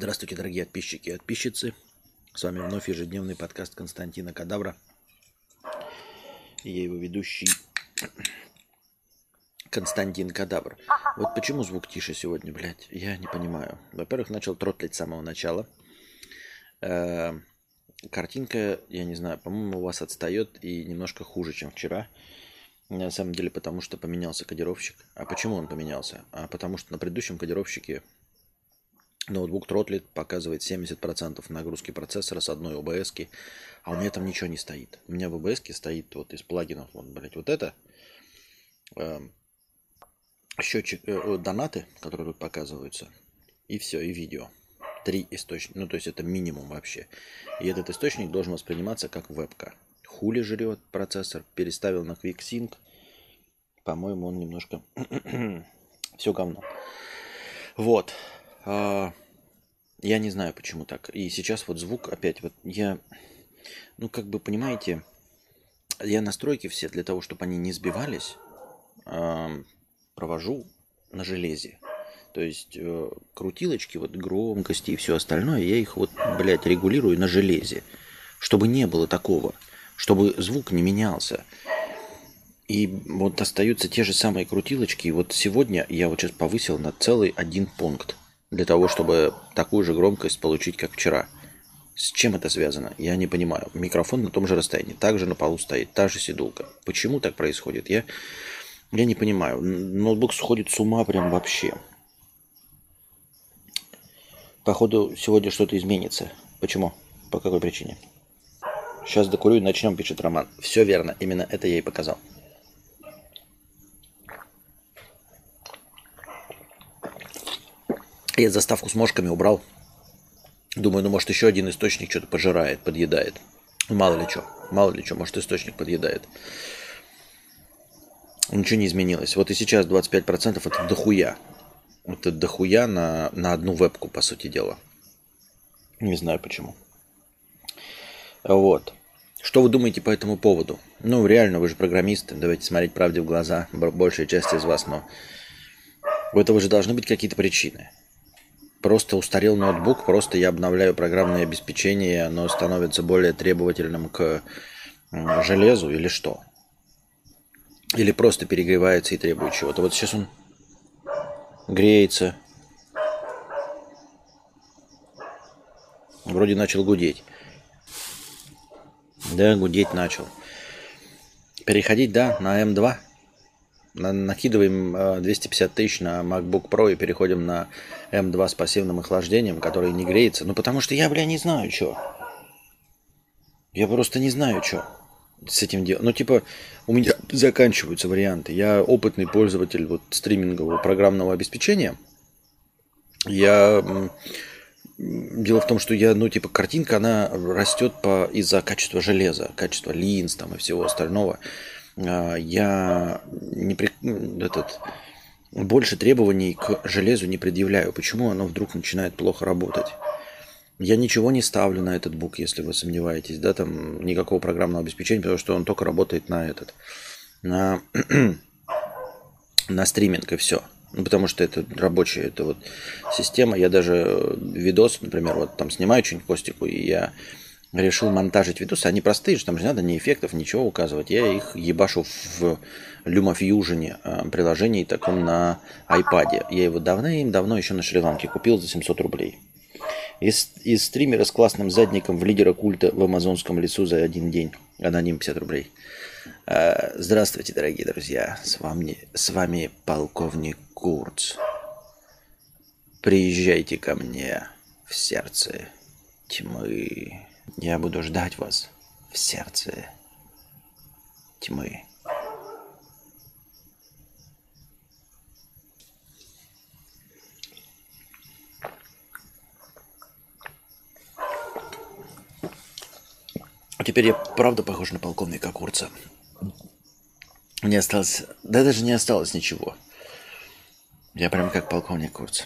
Здравствуйте, дорогие подписчики и подписчицы. С вами вновь ежедневный подкаст Константина Кадавра. Я его ведущий Константин Кадавр. Вот почему звук тише сегодня, блядь, я не понимаю. Во-первых, начал тротлить с самого начала. Э, Картинка, я не знаю, по-моему, у вас отстает и немножко хуже, чем вчера. На самом деле, потому что поменялся кодировщик. А почему он поменялся? А потому что на предыдущем кодировщике ноутбук тротлит, показывает 70% нагрузки процессора с одной ОБС, а у меня там ничего не стоит. У меня в ОБС стоит вот из плагинов, вот, блядь, вот это, э, счетчик, э, донаты, которые тут показываются, и все, и видео. Три источника, ну то есть это минимум вообще. И этот источник должен восприниматься как вебка. Хули жрет процессор, переставил на QuickSync, по-моему, он немножко... все говно. Вот. А, я не знаю, почему так. И сейчас вот звук опять, вот я, ну как бы понимаете, я настройки все для того, чтобы они не сбивались, а, провожу на железе. То есть э, крутилочки, вот громкости и все остальное, я их вот, блядь, регулирую на железе. Чтобы не было такого. Чтобы звук не менялся. И вот остаются те же самые крутилочки. И вот сегодня я вот сейчас повысил на целый один пункт для того, чтобы такую же громкость получить, как вчера. С чем это связано? Я не понимаю. Микрофон на том же расстоянии, также на полу стоит, та же сидулка. Почему так происходит? Я, я не понимаю. Ноутбук сходит с ума прям вообще. Походу, сегодня что-то изменится. Почему? По какой причине? Сейчас докурю и начнем, пишет Роман. Все верно, именно это я и показал. Я заставку с мошками убрал. Думаю, ну может еще один источник что-то пожирает, подъедает. Мало ли что, мало ли что, может источник подъедает. Ничего не изменилось. Вот и сейчас 25% это дохуя. Это дохуя на, на одну вебку, по сути дела. Не знаю почему. Вот. Что вы думаете по этому поводу? Ну, реально, вы же программисты. Давайте смотреть правде в глаза. Большая часть из вас, но у этого же должны быть какие-то причины. Просто устарел ноутбук, просто я обновляю программное обеспечение, оно становится более требовательным к железу или что? Или просто перегревается и требует чего-то. Вот сейчас он греется. Вроде начал гудеть. Да, гудеть начал. Переходить, да, на М2 накидываем 250 э, тысяч на MacBook Pro и переходим на M2 с пассивным охлаждением, который не греется. Ну, потому что я, бля, не знаю, что. Я просто не знаю, что с этим делать. Ну, типа, у меня заканчиваются варианты. Я опытный пользователь вот стримингового программного обеспечения. Я... Дело в том, что я, ну, типа, картинка, она растет по... из-за качества железа, качества линз там и всего остального. А, я не при... Ну, этот, больше требований к железу не предъявляю. Почему оно вдруг начинает плохо работать? Я ничего не ставлю на этот бук, если вы сомневаетесь, да, там никакого программного обеспечения, потому что он только работает на этот, на, на стриминг и все. Ну, потому что это рабочая это вот система. Я даже видос, например, вот там снимаю что-нибудь Костику, и я решил монтажить видосы. Они простые, что там же надо ни эффектов, ничего указывать. Я их ебашу в LumaFusion э, приложении таком на iPad. Я его давным-давно еще на Шри-Ланке купил за 700 рублей. Из, из стримера с классным задником в лидера культа в амазонском лесу за один день. Аноним 50 рублей. Э, здравствуйте, дорогие друзья. С вами, с вами полковник Курц. Приезжайте ко мне в сердце тьмы. Я буду ждать вас в сердце тьмы. А теперь я правда похож на полковника Курца. Не осталось... Да даже не осталось ничего. Я прям как полковник Курц.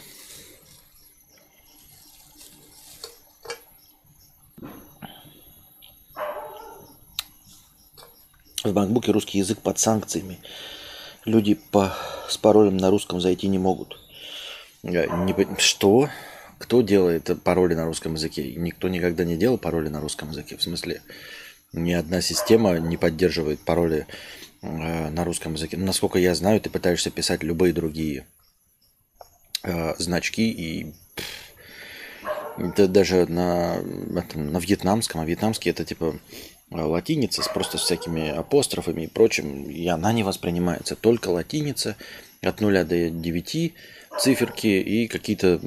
В макбуке русский язык под санкциями. Люди по, с паролем на русском зайти не могут. Не, что? Кто делает пароли на русском языке? Никто никогда не делал пароли на русском языке. В смысле, ни одна система не поддерживает пароли э, на русском языке. Насколько я знаю, ты пытаешься писать любые другие э, значки и это даже на, этом, на вьетнамском, а вьетнамский это типа латиница с просто всякими апострофами и прочим, и она не воспринимается. Только латиница от 0 до 9 циферки и какие-то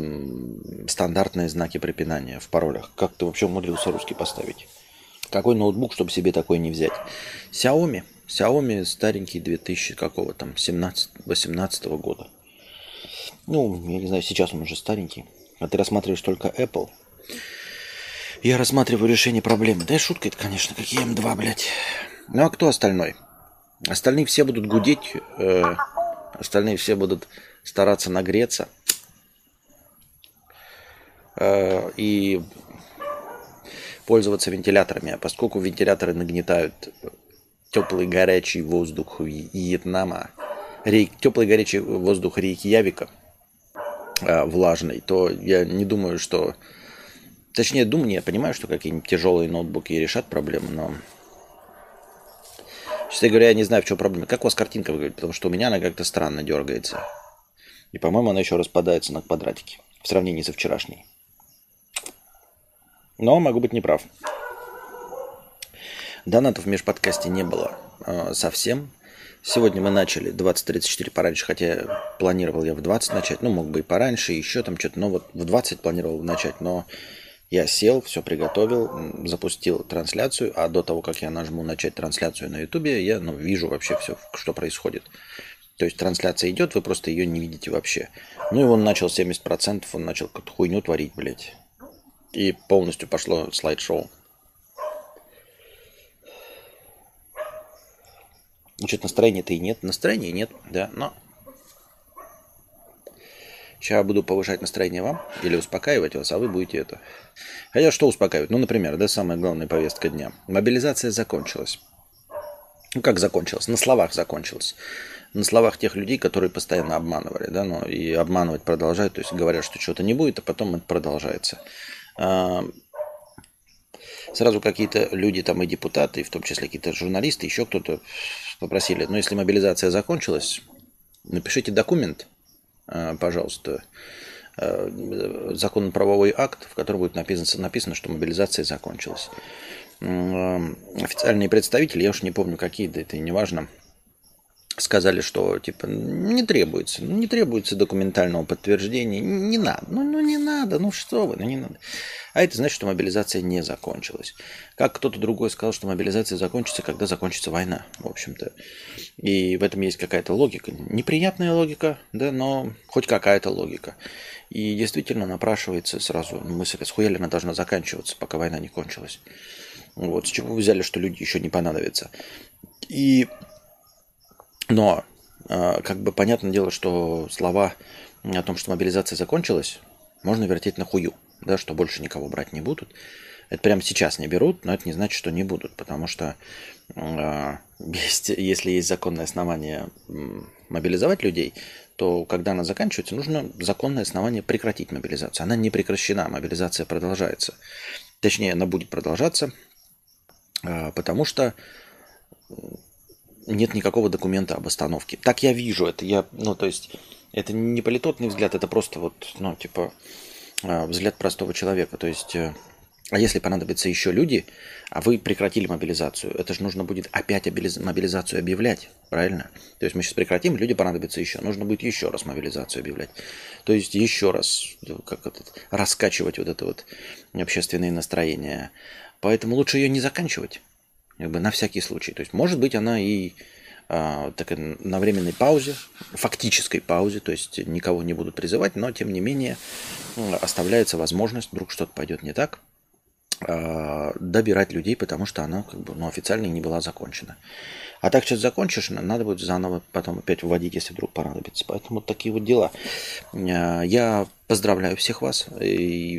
стандартные знаки препинания в паролях. Как ты вообще умудрился русский поставить? Какой ноутбук, чтобы себе такой не взять? Xiaomi. Xiaomi старенький 2000 какого там, 17-18 года. Ну, я не знаю, сейчас он уже старенький. А ты рассматриваешь только Apple. Я рассматриваю решение проблемы. Да и шутка это, конечно, какие М2, блядь. Ну а кто остальной? Остальные все будут гудеть, э, остальные все будут стараться нагреться. Э, и пользоваться вентиляторами. А поскольку вентиляторы нагнетают теплый горячий воздух Вьетнама, рейк, теплый горячий воздух реки Явика, э, влажный, то я не думаю, что Точнее, думаю, я понимаю, что какие-нибудь тяжелые ноутбуки решат проблему, но... Честно говоря, я не знаю, в чем проблема. Как у вас картинка выглядит? Потому что у меня она как-то странно дергается. И, по-моему, она еще распадается на квадратики в сравнении со вчерашней. Но могу быть неправ. Донатов в межподкасте не было э, совсем. Сегодня мы начали 20.34 пораньше, хотя планировал я в 20 начать. Ну, мог бы и пораньше, еще там что-то. Но вот в 20 планировал начать, но я сел, все приготовил, запустил трансляцию, а до того, как я нажму начать трансляцию на Ютубе, я ну, вижу вообще все, что происходит. То есть трансляция идет, вы просто ее не видите вообще. Ну и он начал 70%, он начал какую-то хуйню творить, блядь. И полностью пошло слайд-шоу. Что-то настроения-то и нет. Настроения нет, да, но Сейчас буду повышать настроение вам или успокаивать вас, а вы будете это. Хотя что успокаивать? Ну, например, да, самая главная повестка дня. Мобилизация закончилась. Ну, как закончилась? На словах закончилась. На словах тех людей, которые постоянно обманывали, да, но и обманывать продолжают, то есть говорят, что чего-то не будет, а потом это продолжается. А, сразу какие-то люди там и депутаты, в том числе какие-то журналисты, еще кто-то попросили, ну, если мобилизация закончилась, напишите документ – пожалуйста, э, законно-правовой акт, в котором будет написано, написано, что мобилизация закончилась. Э, официальные представители, я уж не помню какие, да это и не важно, сказали, что типа не требуется, ну, не требуется документального подтверждения, не надо, ну, ну не надо, ну что вы, ну не надо. А это значит, что мобилизация не закончилась. Как кто-то другой сказал, что мобилизация закончится, когда закончится война, в общем-то. И в этом есть какая-то логика. Неприятная логика, да, но хоть какая-то логика. И действительно напрашивается сразу мысль, схуяли она должна заканчиваться, пока война не кончилась. Вот, с чего вы взяли, что люди еще не понадобятся. И но а, как бы понятное дело, что слова о том, что мобилизация закончилась, можно вертеть на хую, да, что больше никого брать не будут. Это прямо сейчас не берут, но это не значит, что не будут, потому что э, есть, если есть законное основание мобилизовать людей, то когда она заканчивается, нужно законное основание прекратить мобилизацию. Она не прекращена, мобилизация продолжается. Точнее, она будет продолжаться, э, потому что нет никакого документа об остановке. Так я вижу это. Я, ну, то есть, это не политотный взгляд, это просто вот, ну, типа, а, взгляд простого человека. То есть, э, а если понадобятся еще люди, а вы прекратили мобилизацию, это же нужно будет опять мобилизацию объявлять, правильно? То есть мы сейчас прекратим, люди понадобятся еще. Нужно будет еще раз мобилизацию объявлять. То есть еще раз ну, как это, раскачивать вот это вот общественные настроения. Поэтому лучше ее не заканчивать как бы на всякий случай. То есть, может быть, она и а, так, на временной паузе, фактической паузе, то есть никого не будут призывать, но тем не менее оставляется возможность, вдруг что-то пойдет не так, а, добирать людей, потому что она как бы, ну, официально не была закончена. А так сейчас закончишь, надо будет заново потом опять вводить, если вдруг понадобится. Поэтому такие вот дела. А, я поздравляю всех вас. И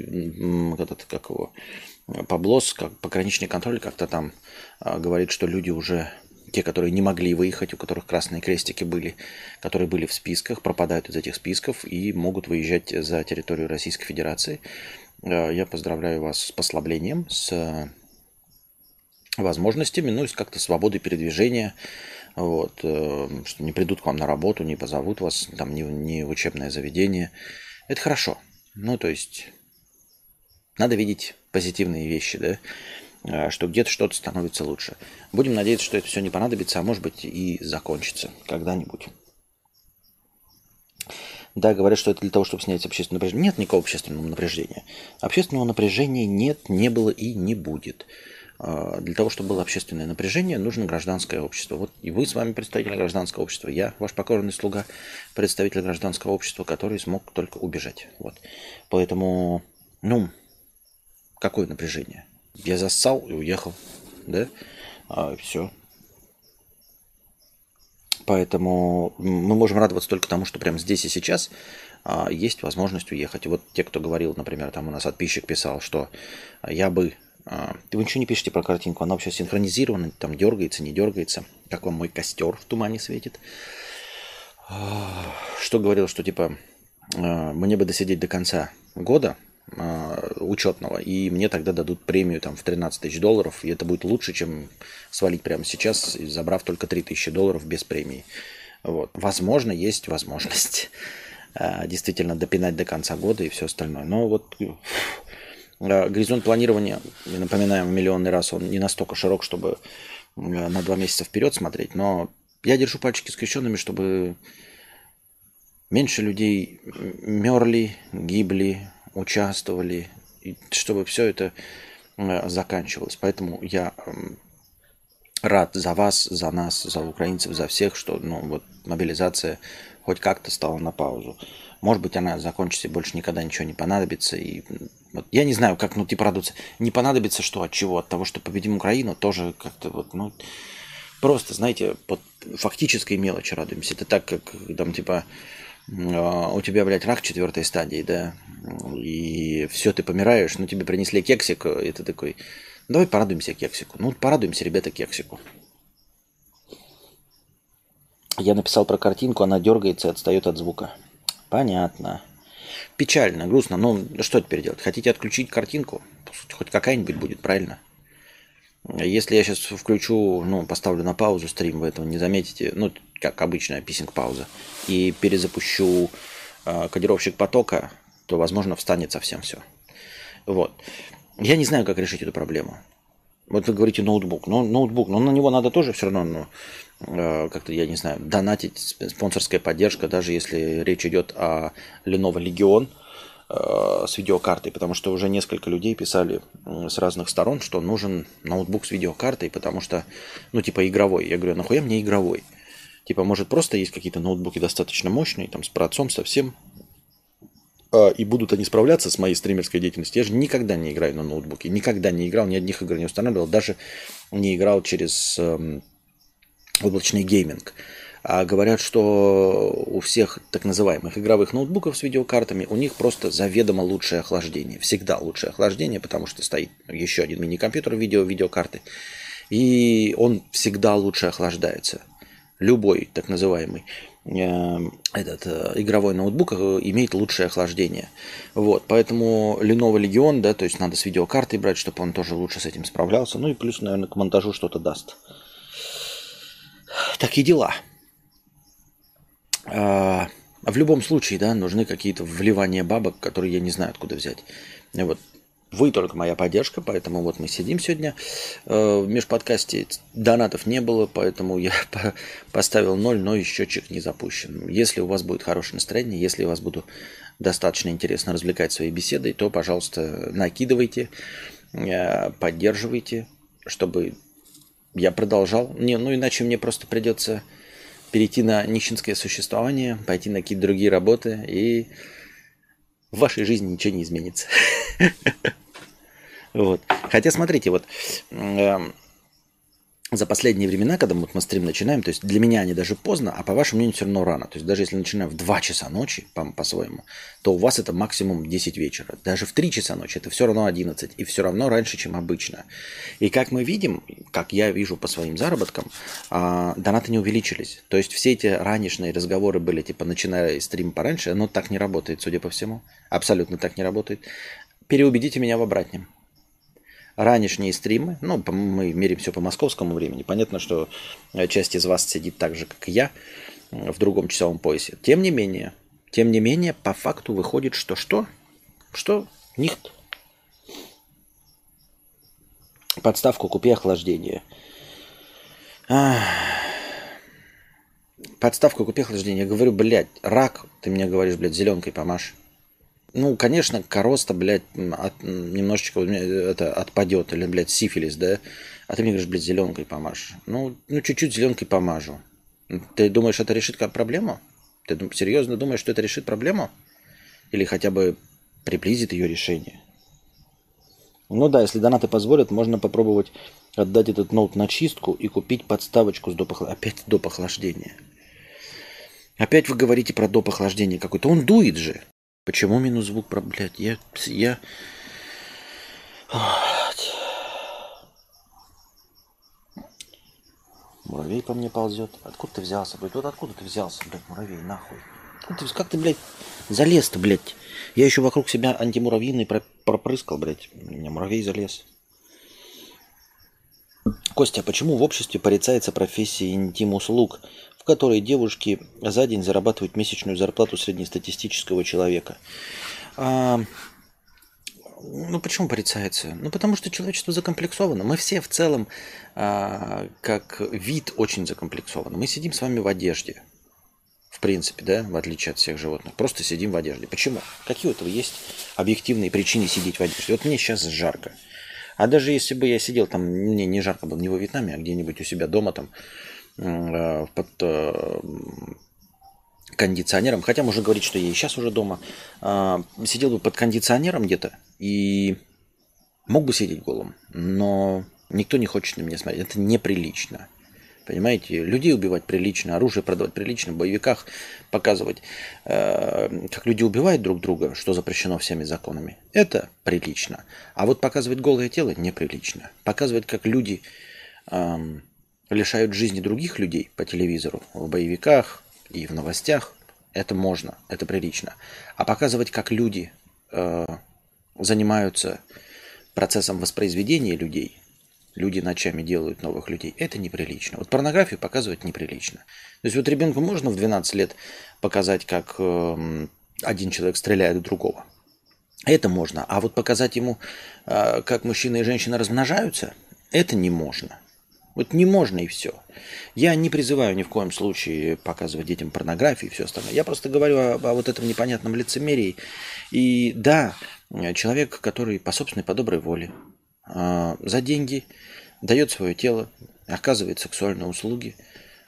этот, как его, Паблос, как пограничный контроль, как-то там а, говорит, что люди уже те, которые не могли выехать, у которых красные крестики были, которые были в списках, пропадают из этих списков и могут выезжать за территорию Российской Федерации. Э, я поздравляю вас с послаблением, с возможностями, ну и с как-то свободой передвижения, вот, э, что не придут к вам на работу, не позовут вас там не, не в учебное заведение. Это хорошо. Ну, то есть, надо видеть позитивные вещи, да, э, что где-то что-то становится лучше. Будем надеяться, что это все не понадобится, а может быть и закончится когда-нибудь. Да, говорят, что это для того, чтобы снять общественное напряжение. Нет никакого общественного напряжения. Общественного напряжения нет, не было и не будет. А, для того, чтобы было общественное напряжение, нужно гражданское общество. Вот и вы с вами представитель гражданского общества, я, ваш покорный слуга, представитель гражданского общества, который смог только убежать. Вот. Поэтому, ну, какое напряжение? Я зассал и уехал, да? А, все. Поэтому мы можем радоваться только тому, что прямо здесь и сейчас а, есть возможность уехать. Вот те, кто говорил, например, там у нас подписчик писал, что я бы а, вы ничего не пишете про картинку, она вообще синхронизирована, там дергается, не дергается. Как вам мой костер в тумане светит? А, что говорил, что типа а, мне бы досидеть до конца года учетного, и мне тогда дадут премию там в 13 тысяч долларов, и это будет лучше, чем свалить прямо сейчас, забрав только 3 тысячи долларов без премии. Вот. Возможно, есть возможность действительно допинать до конца года и все остальное. Но вот Э, горизонт планирования, напоминаем миллионный раз, он не настолько широк, чтобы на два месяца вперед смотреть, но я держу пальчики скрещенными, чтобы меньше людей мерли, гибли, участвовали, чтобы все это э, заканчивалось. Поэтому я рад за вас, за нас, за украинцев, за всех, что ну, вот, мобилизация хоть как-то стала на паузу. Может быть, она закончится и больше никогда ничего не понадобится. И вот, я не знаю, как ну, типа радуться. Не понадобится что, от чего? От того, что победим Украину, тоже как-то вот, ну, просто, знаете, под фактической мелочи радуемся. Это так, как там, типа, у тебя, блядь, рак четвертой стадии, да, и все, ты помираешь, ну, тебе принесли кексик, и ты такой, давай порадуемся кексику. Ну, порадуемся, ребята, кексику. Я написал про картинку, она дергается и отстает от звука. Понятно. Печально, грустно. Ну, что теперь делать? Хотите отключить картинку? Хоть какая-нибудь будет, правильно? Если я сейчас включу, ну, поставлю на паузу стрим, вы этого не заметите, ну, как обычная писинг-пауза, и перезапущу э, кодировщик потока, то, возможно, встанет совсем все. Вот. Я не знаю, как решить эту проблему. Вот вы говорите ноутбук. Ну, ноутбук, но на него надо тоже все равно, ну, Э, как-то, я не знаю, донатить, спонсорская поддержка, даже если речь идет о Lenovo Legion с видеокартой, потому что уже несколько людей писали с разных сторон, что нужен ноутбук с видеокартой, потому что, ну, типа игровой. Я говорю, «А нахуя мне игровой? Типа, может, просто есть какие-то ноутбуки достаточно мощные, там, с процом совсем, э, и будут они справляться с моей стримерской деятельностью. Я же никогда не играю на ноутбуке, никогда не играл, ни одних игр не устанавливал, даже не играл через эм, облачный гейминг. А говорят, что у всех так называемых игровых ноутбуков с видеокартами у них просто заведомо лучшее охлаждение. Всегда лучшее охлаждение, потому что стоит еще один мини-компьютер видео, видеокарты. И он всегда лучше охлаждается. Любой так называемый э, этот э, игровой ноутбук э, имеет лучшее охлаждение. Вот, поэтому Lenovo Legion, да, то есть надо с видеокартой брать, чтобы он тоже лучше с этим справлялся. Ну и плюс, наверное, к монтажу что-то даст. Такие дела. А, в любом случае, да, нужны какие-то вливания бабок, которые я не знаю, откуда взять. Вот вы только моя поддержка, поэтому вот мы сидим сегодня. Э, в межподкасте донатов не было, поэтому я поставил ноль, но и счетчик не запущен. Если у вас будет хорошее настроение, если я вас буду достаточно интересно развлекать своей беседой, то, пожалуйста, накидывайте, э, поддерживайте, чтобы я продолжал. Не, ну иначе мне просто придется перейти на нищенское существование, пойти на какие-то другие работы, и в вашей жизни ничего не изменится. Вот. Хотя, смотрите, вот эм, за последние времена, когда вот мы стрим начинаем, то есть для меня они даже поздно, а по вашему мнению все равно рано. То есть даже если начинаем в 2 часа ночи, по- по-своему, то у вас это максимум 10 вечера. Даже в 3 часа ночи это все равно 11. И все равно раньше, чем обычно. И как мы видим, как я вижу по своим заработкам, а, донаты не увеличились. То есть все эти ранешные разговоры были, типа, начиная стрим пораньше, но так не работает, судя по всему. Абсолютно так не работает. Переубедите меня в обратном ранешние стримы, ну, мы мерим все по московскому времени, понятно, что э, часть из вас сидит так же, как и я, э, в другом часовом поясе. Тем не менее, тем не менее, по факту выходит, что что? Что? Нихт. Подставку купи охлаждение. Ах. Подставку купи охлаждение. Я говорю, блядь, рак, ты мне говоришь, блядь, зеленкой помашь. Ну, конечно, короста, блядь, от- немножечко меня это отпадет, или, блядь, сифилис, да? А ты мне говоришь, блядь, зеленкой помажь. Ну, ну чуть-чуть зеленкой помажу. Ты думаешь, это решит проблему? Ты серьезно думаешь, что это решит проблему? Или хотя бы приблизит ее решение? Ну да, если донаты позволят, можно попробовать отдать этот ноут на чистку и купить подставочку с доп. Опять доп. охлаждения. Опять вы говорите про доп. охлаждение какое-то. Он дует же. Почему минус звук про, блядь, я, я... Муравей по мне ползет. Откуда ты взялся, блядь? Вот откуда ты взялся, блядь, муравей, нахуй? Откуда ты, как ты, блядь, залез-то, блядь? Я еще вокруг себя антимуравьиный про- пропрыскал, блядь. У меня муравей залез. Костя, а почему в обществе порицается профессия интим-услуг, которой девушки за день зарабатывают месячную зарплату среднестатистического человека? А, ну, почему порицается? Ну, потому что человечество закомплексовано. Мы все в целом, а, как вид, очень закомплексованы. Мы сидим с вами в одежде. В принципе, да, в отличие от всех животных. Просто сидим в одежде. Почему? Какие у этого есть объективные причины сидеть в одежде? Вот мне сейчас жарко. А даже если бы я сидел там, мне не жарко было не во Вьетнаме, а где-нибудь у себя дома там под э, кондиционером, хотя можно говорить, что я и сейчас уже дома, э, сидел бы под кондиционером где-то и мог бы сидеть голым, но никто не хочет на меня смотреть. Это неприлично. Понимаете, людей убивать прилично, оружие продавать прилично, в боевиках показывать, э, как люди убивают друг друга, что запрещено всеми законами. Это прилично. А вот показывать голое тело неприлично. Показывать, как люди лишают жизни других людей по телевизору, в боевиках и в новостях, это можно, это прилично. А показывать, как люди э, занимаются процессом воспроизведения людей, люди ночами делают новых людей, это неприлично. Вот порнографию показывать неприлично. То есть вот ребенку можно в 12 лет показать, как эм, один человек стреляет в другого. Это можно. А вот показать ему, э, как мужчина и женщина размножаются, это не можно. Вот не можно и все. Я не призываю ни в коем случае показывать детям порнографию и все остальное. Я просто говорю о, о вот этом непонятном лицемерии. И да, человек, который по собственной, по доброй воле, э, за деньги дает свое тело, оказывает сексуальные услуги,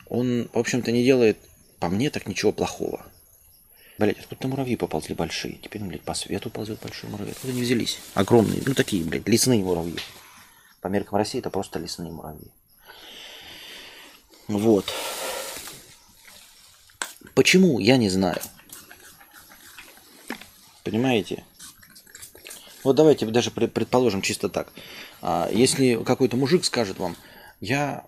он, в общем-то, не делает, по мне, так ничего плохого. Блять, откуда-то муравьи поползли большие. Теперь, блядь, по свету ползет большой муравей. Откуда они взялись? Огромные. Ну, такие, блядь, лесные муравьи. По меркам России это просто лесные муравьи. Вот. Почему, я не знаю. Понимаете? Вот давайте даже пред- предположим чисто так. А, Если какой-то мужик скажет вам, я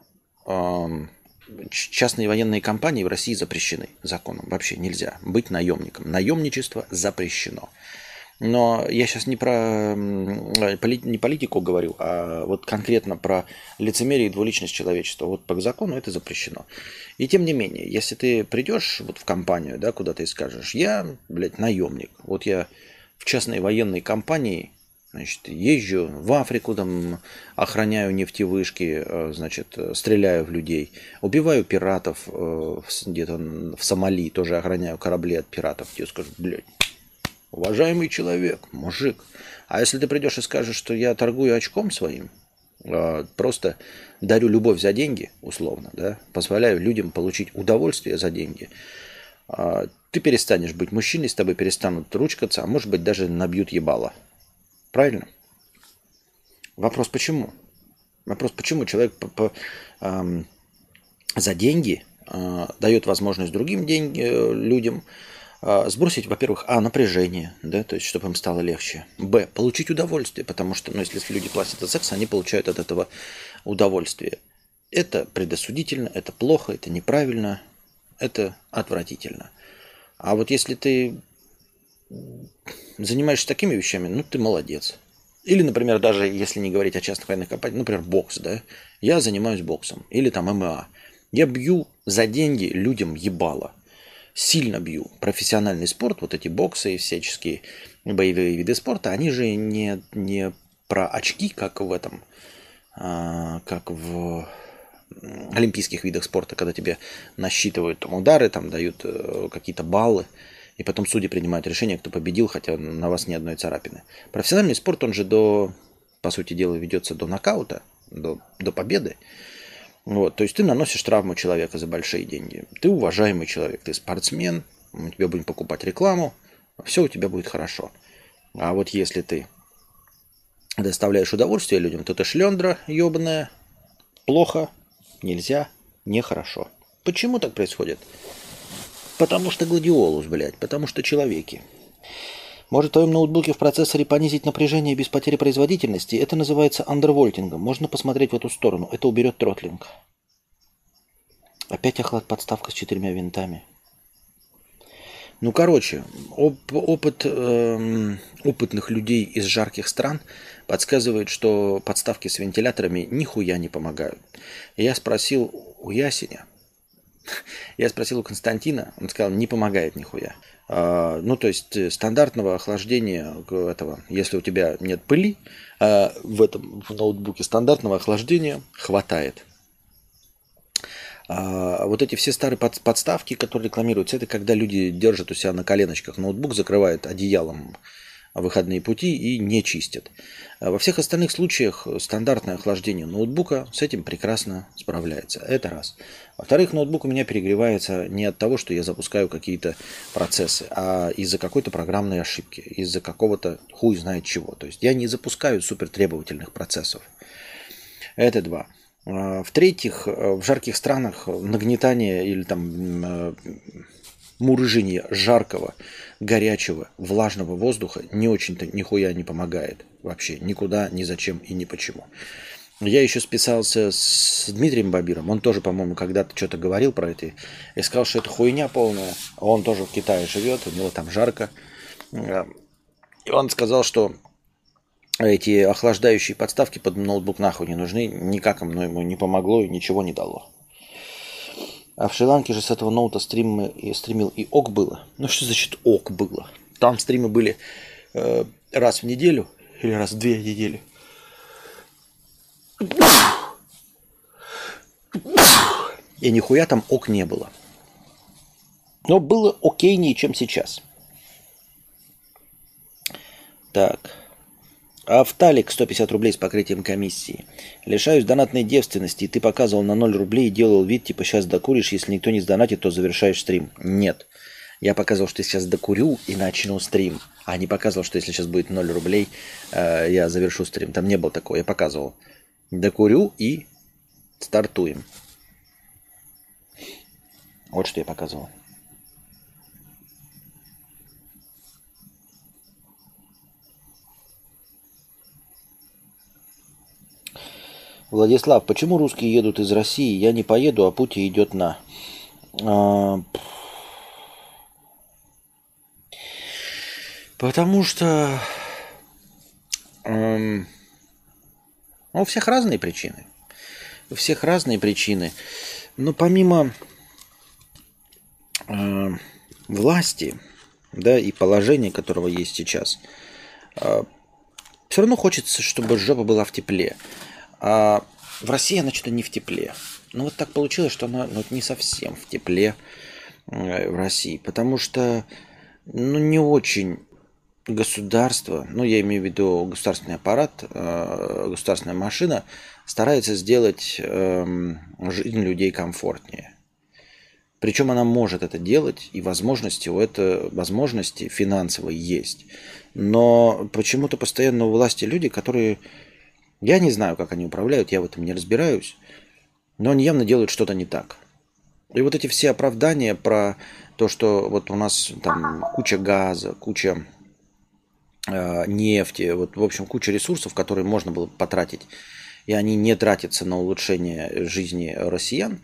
частные военные компании в России запрещены законом. Вообще нельзя быть наемником. Наемничество запрещено. Но я сейчас не про не политику говорю, а вот конкретно про лицемерие и двуличность человечества. Вот по закону это запрещено. И тем не менее, если ты придешь вот в компанию, да, куда ты скажешь, я, блядь, наемник. Вот я в частной военной компании, значит, езжу в Африку, там, охраняю нефтевышки, э, значит, стреляю в людей, убиваю пиратов э, где-то в Сомали, тоже охраняю корабли от пиратов. Тебе скажут, блядь, уважаемый человек, мужик. А если ты придешь и скажешь, что я торгую очком своим, э, просто дарю любовь за деньги, условно, да, позволяю людям получить удовольствие за деньги, а, ты перестанешь быть мужчиной, с тобой перестанут ручкаться, а может быть даже набьют ебало. Правильно? Вопрос почему? Вопрос, почему человек по, по, эм, за деньги э, дает возможность другим деньги, э, людям сбросить, во-первых, а, напряжение, да, то есть, чтобы им стало легче. Б, получить удовольствие, потому что, ну, если люди платят за секс, они получают от этого удовольствие. Это предосудительно, это плохо, это неправильно, это отвратительно. А вот если ты занимаешься такими вещами, ну, ты молодец. Или, например, даже если не говорить о частных военных компаниях, например, бокс, да, я занимаюсь боксом, или там ММА. Я бью за деньги людям ебало. Сильно бью. Профессиональный спорт, вот эти боксы и всяческие боевые виды спорта, они же не, не про очки, как в этом, а, как в олимпийских видах спорта, когда тебе насчитывают там удары, там дают э, какие-то баллы, и потом судьи принимают решение, кто победил, хотя на вас ни одной царапины. Профессиональный спорт, он же до, по сути дела, ведется до нокаута, до, до победы. Вот, то есть ты наносишь травму человека за большие деньги. Ты уважаемый человек, ты спортсмен, мы тебе будем покупать рекламу, все у тебя будет хорошо. А вот если ты доставляешь удовольствие людям, то ты шлендра ебаная, плохо, нельзя, нехорошо. Почему так происходит? Потому что гладиолус, блядь, потому что человеки. Может в твоем ноутбуке в процессоре понизить напряжение без потери производительности? Это называется андервольтингом. Можно посмотреть в эту сторону. Это уберет тротлинг. Опять охлад подставка с четырьмя винтами. Ну, короче, оп- опыт э, опытных людей из жарких стран подсказывает, что подставки с вентиляторами нихуя не помогают. Я спросил у Ясеня, я спросил у Константина, он сказал, не помогает нихуя. А, ну, то есть э, стандартного охлаждения этого, если у тебя нет пыли а, в этом в ноутбуке, стандартного охлаждения хватает. А вот эти все старые подставки, которые рекламируются, это когда люди держат у себя на коленочках ноутбук, закрывают одеялом выходные пути и не чистят. А во всех остальных случаях стандартное охлаждение ноутбука с этим прекрасно справляется. Это раз. Во-вторых, ноутбук у меня перегревается не от того, что я запускаю какие-то процессы, а из-за какой-то программной ошибки, из-за какого-то хуй знает чего. То есть я не запускаю супертребовательных процессов. Это два. А, в-третьих, в жарких странах нагнетание или там э, мурыжение жаркого, горячего, влажного воздуха не очень-то нихуя не помогает вообще. Никуда, ни зачем и ни почему. Я еще списался с Дмитрием Бабиром. Он тоже, по-моему, когда-то что-то говорил про это. И сказал, что это хуйня полная. Он тоже в Китае живет, у него там жарко. И он сказал, что эти охлаждающие подставки под ноутбук нахуй не нужны. Никак ему не помогло и ничего не дало. А в Шри-Ланке же с этого ноута стримы, стримил и ок было. Ну что значит ок было? Там стримы были э, раз в неделю или раз в две недели. И нихуя там ок не было. Но было окейнее, чем сейчас. Так. Авталик 150 рублей с покрытием комиссии. Лишаюсь донатной девственности, и ты показывал на 0 рублей и делал вид, типа сейчас докуришь, если никто не сдонатит, то завершаешь стрим. Нет. Я показывал, что сейчас докурю и начну стрим. А не показывал, что если сейчас будет 0 рублей, э, я завершу стрим. Там не было такого. Я показывал. Докурю и стартуем. Вот что я показывал. Владислав, почему русские едут из России? Я не поеду, а путь идет на. А, потому что эм, у всех разные причины. У всех разные причины. Но помимо э, власти, да, и положения, которого есть сейчас, э, все равно хочется, чтобы жопа была в тепле. А в России она что-то не в тепле. Ну вот так получилось, что она ну, не совсем в тепле э, в России, потому что ну, не очень государство, ну я имею в виду государственный аппарат, э, государственная машина, старается сделать эм, жизнь людей комфортнее. Причем она может это делать, и возможности у этого, возможности финансовые есть. Но почему-то постоянно у власти люди, которые Я не знаю, как они управляют, я в этом не разбираюсь, но они явно делают что-то не так. И вот эти все оправдания про то, что вот у нас там куча газа, куча э, нефти, вот, в общем, куча ресурсов, которые можно было потратить, и они не тратятся на улучшение жизни россиян,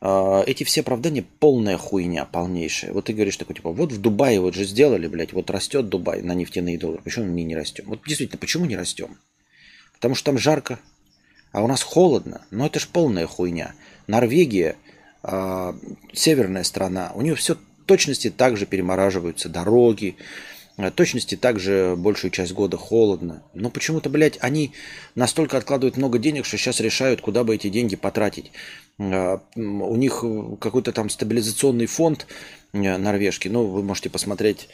э, эти все оправдания полная хуйня, полнейшая. Вот ты говоришь такой, типа, вот в Дубае вот же сделали, блядь, вот растет Дубай на нефтяные доллары, почему мы не растем? Вот действительно, почему не растем? Потому что там жарко, а у нас холодно. Но это ж полная хуйня. Норвегия, э, северная страна, у нее все точности также перемораживаются дороги, э, точности также большую часть года холодно. Но почему-то, блядь, они настолько откладывают много денег, что сейчас решают, куда бы эти деньги потратить. Э, у них какой-то там стабилизационный фонд э, норвежский. Ну, вы можете посмотреть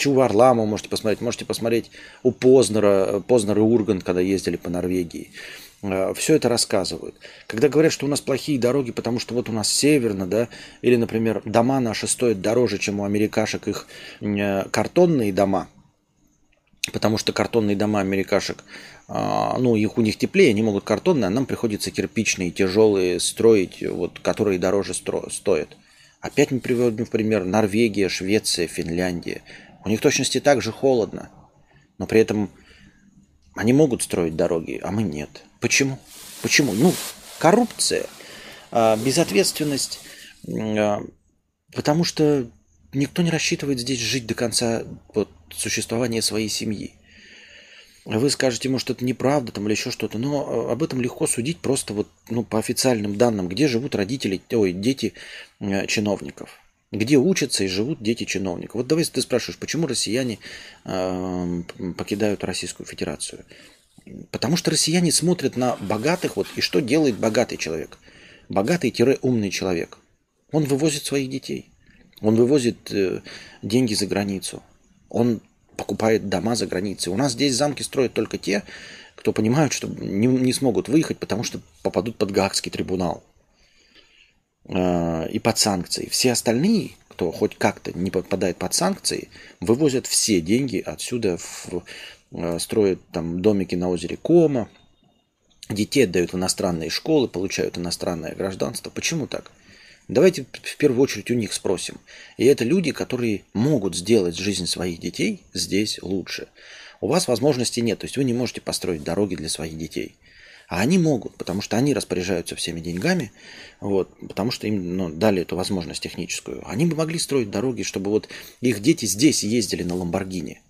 Чуварламу можете посмотреть, можете посмотреть у Познера, Познер и Ургант, когда ездили по Норвегии. Э, Все это рассказывают. Когда говорят, что у нас плохие дороги, потому что вот у нас северно, да, или, например, дома наши стоят дороже, чем у америкашек их э, картонные дома, потому что картонные дома америкашек, а, ну, их у них теплее, они могут картонные, а нам приходится кирпичные, тяжелые строить, вот, которые дороже стро- стоят. Опять мы приводим в пример Норвегия, Швеция, Финляндия. У них точности так же холодно. Но при этом они могут строить дороги, а мы нет. Почему? Почему? Ну, коррупция, а, безответственность, а, потому что никто не рассчитывает здесь жить до конца вот, существования своей семьи. Вы скажете, может, это неправда там, или еще что-то, но а, об этом легко судить просто вот, ну, по официальным данным, где живут родители, ой, дети чиновников где учатся и живут дети чиновников. Вот давай ты спрашиваешь, почему россияне э, покидают Российскую Федерацию? Потому что россияне смотрят на богатых, вот и что делает богатый человек? Богатый-умный человек. Он вывозит своих детей. Он вывозит э, деньги за границу. Он покупает дома за границей. У нас здесь замки строят только те, кто понимают, что не, не смогут выехать, потому что попадут под Гаагский трибунал. Э, и под санкции. Все остальные, кто хоть как-то не попадает под санкции, вывозят все деньги отсюда, в, э, строят там домики на озере Кома, детей отдают в иностранные школы, получают иностранное гражданство. Почему так? Давайте в первую очередь у них спросим. И это люди, которые могут сделать жизнь своих детей здесь лучше. У вас возможности нет, то есть вы не можете построить дороги для своих детей. А они могут, потому что они распоряжаются всеми деньгами, вот, потому что им ну, дали эту возможность техническую. Они бы могли строить дороги, чтобы вот их дети здесь ездили на Ламборгини,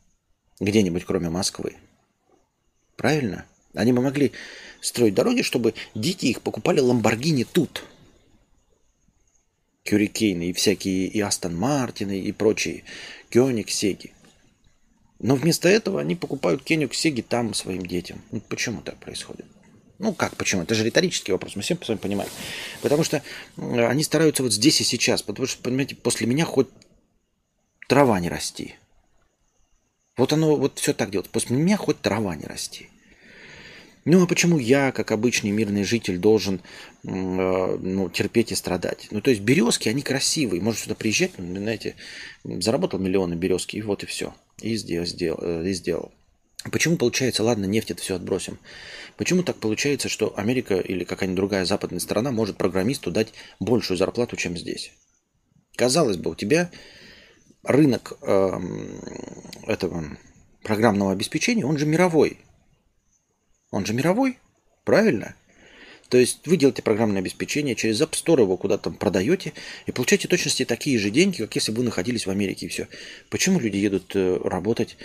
где-нибудь кроме Москвы. Правильно? Они бы могли строить дороги, чтобы дети их покупали Ламборгини тут. Кюрикейны и всякие, и Астон Мартины, и прочие. Кёнигсеги. Но вместо этого они покупают Кёнигсеги там своим детям. Ну, почему так происходит? Ну как, почему? Это же риторический вопрос, мы все с вами понимаем. Потому что они стараются вот здесь и сейчас, потому что, понимаете, после меня хоть трава не расти. Вот оно вот все так делает. После меня хоть трава не расти. Ну а почему я, как обычный мирный житель, должен э, ну, терпеть и страдать? Ну то есть березки, они красивые. Можно сюда приезжать, ну, знаете, заработал миллионы березки, и вот и все. И сделал. сделал, э, и сделал. Почему получается, ладно, нефть это все отбросим. Почему так получается, что Америка или какая-нибудь другая западная страна может программисту дать большую зарплату, чем здесь? Казалось бы, у тебя рынок э, этого программного обеспечения, он же мировой. Он же мировой, правильно? То есть вы делаете программное обеспечение, через App Store его куда-то продаете и получаете точности такие же деньги, как если бы вы находились в Америке и все. Почему люди едут э, работать?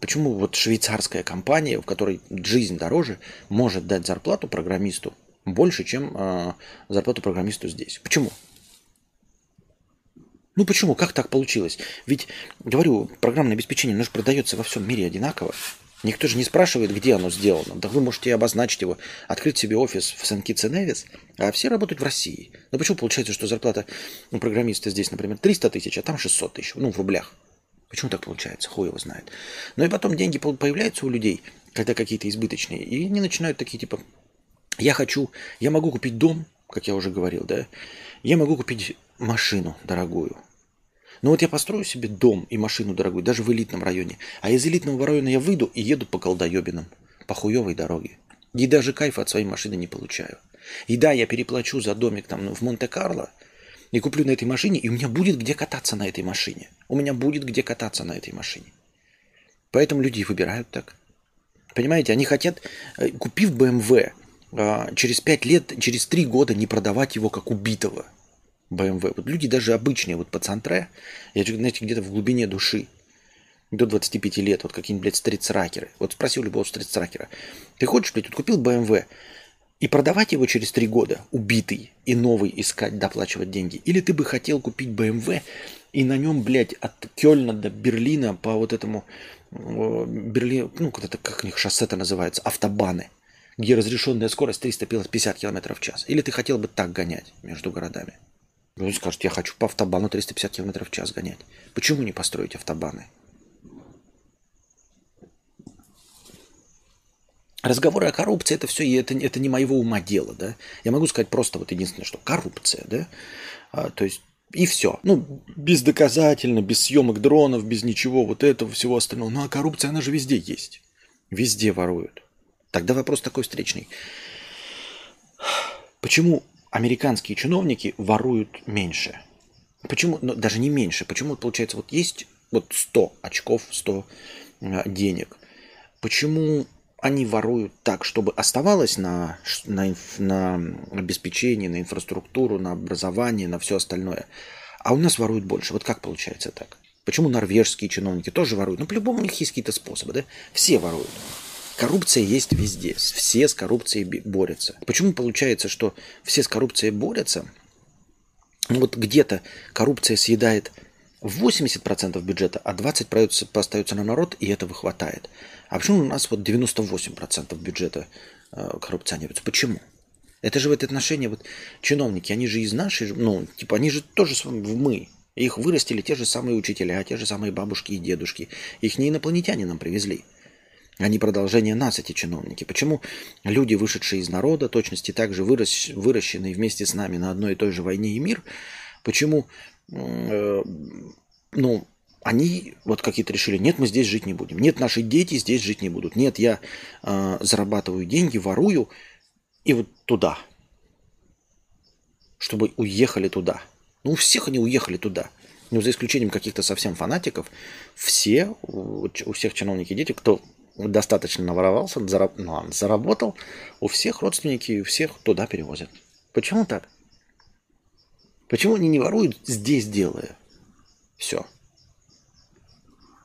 Почему вот швейцарская компания, в которой жизнь дороже, может дать зарплату программисту больше, чем э, зарплату программисту здесь? Почему? Ну почему? Как так получилось? Ведь, говорю, программное обеспечение, оно же продается во всем мире одинаково. Никто же не спрашивает, где оно сделано. Да вы можете обозначить его, открыть себе офис в Сан-Китс-Невис, а все работают в России. Но почему получается, что зарплата у программиста здесь, например, 300 тысяч, а там 600 тысяч, ну, в рублях? Почему так получается? Хуй его знает. Но и потом деньги появляются у людей, когда какие-то избыточные, и они начинают такие, типа, я хочу, я могу купить дом, как я уже говорил, да, я могу купить машину дорогую, Ну вот я построю себе дом и машину дорогую, даже в элитном районе. А из элитного района я выйду и еду по колдоебинам, по хуевой дороге. И даже кайфа от своей машины не получаю. И да, я переплачу за домик там в Монте-Карло и куплю на этой машине, и у меня будет где кататься на этой машине. У меня будет где кататься на этой машине. Поэтому люди выбирают так. Понимаете, они хотят, э, купив BMW, а, через 5 лет, через 3 года не продавать его как убитого. BMW. Вот люди даже обычные, вот пацантре, я, знаете, где-то в глубине души, до 25 лет, вот какие-нибудь, блядь, стритсракеры. Вот спросил любого стритсракера, ты хочешь, блядь, вот купил BMW и продавать его через 3 года, убитый, и новый искать, доплачивать деньги? Или ты бы хотел купить BMW и на нем, блядь, от Кёльна до Берлина по вот этому Берлин, ну, как это, как у них шоссе-то называется, автобаны, где разрешенная скорость 350 км в час. Или ты хотел бы так гонять между городами? Ну, скажет, я хочу по автобану 350 км в час гонять. Почему не построить автобаны? Разговоры о коррупции это все, это, это не моего ума дело, да. Я могу сказать просто вот единственное, что коррупция, да. А, то есть и все. Ну, бездоказательно, без съемок дронов, без ничего вот этого, всего остального. Ну, а коррупция, она же везде есть. Везде воруют. Тогда вопрос такой встречный. Почему американские чиновники воруют меньше? Почему, ну, даже не меньше, почему получается, вот есть вот 100 очков, 100 а, денег. Почему они воруют так, чтобы оставалось на, на, на обеспечение, на инфраструктуру, на образование, на все остальное. А у нас воруют больше. Вот как получается так? Почему норвежские чиновники тоже воруют? Ну, по-любому у них есть какие-то способы, да? Все воруют. Коррупция есть везде. Все с коррупцией борются. Почему получается, что все с коррупцией борются? Ну, вот где-то коррупция съедает 80% бюджета, а 20% остается на народ, и этого хватает. А почему у нас вот 98% бюджета э, коррупционируется? Почему? Это же в это отношение вот чиновники, они же из нашей, ну, типа, они же тоже мы. Их вырастили те же самые учителя, те же самые бабушки и дедушки. Их не инопланетяне нам привезли. Они продолжение нас, эти чиновники. Почему люди, вышедшие из народа, точности также вырос, выращенные вместе с нами на одной и той же войне и мир, почему э, ну, они вот какие-то решили, нет, мы здесь жить не будем, нет, наши дети здесь жить не будут, нет, я э, зарабатываю деньги, ворую, и вот туда, чтобы уехали туда. Ну, у всех они уехали туда. Ну, за исключением каких-то совсем фанатиков, все, у всех чиновники дети, кто достаточно наворовался, зараб, ну, заработал, у всех родственники, у всех туда перевозят. Почему так? Почему они не воруют здесь делая? Все.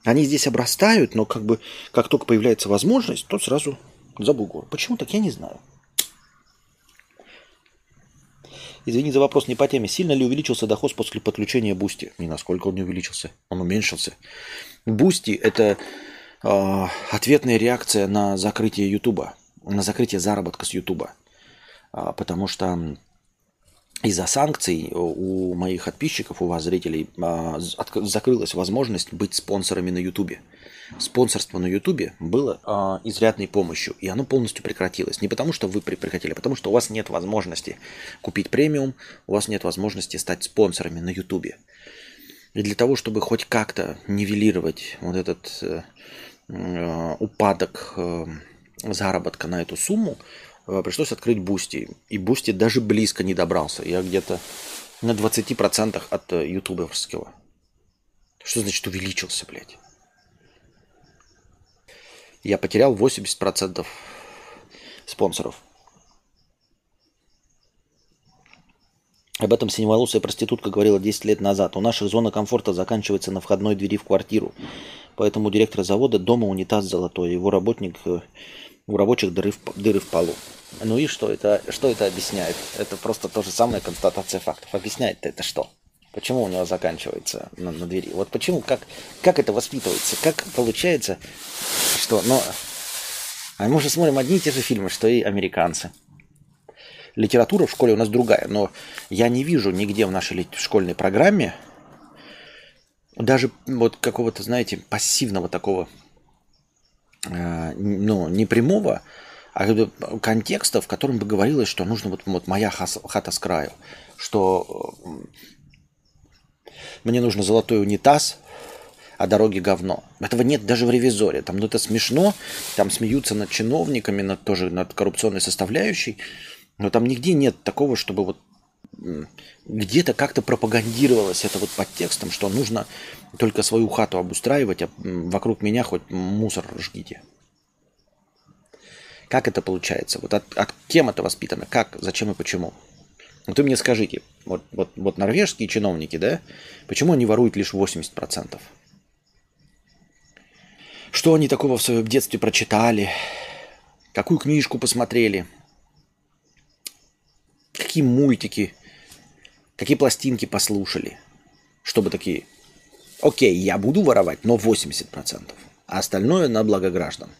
Они здесь обрастают, но как бы как только появляется возможность, то сразу за бугор. Почему так, я не знаю. Извини за вопрос не по теме. Сильно ли увеличился доход после подключения Boosty? Ни насколько он не увеличился. Он уменьшился. Boosty – это э, ответная реакция на закрытие Ютуба, на закрытие заработка с Ютуба. А, потому что из-за санкций у моих подписчиков, у вас, зрителей, а, закрылась возможность быть спонсорами на Ютубе. Спонсорство на Ютубе было а, изрядной помощью, и оно полностью прекратилось. Не потому, что вы прекратили, а потому, что у вас нет возможности купить премиум, у вас нет возможности стать спонсорами на Ютубе. И для того, чтобы хоть как-то нивелировать вот этот э, упадок э, заработка на эту сумму, Э, пришлось открыть Boosty. И Boosty даже близко не добрался. Я где-то на 20% от э, ютуберского. Что значит увеличился, блядь? Я потерял 80% спонсоров. Об этом синеволосая проститутка говорила 10 лет назад. У наших зона комфорта заканчивается на входной двери в квартиру. Поэтому у директора завода дома унитаз золотой. Его работник э, у рабочих дыры в, дыры в полу. Ну и что это, что это объясняет? Это просто то же самое констатация фактов. Объясняет это что? Почему у него заканчивается на, на двери? Вот почему, как, как это воспитывается? Как получается, что... Но, а мы же смотрим одни и те же фильмы, что и американцы. Литература в школе у нас другая, но я не вижу нигде в нашей школьной программе даже вот какого-то, знаете, пассивного такого Э, ну, не прямого, а контекста, в котором бы говорилось, что нужно вот, вот моя хата с краю, что э, Мне нужно золотой унитаз, а дороги говно. Этого нет даже в ревизоре. Там ну, это смешно, там смеются над чиновниками, над, тоже над коррупционной составляющей, но там нигде нет такого, чтобы вот где-то как-то пропагандировалось это вот под текстом, что нужно только свою хату обустраивать, а вокруг меня хоть мусор жгите. Как это получается? Вот от, от кем это воспитано? Как, зачем и почему? Вот вы мне скажите, вот, вот, вот норвежские чиновники, да, почему они воруют лишь 80%? Что они такого в своем детстве прочитали? Какую книжку посмотрели? Какие мультики какие пластинки послушали, чтобы такие, окей, я буду воровать, но 80%, а остальное на благо граждан.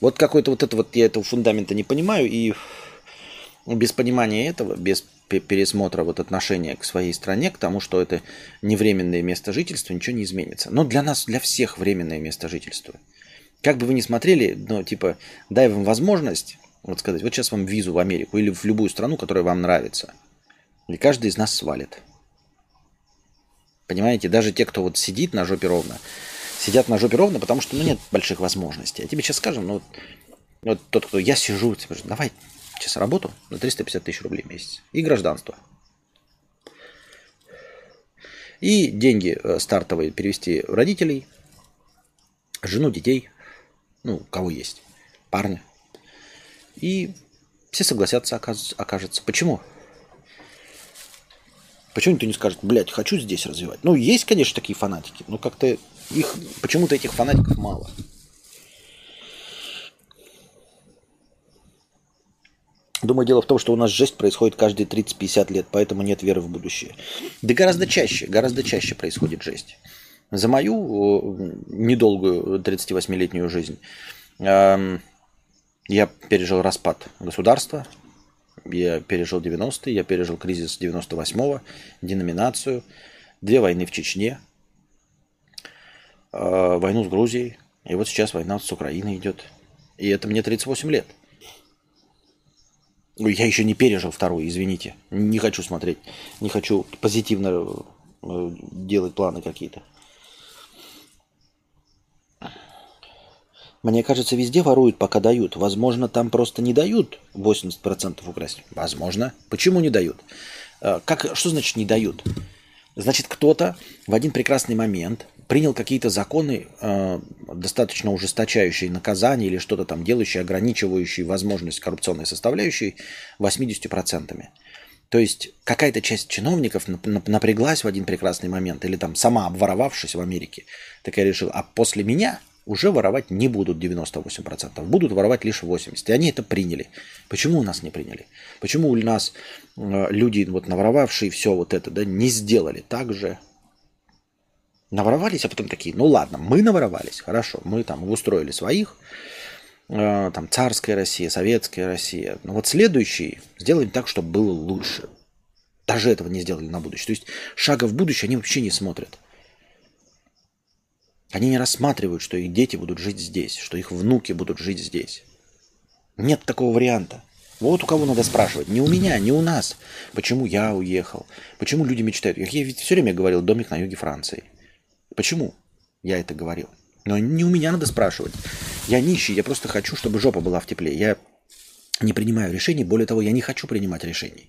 Вот какой-то вот это вот, я этого фундамента не понимаю, и без понимания этого, без пересмотра вот отношения к своей стране, к тому, что это не временное место жительства, ничего не изменится. Но для нас, для всех временное место жительства. Как бы вы ни смотрели, ну, типа, дай вам возможность, вот сказать, вот сейчас вам визу в Америку или в любую страну, которая вам нравится – и каждый из нас свалит. Понимаете, даже те, кто вот сидит на жопе ровно, сидят на жопе ровно, потому что ну, нет больших возможностей. Я тебе сейчас скажем, ну вот, вот тот, кто я сижу, типа, давай сейчас работу на 350 тысяч рублей в месяц и гражданство. И деньги э, стартовые перевести родителей, жену, детей, ну, кого есть, парня. И все согласятся, окажется. Почему? Почему никто не скажет, блядь, хочу здесь развивать? Ну, есть, конечно, такие фанатики, но как-то их, почему-то этих фанатиков мало. Думаю, дело в том, что у нас жесть происходит каждые 30-50 лет, поэтому нет веры в будущее. Да гораздо чаще, гораздо чаще происходит жесть. За мою недолгую 38-летнюю жизнь я пережил распад государства, я пережил 90-е, я пережил кризис 98-го, деноминацию, две войны в Чечне, э, войну с Грузией, и вот сейчас война с Украиной идет. И это мне 38 лет. Я еще не пережил вторую, извините. Не хочу смотреть, не хочу позитивно э, делать планы какие-то. Мне кажется, везде воруют, пока дают. Возможно, там просто не дают 80% украсть. Возможно. Почему не дают? Э, как, что значит не дают? Значит, кто-то в один прекрасный момент принял какие-то законы, э, достаточно ужесточающие наказания или что-то там делающие, ограничивающие возможность коррупционной составляющей 80%. То есть какая-то часть чиновников напряглась в один прекрасный момент, или там сама обворовавшись в Америке, такая решила, а после меня уже воровать не будут 98%, будут воровать лишь 80%. И они это приняли. Почему у нас не приняли? Почему у нас э, люди, вот наворовавшие все вот это, да, не сделали так же? Наворовались, а потом такие, ну ладно, мы наворовались, хорошо, мы там устроили своих, э, там царская Россия, советская Россия. Но вот следующий сделаем так, чтобы было лучше. Даже этого не сделали на будущее. То есть шага в будущее они вообще не смотрят. Они не рассматривают, что их дети будут жить здесь, что их внуки будут жить здесь. Нет такого варианта. Вот у кого надо спрашивать. Не у меня, не у нас. Почему я уехал? Почему люди мечтают? Я ведь все время говорил домик на юге Франции. Почему я это говорил? Но не у меня надо спрашивать. Я нищий, я просто хочу, чтобы жопа была в тепле. Я не принимаю решений, более того, я не хочу принимать решений.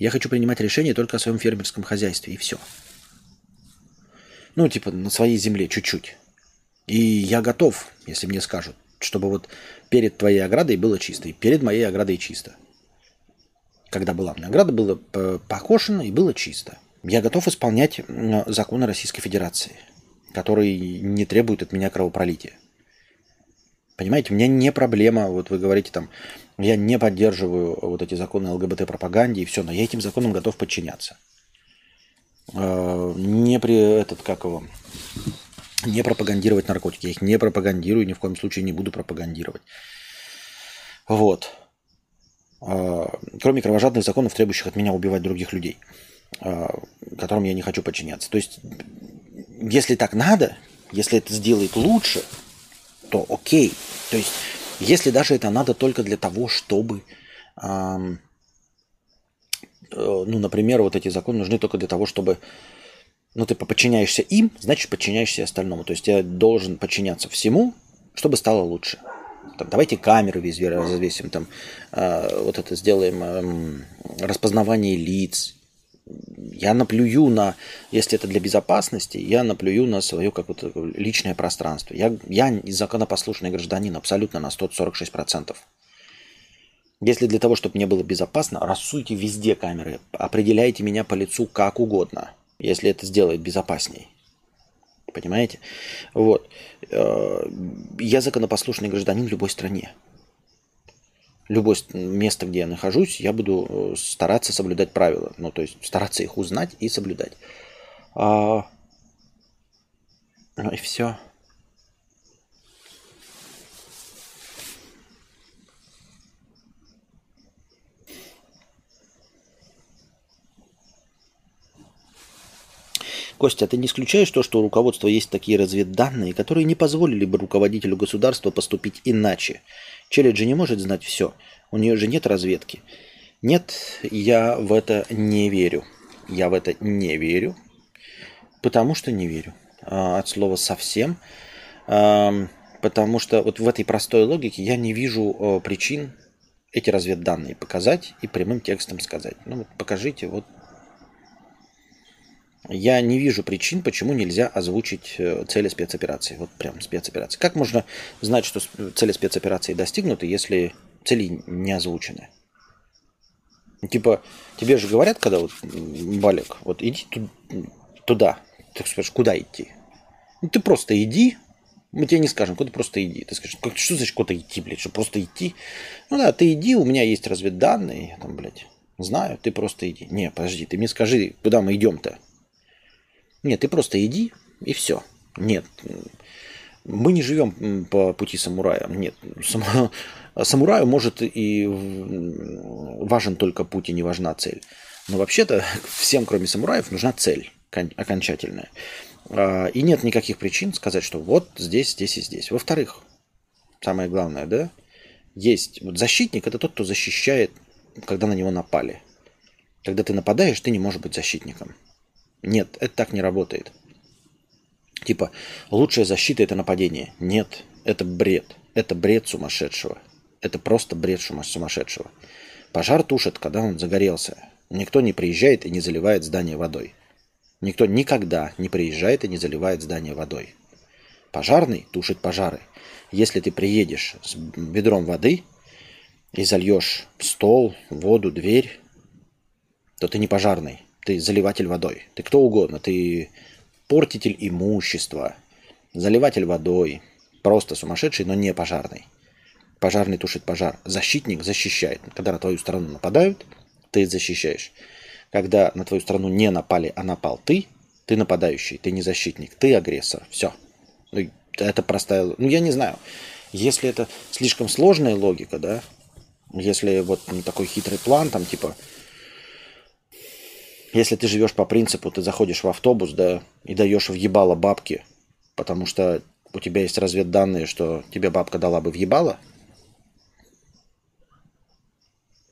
Я хочу принимать решения только о своем фермерском хозяйстве, и все. Ну, типа на своей земле чуть-чуть. И я готов, если мне скажут, чтобы вот перед твоей оградой было чисто, и перед моей оградой чисто. Когда была мне ограда, было покошено и было чисто. Я готов исполнять законы Российской Федерации, которые не требуют от меня кровопролития. Понимаете, у меня не проблема, вот вы говорите там, я не поддерживаю вот эти законы ЛГБТ-пропаганде и все, но я этим законам готов подчиняться. Э, не при этот, как его, не пропагандировать наркотики. Я их не пропагандирую, ни в коем случае не буду пропагандировать. Вот. Э, кроме кровожадных законов, требующих от меня убивать других людей, э, которым я не хочу подчиняться. То есть, если так надо, если это сделает лучше, то окей. То есть, если даже это надо только для того, чтобы ну, например, вот эти законы нужны только для того, чтобы ну, ты подчиняешься им, значит, подчиняешься остальному. То есть я должен подчиняться всему, чтобы стало лучше. Там, давайте камеры везде развесим, там, э, вот это сделаем, э, распознавание лиц. Я наплюю на, если это для безопасности, я наплюю на свое какое-то личное пространство. Я, я законопослушный гражданин абсолютно на 146%. Если для того, чтобы мне было безопасно, рассуйте везде камеры, определяйте меня по лицу как угодно, если это сделает безопасней. Понимаете? Вот. Э, я законопослушный гражданин в любой стране. Любое место, где я нахожусь, я буду э, стараться соблюдать правила. Ну, то есть стараться их узнать и соблюдать. А... Ну и все. Костя, ты не исключаешь то, что у руководства есть такие разведданные, которые не позволили бы руководителю государства поступить иначе? Челядь же не может знать все. У нее же нет разведки. Нет, я в это не верю. Я в это не верю, потому что не верю. А, от слова совсем. Потому что вот в этой простой логике я не вижу причин эти разведданные показать и прямым текстом сказать. Ну вот покажите, вот я не вижу причин, почему нельзя озвучить э, цели спецоперации. Вот прям спецоперации. Как можно знать, что цели спецоперации достигнуты, если цели не озвучены? Типа, тебе же говорят, когда вот, Балик, вот иди туда. Ты спрашиваешь, куда идти? Ну, ты просто иди, мы тебе не скажем, куда просто иди. Ты скажешь, как, что значит куда идти, блядь, что просто идти? Ну да, ты иди, у меня есть разведданные, там, блядь, знаю, ты просто иди. Не, подожди, ты мне скажи, куда мы идем-то? Нет, ты просто иди и все. Нет, мы не живем по пути самурая. Нет, самураю может и важен только путь и не важна цель. Но вообще-то всем, кроме самураев, нужна цель окончательная. А, и нет никаких причин сказать, что вот здесь, здесь и здесь. Во-вторых, самое главное, да, есть вот защитник это тот, кто защищает, когда на него напали. Когда ты нападаешь, ты не можешь быть защитником. Нет, это так не работает. Типа, лучшая защита это нападение. Нет, это бред. Это бред сумасшедшего. Это просто бред сумасшедшего. Пожар тушит, когда он загорелся. Никто не приезжает и не заливает здание водой. Никто никогда не приезжает и не заливает здание водой. Пожарный тушит пожары. Если ты приедешь с ведром воды и зальешь стол, воду, дверь, то ты не пожарный ты заливатель водой. Ты кто угодно. Ты портитель имущества, заливатель водой. Просто сумасшедший, но не пожарный. Пожарный тушит пожар. Защитник защищает. Когда на твою страну нападают, ты защищаешь. Когда на твою страну не напали, а напал ты, ты нападающий, ты не защитник, ты агрессор. Все. Ну, это простая... Ну, я не знаю. Если это слишком сложная логика, да, если вот такой хитрый план, там типа если ты живешь по принципу, ты заходишь в автобус, да, и даешь в ебало бабки, потому что у тебя есть разведданные, что тебе бабка дала бы в ебало,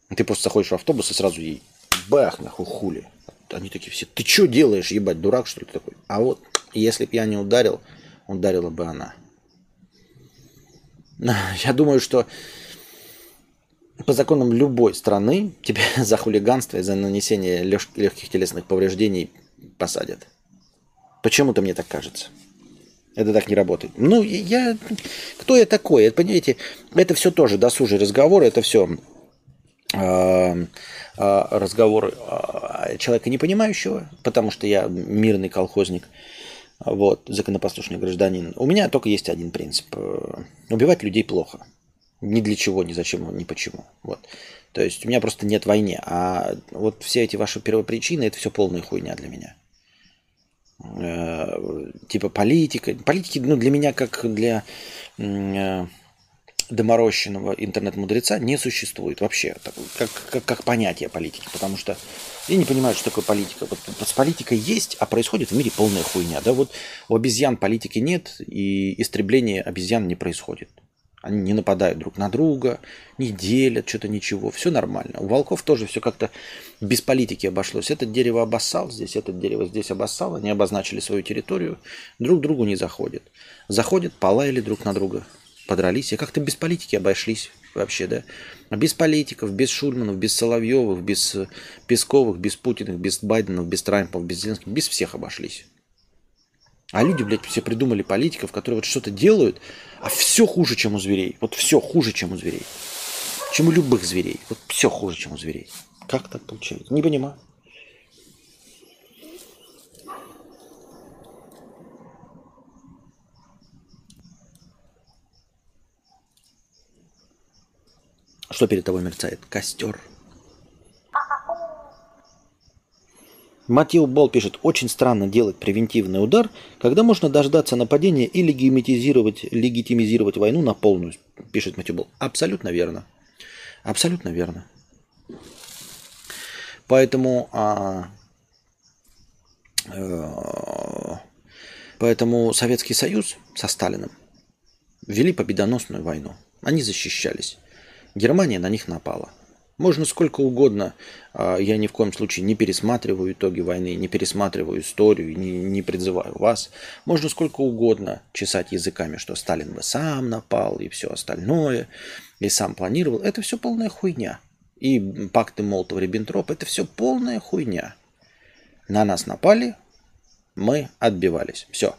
ты просто заходишь в автобус и сразу ей бах, нахуй, хули. Они такие все, ты что делаешь, ебать, дурак, что ли, такой? А вот, если бы я не ударил, ударила бы она. Я думаю, что по законам любой страны тебя за хулиганство и за нанесение легких телесных повреждений посадят. Почему-то мне так кажется. Это так не работает. Ну, я... Кто я такой? Это, понимаете, это все тоже досужий разговор, это все э, а, а, разговор э, человека не понимающего, потому что я мирный колхозник, вот, законопослушный гражданин. У меня только есть один принцип. Убивать людей плохо. Ни для чего, ни зачем, ни почему. Вот. То есть у меня просто нет войны. А вот все эти ваши первопричины, это все полная хуйня для меня. Э, типа политика. Политики, ну, для меня, как для э, доморощенного интернет-мудреца, не существует вообще. Как, как, как понятие политики. Потому что я не понимаю, что такое политика. Вот с политикой есть, а происходит в мире полная хуйня. Да, вот у обезьян политики нет, и истребление обезьян не происходит. Они не нападают друг на друга, не делят что-то ничего. Все нормально. У волков тоже все как-то без политики обошлось. Это дерево обоссал здесь, это дерево здесь обоссал. Они обозначили свою территорию. Друг другу не заходят. Заходят, полаяли друг на друга, подрались. И как-то без политики обошлись вообще, да? Без политиков, без Шульманов, без Соловьевых, без Песковых, без Путиных, без Байденов, без Трампов, без Зеленских. Без всех обошлись. А люди, блядь, все придумали политиков, которые вот что-то делают, а все хуже, чем у зверей. Вот все хуже, чем у зверей. Чем у любых зверей. Вот все хуже, чем у зверей. Как так получается? Не понимаю. Что перед тобой мерцает? Костер. Матил Бол пишет, очень странно делать превентивный удар, когда можно дождаться нападения и легитимизировать, легитимизировать войну на полную, пишет Матил Бол. Абсолютно верно. Абсолютно верно. Поэтому, а, э, поэтому Советский Союз со Сталиным вели победоносную войну. Они защищались. Германия на них напала. Можно сколько угодно, а, я ни в коем случае не пересматриваю итоги войны, не пересматриваю историю, не, не призываю вас. Можно сколько угодно чесать языками, что Сталин бы сам напал и все остальное, и сам планировал. Это все полная хуйня. И пакты Молотова-Риббентроп – это все полная хуйня. На нас напали, мы отбивались. Все.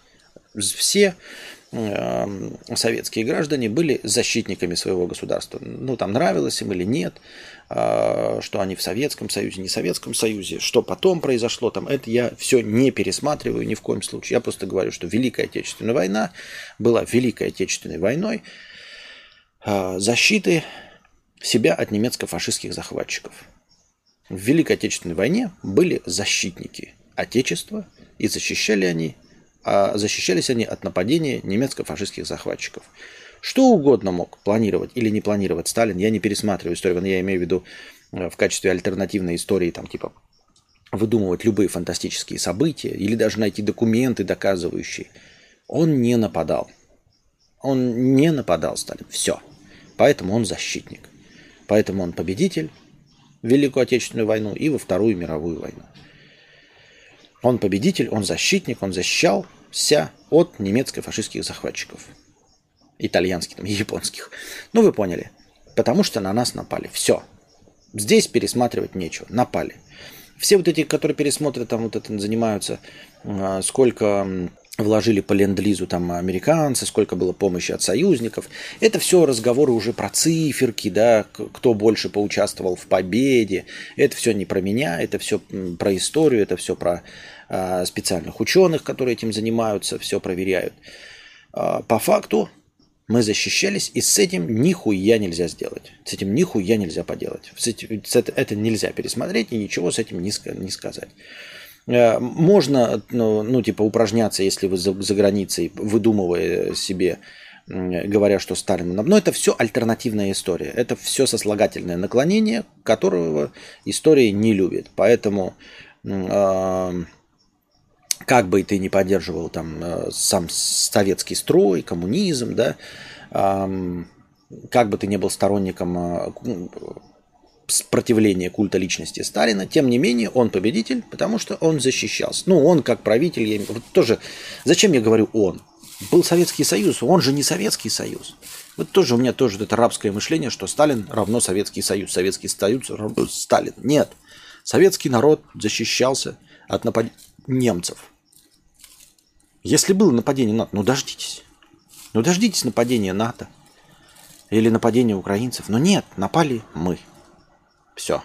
Все Эм, советские граждане были защитниками своего государства. Ну, там нравилось им или нет, что они в Советском Союзе, не Советском Союзе, что потом произошло, там, это я все не пересматриваю ни в коем случае. Я просто говорю, что Великая Отечественная война была Великой Отечественной войной э, защиты себя от немецко-фашистских захватчиков. В Великой Отечественной войне были защитники Отечества, и защищали они а защищались они от нападения немецко-фашистских захватчиков. Что угодно мог планировать или не планировать Сталин, я не пересматриваю историю, но я имею в виду э, в качестве альтернативной истории, там типа выдумывать любые фантастические события или даже найти документы, доказывающие. Он не нападал. Он не нападал, Сталин. Все. Поэтому он защитник. Поэтому он победитель в Великую Отечественную войну и во Вторую мировую войну. Он победитель, он защитник, он защищался от немецко-фашистских захватчиков. Итальянских там, и японских. Ну, вы поняли. Потому что на нас напали. Все. Здесь пересматривать нечего. Напали. Все вот эти, которые пересмотрят, там вот это занимаются, а, сколько вложили по ленд-лизу там американцы, сколько было помощи от союзников. Это все разговоры уже про циферки, да, кто больше поучаствовал в победе. Это все не про меня, это все про историю, это все про э, специальных ученых, которые этим занимаются, все проверяют. Э, по факту мы защищались, и с этим нихуя нельзя сделать. С этим нихуя нельзя поделать. С этим, с это, это нельзя пересмотреть и ничего с этим не, не сказать. Э, можно, ну, ну, типа, упражняться, если вы за, за границей, выдумывая себе, говоря, что Сталин... Но это все альтернативная история. Это все сослагательное наклонение, которого история не любит. Поэтому э, как бы ты ни поддерживал там э, сам советский строй, коммунизм, да, как бы ты не был сторонником э, сопротивления культа личности Сталина, тем не менее он победитель, потому что он защищался. Ну, он как правитель, я вот тоже, зачем я говорю он? Был Советский Союз, он же не Советский Союз. Вот тоже у меня тоже это рабское мышление, что Сталин равно Советский Союз, Советский Союз равно Сталин. Нет, советский народ защищался от нападения немцев. Если было нападение НАТО, ну дождитесь. Ну дождитесь нападения НАТО или нападения украинцев. Но нет, напали мы. Все.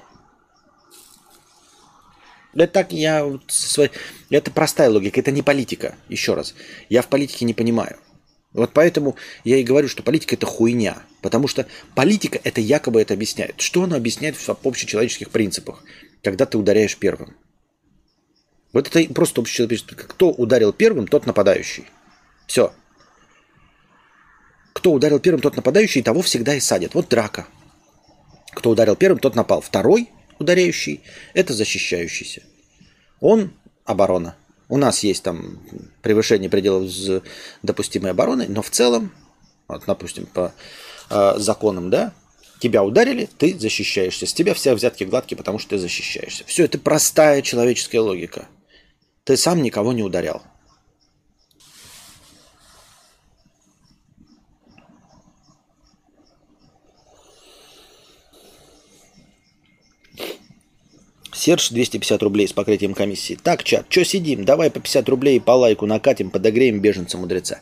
Это так я свой... Это простая логика, это не политика. Еще раз. Я в политике не понимаю. Вот поэтому я и говорю, что политика это хуйня. Потому что политика это якобы это объясняет. Что она объясняет в общечеловеческих принципах, когда ты ударяешь первым? Вот это просто общечеловеческий. Кто ударил первым, тот нападающий. Все. Кто ударил первым, тот нападающий, того всегда и садят. Вот драка. Кто ударил первым, тот напал. Второй ударяющий – это защищающийся. Он – оборона. У нас есть там превышение пределов допустимой обороны, но в целом вот, допустим, по э, законам, да, тебя ударили, ты защищаешься. С тебя все взятки гладкие, потому что ты защищаешься. Все, это простая человеческая логика. Ты сам никого не ударял. Серж 250 рублей с покрытием комиссии. Так, чат, что сидим? Давай по 50 рублей по лайку накатим, подогреем беженца мудреца.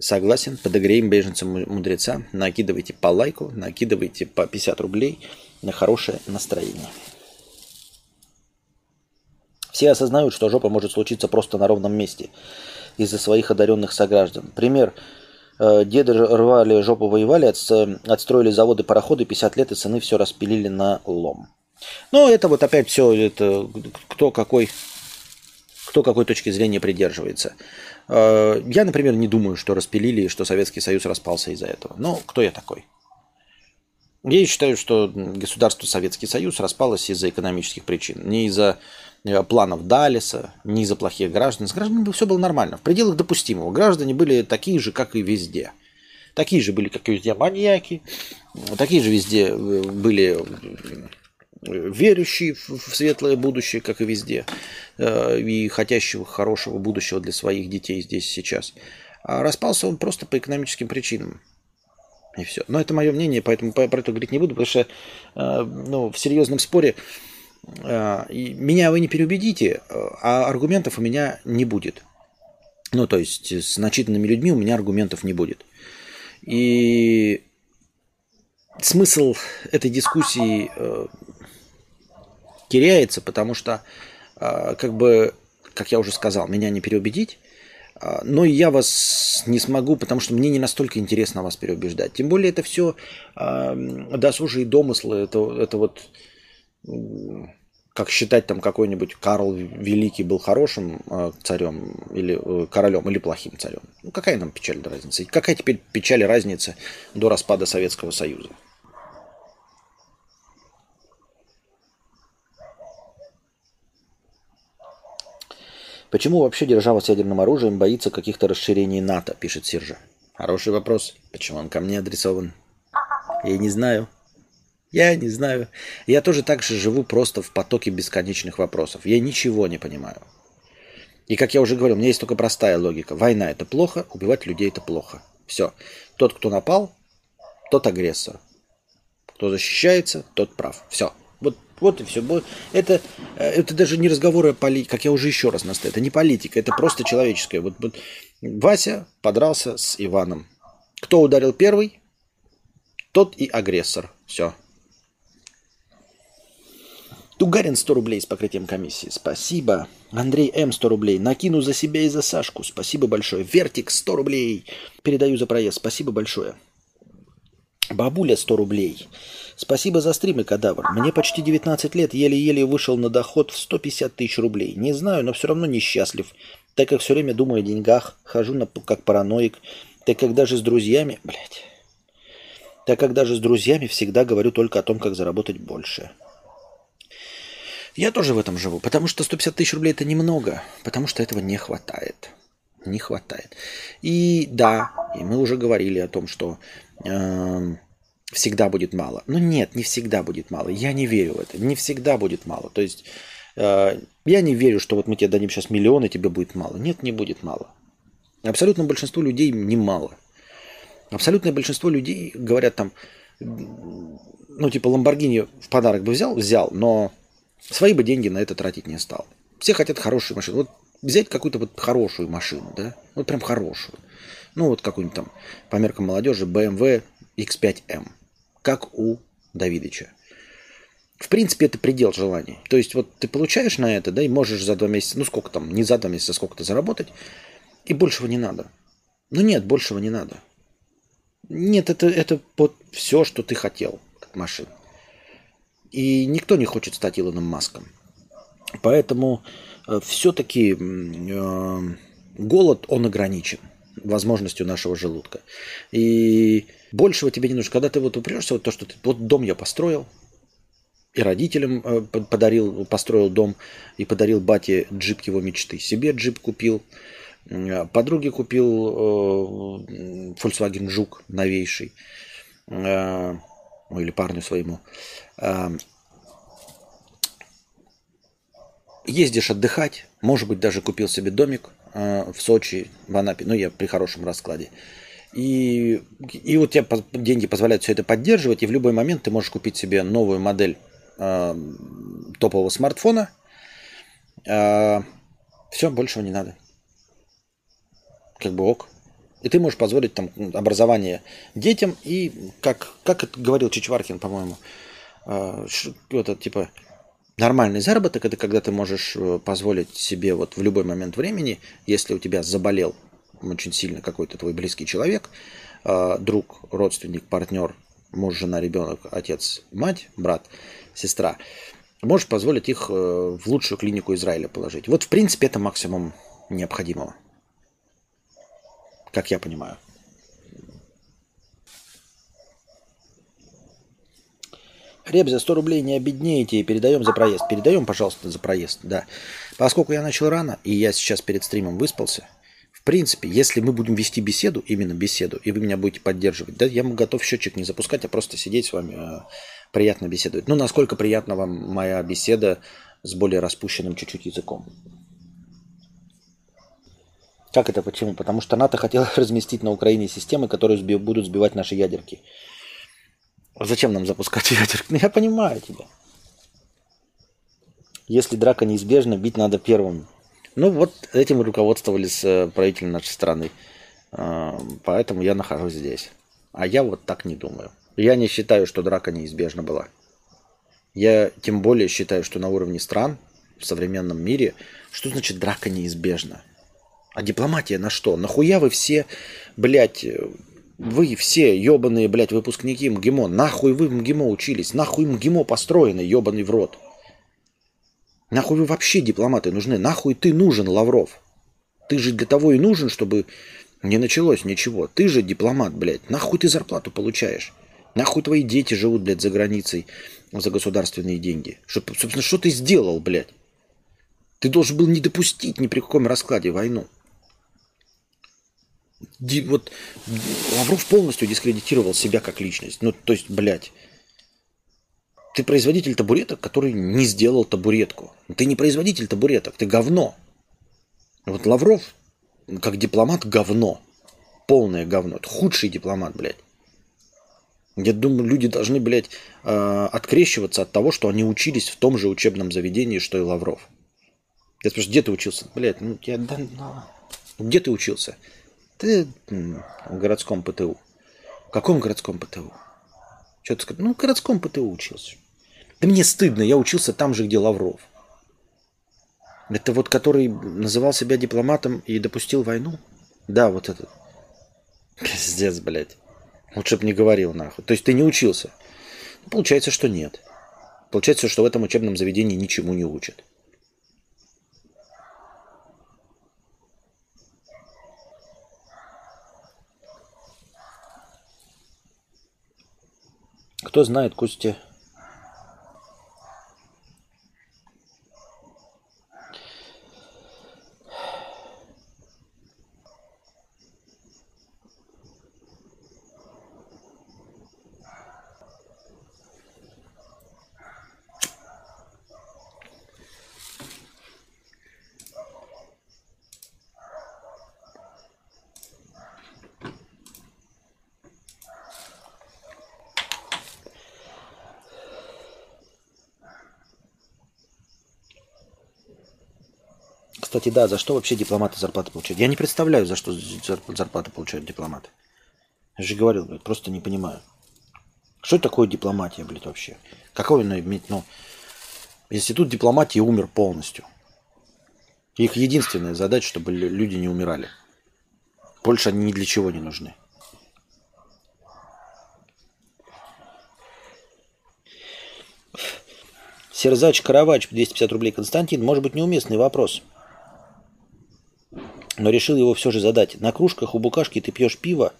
Согласен, подогреем беженца мудреца. Накидывайте по лайку, накидывайте по 50 рублей на хорошее настроение. Все осознают, что жопа может случиться просто на ровном месте из-за своих одаренных сограждан. Пример. Э, деды рвали жопу, воевали, отстроили заводы, пароходы, 50 лет, и сыны все распилили на лом. Ну, это вот опять все, это кто какой, кто какой точки зрения придерживается. Э, я, например, не думаю, что распилили, что Советский Союз распался из-за этого. Но кто я такой? Я считаю, что государство Советский Союз распалось из-за экономических причин. Не из-за планов Далиса, не из-за плохих граждан. С гражданами все было нормально. В пределах допустимого. Граждане были такие же, как и везде. Такие же были, как и везде, маньяки. Такие же везде э, были верующий в светлое будущее, как и везде, э, и хотящего хорошего будущего для своих детей здесь сейчас. А распался он просто по экономическим причинам. И все. Но это мое мнение, поэтому про это говорить не буду, потому что э, ну, в серьезном споре э, меня вы не переубедите, а аргументов у меня не будет. Ну, то есть с начитанными людьми у меня аргументов не будет. И смысл этой дискуссии теряется, потому что, как бы, как я уже сказал, меня не переубедить, но я вас не смогу, потому что мне не настолько интересно вас переубеждать. Тем более это все досужие домыслы, это, это вот как считать там какой-нибудь Карл Великий был хорошим царем или э, королем или плохим царем. Ну какая нам печаль разница? какая теперь печаль и разница до распада Советского Союза? Почему вообще держава с ядерным оружием боится каких-то расширений НАТО, пишет Сержа. Хороший вопрос. Почему он ко мне адресован? Я не знаю. Я не знаю. Я тоже так же живу просто в потоке бесконечных вопросов. Я ничего не понимаю. И как я уже говорил, у меня есть только простая логика. Война это плохо, убивать людей это плохо. Все. Тот, кто напал, тот агрессор. Кто защищается, тот прав. Все. Вот вот и все. Это, э, это даже не разговоры о политике, как я уже еще раз настаиваю. Это не политика, это просто человеческое. Вот, вот Вася подрался с Иваном. Кто ударил первый, тот и агрессор. Все. Тугарин 100 рублей с покрытием комиссии. Спасибо. Андрей М 100 рублей. Накину за себя и за Сашку. Спасибо большое. Вертик 100 рублей. Передаю за проезд. Спасибо большое. Бабуля 100 рублей. Спасибо за стримы, кадавр. Мне почти 19 лет, еле-еле вышел на доход в 150 тысяч рублей. Не знаю, но все равно несчастлив, так как все время думаю о деньгах, хожу на, как параноик, так как даже с друзьями... Блядь. Так как даже с друзьями всегда говорю только о том, как заработать больше. Я тоже в этом живу, потому что 150 тысяч рублей это немного, потому что этого не хватает. Не хватает. И да, и мы уже говорили о том, что э, всегда будет мало. Но нет, не всегда будет мало. Я не верю в это. Не всегда будет мало. То есть э, я не верю, что вот мы тебе дадим сейчас миллион, и тебе будет мало. Нет, не будет мало. Абсолютно большинство людей не мало. Абсолютное большинство людей говорят там, ну типа Ламборгини в подарок бы взял, взял, но свои бы деньги на это тратить не стал. Все хотят хорошую машину. Вот взять какую-то вот хорошую машину, да, вот прям хорошую. Ну вот какую-нибудь там по меркам молодежи BMW X5M как у Давидыча. В принципе, это предел желаний. То есть, вот ты получаешь на это, да, и можешь за два месяца, ну сколько там, не за два месяца, а сколько-то заработать, и большего не надо. Ну нет, большего не надо. Нет, это, это вот все, что ты хотел от машин. И никто не хочет стать Илоном Маском. Поэтому э, все-таки э, голод, он ограничен возможностью нашего желудка. И большего тебе не нужно. Когда ты вот упрешься, вот то, что ты, вот дом я построил, и родителям э, подарил, построил дом, и подарил бате джип его мечты. Себе джип купил, подруге купил Volkswagen Жук новейший, ну, или парню своему, ездишь отдыхать, может быть, даже купил себе домик э, в Сочи, в Анапе, ну, я при хорошем раскладе. И, и вот тебе деньги позволяют все это поддерживать, и в любой момент ты можешь купить себе новую модель топового смартфона. Э, все, большего не надо. Как бы ок. И ты можешь позволить там образование детям и, как, как говорил Чичваркин, по-моему, э, это типа нормальный заработок это когда ты можешь э, позволить себе вот в любой момент времени, если у тебя заболел очень сильно какой-то твой близкий человек, э, друг, родственник, партнер, муж, жена, ребенок, отец, мать, брат, сестра, можешь позволить их в лучшую клинику Израиля положить. Вот в принципе это максимум необходимого. Как я понимаю. Реб, за 100 рублей не обеднеете и передаем за проезд. Передаем, пожалуйста, за проезд, да. Поскольку я начал рано, и я сейчас перед стримом выспался, в принципе, если мы будем вести беседу, именно беседу, и вы меня будете поддерживать, да, я готов счетчик не запускать, а просто сидеть с вами, э, приятно беседовать. Ну, насколько приятна вам моя беседа с более распущенным чуть-чуть языком. Как это почему? Потому что НАТО хотела разместить на Украине системы, которые будут сбивать наши ядерки. Зачем нам запускать ядерку? Ну, я понимаю тебя. Если драка неизбежна, бить надо первым. Ну, вот этим руководствовались э, правители нашей страны. А, поэтому я нахожусь здесь. А я вот так не думаю. Я не считаю, что драка неизбежна была. Я тем более считаю, что на уровне стран в современном мире, что значит драка неизбежна? А дипломатия на что? Нахуя вы все, блядь, вы все ебаные, блядь, выпускники МГИМО, нахуй вы в МГИМО учились, нахуй МГИМО построены, ебаный в рот. Нахуй вы вообще дипломаты нужны, нахуй ты нужен, Лавров. Ты же для того и нужен, чтобы не началось ничего. Ты же дипломат, блядь, нахуй ты зарплату получаешь. Нахуй твои дети живут, блядь, за границей за государственные деньги. Что, собственно, что ты сделал, блядь? Ты должен был не допустить ни при каком раскладе войну вот Лавров полностью дискредитировал себя как личность. Ну, то есть, блядь, ты производитель табуреток, который не сделал табуретку. Ты не производитель табуреток, ты говно. Вот Лавров, как дипломат, говно. Полное говно. Это худший дипломат, блядь. Я думаю, люди должны, блядь, э, открещиваться от того, что они учились в том же учебном заведении, что и Лавров. Я спрашиваю, где ты учился? Блядь, ну я да, ну, где ты учился? Ты в городском ПТУ. В каком городском ПТУ? Что ты сказал? Ну, в городском ПТУ учился. Да мне стыдно, я учился там же, где Лавров. Это вот который называл себя дипломатом и допустил войну? Да, вот этот. Пиздец, блядь. Лучше бы не говорил нахуй. То есть ты не учился? Получается, что нет. Получается, что в этом учебном заведении ничему не учат. Кто знает, Костя Кстати, да, за что вообще дипломаты зарплаты получают? Я не представляю, за что зарплаты получают дипломаты. Я же говорил, блядь, просто не понимаю. Что такое дипломатия, блядь, вообще? Какой она имеет, ну... Институт дипломатии умер полностью. Их единственная задача, чтобы люди не умирали. Больше они ни для чего не нужны. Серзач Каравач, 250 рублей. Константин, может быть, неуместный вопрос но решил его все же задать. На кружках у букашки ты пьешь пиво,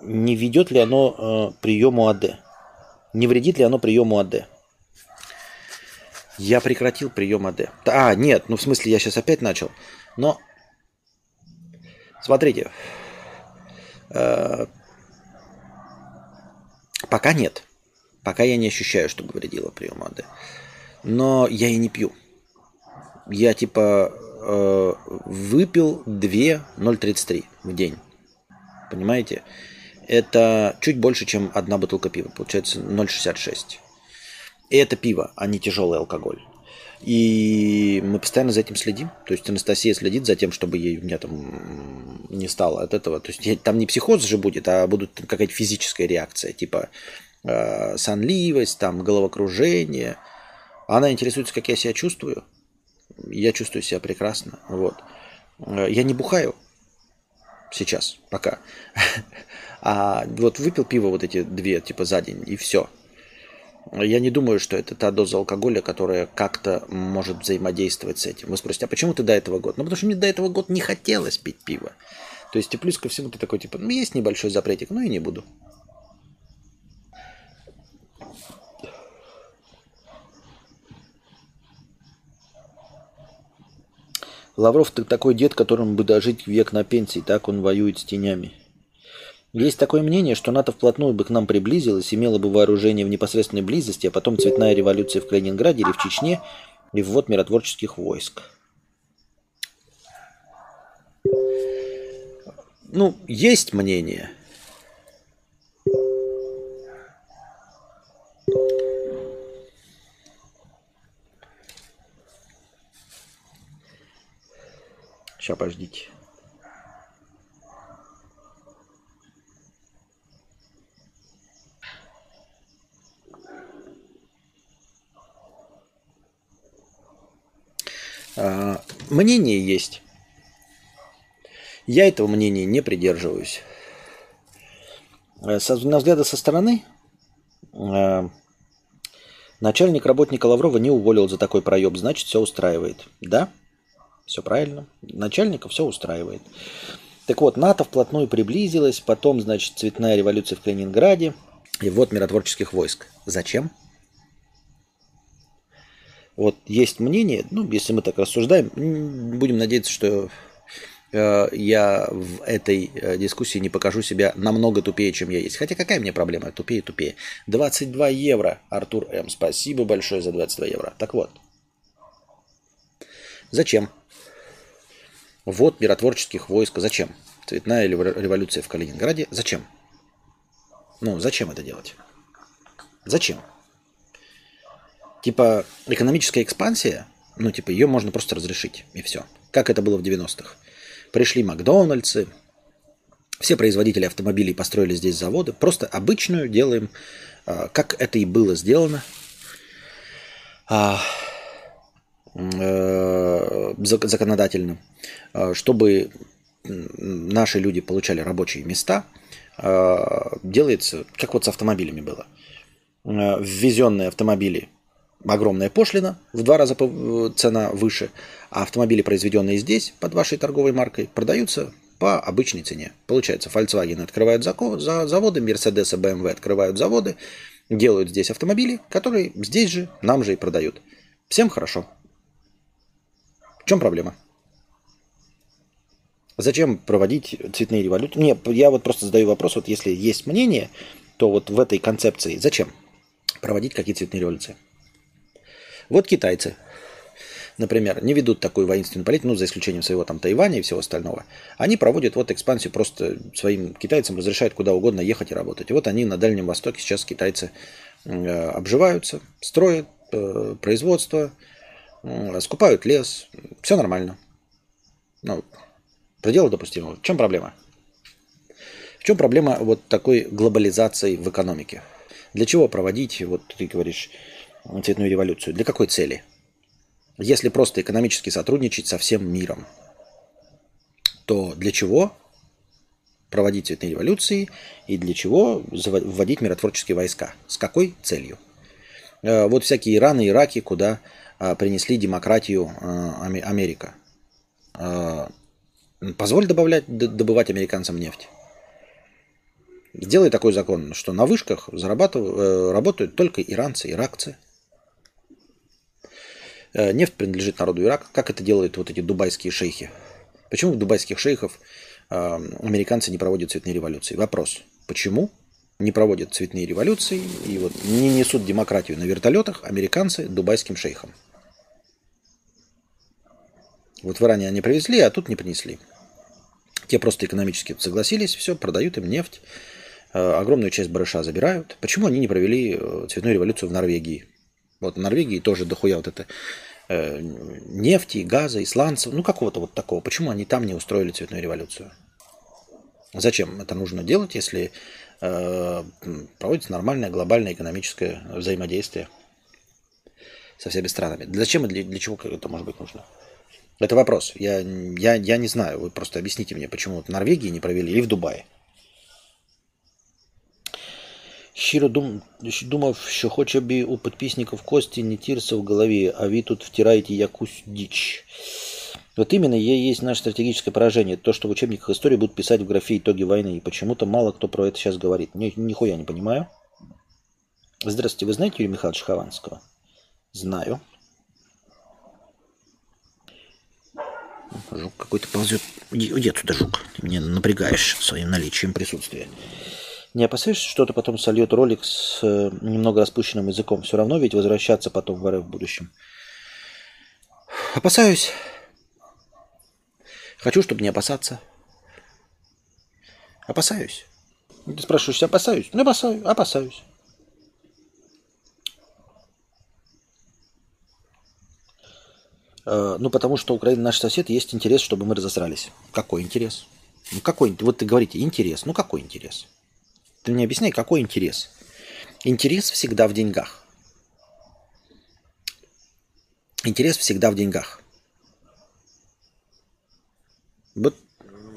не ведет ли оно э, приему АД? Не вредит ли оно приему АД? Я прекратил прием АД. А, нет, ну в смысле я сейчас опять начал. Но смотрите, Э, пока нет. Пока я не ощущаю, что повредило прием АД. Но я и не пью. Я типа э, выпил 2,033 в день. Понимаете? Это чуть больше, чем одна бутылка пива. Получается 0,66. И это пиво, а не тяжелый алкоголь. И мы постоянно за этим следим. То есть Анастасия следит за тем, чтобы ей у меня там не стало от этого. То есть там не психоз же будет, а будут какая-то физическая реакция, типа э, сонливость, там головокружение. Она интересуется, как я себя чувствую. Я чувствую себя прекрасно. Вот. Э, я не бухаю сейчас, пока. А вот выпил пиво вот эти две, типа, за день, и все. Я не думаю, что это та доза алкоголя, которая как-то может взаимодействовать с этим. Вы спросите, а почему ты до этого года? Ну, потому что мне до этого года не хотелось пить пиво. То есть, и плюс ко всему ты такой, типа, ну, есть небольшой запретик, но и не буду. Лавров ты такой дед, которому бы дожить век на пенсии, так он воюет с тенями. Есть такое мнение, что НАТО вплотную бы к нам приблизилось, имело бы вооружение в непосредственной близости, а потом цветная революция в Калининграде или в Чечне и ввод миротворческих войск. Ну, есть мнение. Сейчас, подождите. А, мнение есть. Я этого мнения не придерживаюсь. Э, на взгляда со стороны, э, начальник работника Лаврова не уволил за такой проеб, значит, все устраивает. Да, все правильно. Начальника все устраивает. Так вот, НАТО вплотную приблизилась, потом, значит, цветная революция в Калининграде, и вот миротворческих войск. Зачем? Вот есть мнение, ну, если мы так рассуждаем, будем надеяться, что э, я в этой э, дискуссии не покажу себя намного тупее, чем я есть. Хотя какая мне проблема? Тупее, тупее. 22 евро, Артур М. Спасибо большое за 22 евро. Так вот. Зачем? Вот миротворческих войск. Зачем? Цветная революция в Калининграде. Зачем? Ну, зачем это делать? Зачем? Типа экономическая экспансия, ну типа ее можно просто разрешить, и все. Как это было в 90-х. Пришли Макдональдсы, все производители автомобилей построили здесь заводы. Просто обычную делаем, а, как это и было сделано, э, законодательно, а, чтобы наши люди получали рабочие места, делается, как вот с автомобилями было. Ввезенные автомобили огромная пошлина, в два раза цена выше, а автомобили, произведенные здесь под вашей торговой маркой, продаются по обычной цене. Получается, Volkswagen открывают заводы, Mercedes и BMW открывают заводы, делают здесь автомобили, которые здесь же, нам же и продают. Всем хорошо. В чем проблема? Зачем проводить цветные революции? Не, я вот просто задаю вопрос, вот если есть мнение, то вот в этой концепции зачем проводить какие цветные революции? Вот китайцы, например, не ведут такую воинственную политику, ну, за исключением своего там Тайваня и всего остального. Они проводят вот экспансию, просто своим китайцам разрешают куда угодно ехать и работать. И вот они на Дальнем Востоке сейчас китайцы э, обживаются, строят э, производство, скупают лес, все нормально. Ну, пределы допустимого. В чем проблема? В чем проблема вот такой глобализации в экономике? Для чего проводить, вот ты говоришь, цветную революцию? Для какой цели? Если просто экономически сотрудничать со всем миром, то для чего проводить цветные революции и для чего вводить миротворческие войска? С какой целью? Э, вот всякие Ираны, Ираки, куда принесли демократию а, Америка. А, позволь добавлять, добывать американцам нефть. Сделай такой закон, что на вышках зарабатывают, э, работают только иранцы, иракцы, Э, нефть принадлежит народу Ирака. Как это делают вот эти дубайские шейхи? Почему у дубайских шейхов американцы не проводят цветные революции. Вопрос, почему не проводят цветные революции и вот не несут демократию на вертолетах американцы дубайским шейхам? Вот в Иране они привезли, а тут не принесли. Те просто экономически согласились, все, продают им нефть, э, огромную часть барыша забирают. Почему они не провели э, цветную революцию в Норвегии? Вот в Норвегии тоже дохуя вот это э, нефти, газа, исландцев, ну какого-то вот такого. Почему они там не устроили цветную революцию? Зачем это нужно делать, если э, проводится нормальное глобальное экономическое взаимодействие со всеми странами? Зачем и для, для чего это может быть нужно? Это вопрос. Я, я, я не знаю. Вы просто объясните мне, почему в Норвегии не провели или в Дубае. Щиро дум, думав, що хоча б у підписників кості не тірся в голове, а вы тут втираете якусь дичь. Вот именно и есть наше стратегическое поражение. То, что в учебниках истории будут писать в графе итоги войны. И почему-то мало кто про это сейчас говорит. Ни, нихуя не понимаю. Здравствуйте, вы знаете Юрия Михайловича Хованского? Знаю. Жук какой-то ползет. Уйди, уйди отсюда, жук. Ты меня напрягаешь своим наличием присутствия. Не опасаешься, что ты потом сольет ролик с э, немного распущенным языком? Все равно ведь возвращаться потом в РФ в будущем. Опасаюсь. Хочу, чтобы не опасаться. Опасаюсь. Ты спрашиваешь, опасаюсь? Ну, опасаюсь, опасаюсь. Ну, потому что Украина наш сосед, есть интерес, чтобы мы разосрались. Какой интерес? Ну, какой? Вот ты говорите, интерес. Ну, какой интерес? Ты мне объясняй, какой интерес? Интерес всегда в деньгах. Интерес всегда в деньгах. Вот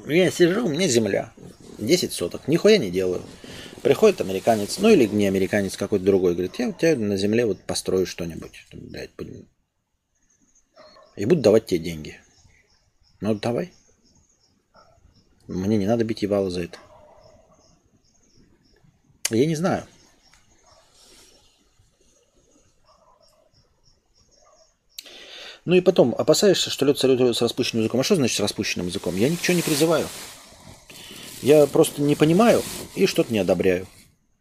я сижу, у меня земля. 10 соток. Нихуя не делаю. Приходит американец, ну или не американец, какой-то другой, говорит, я у тебя на земле вот построю что-нибудь. Блядь, и буду давать тебе деньги. Ну, давай. Мне не надо бить ебало за это. Я не знаю. Ну и потом, опасаешься, что лед салютует с распущенным языком. А что значит с распущенным языком? Я ничего не призываю. Я просто не понимаю и что-то не одобряю.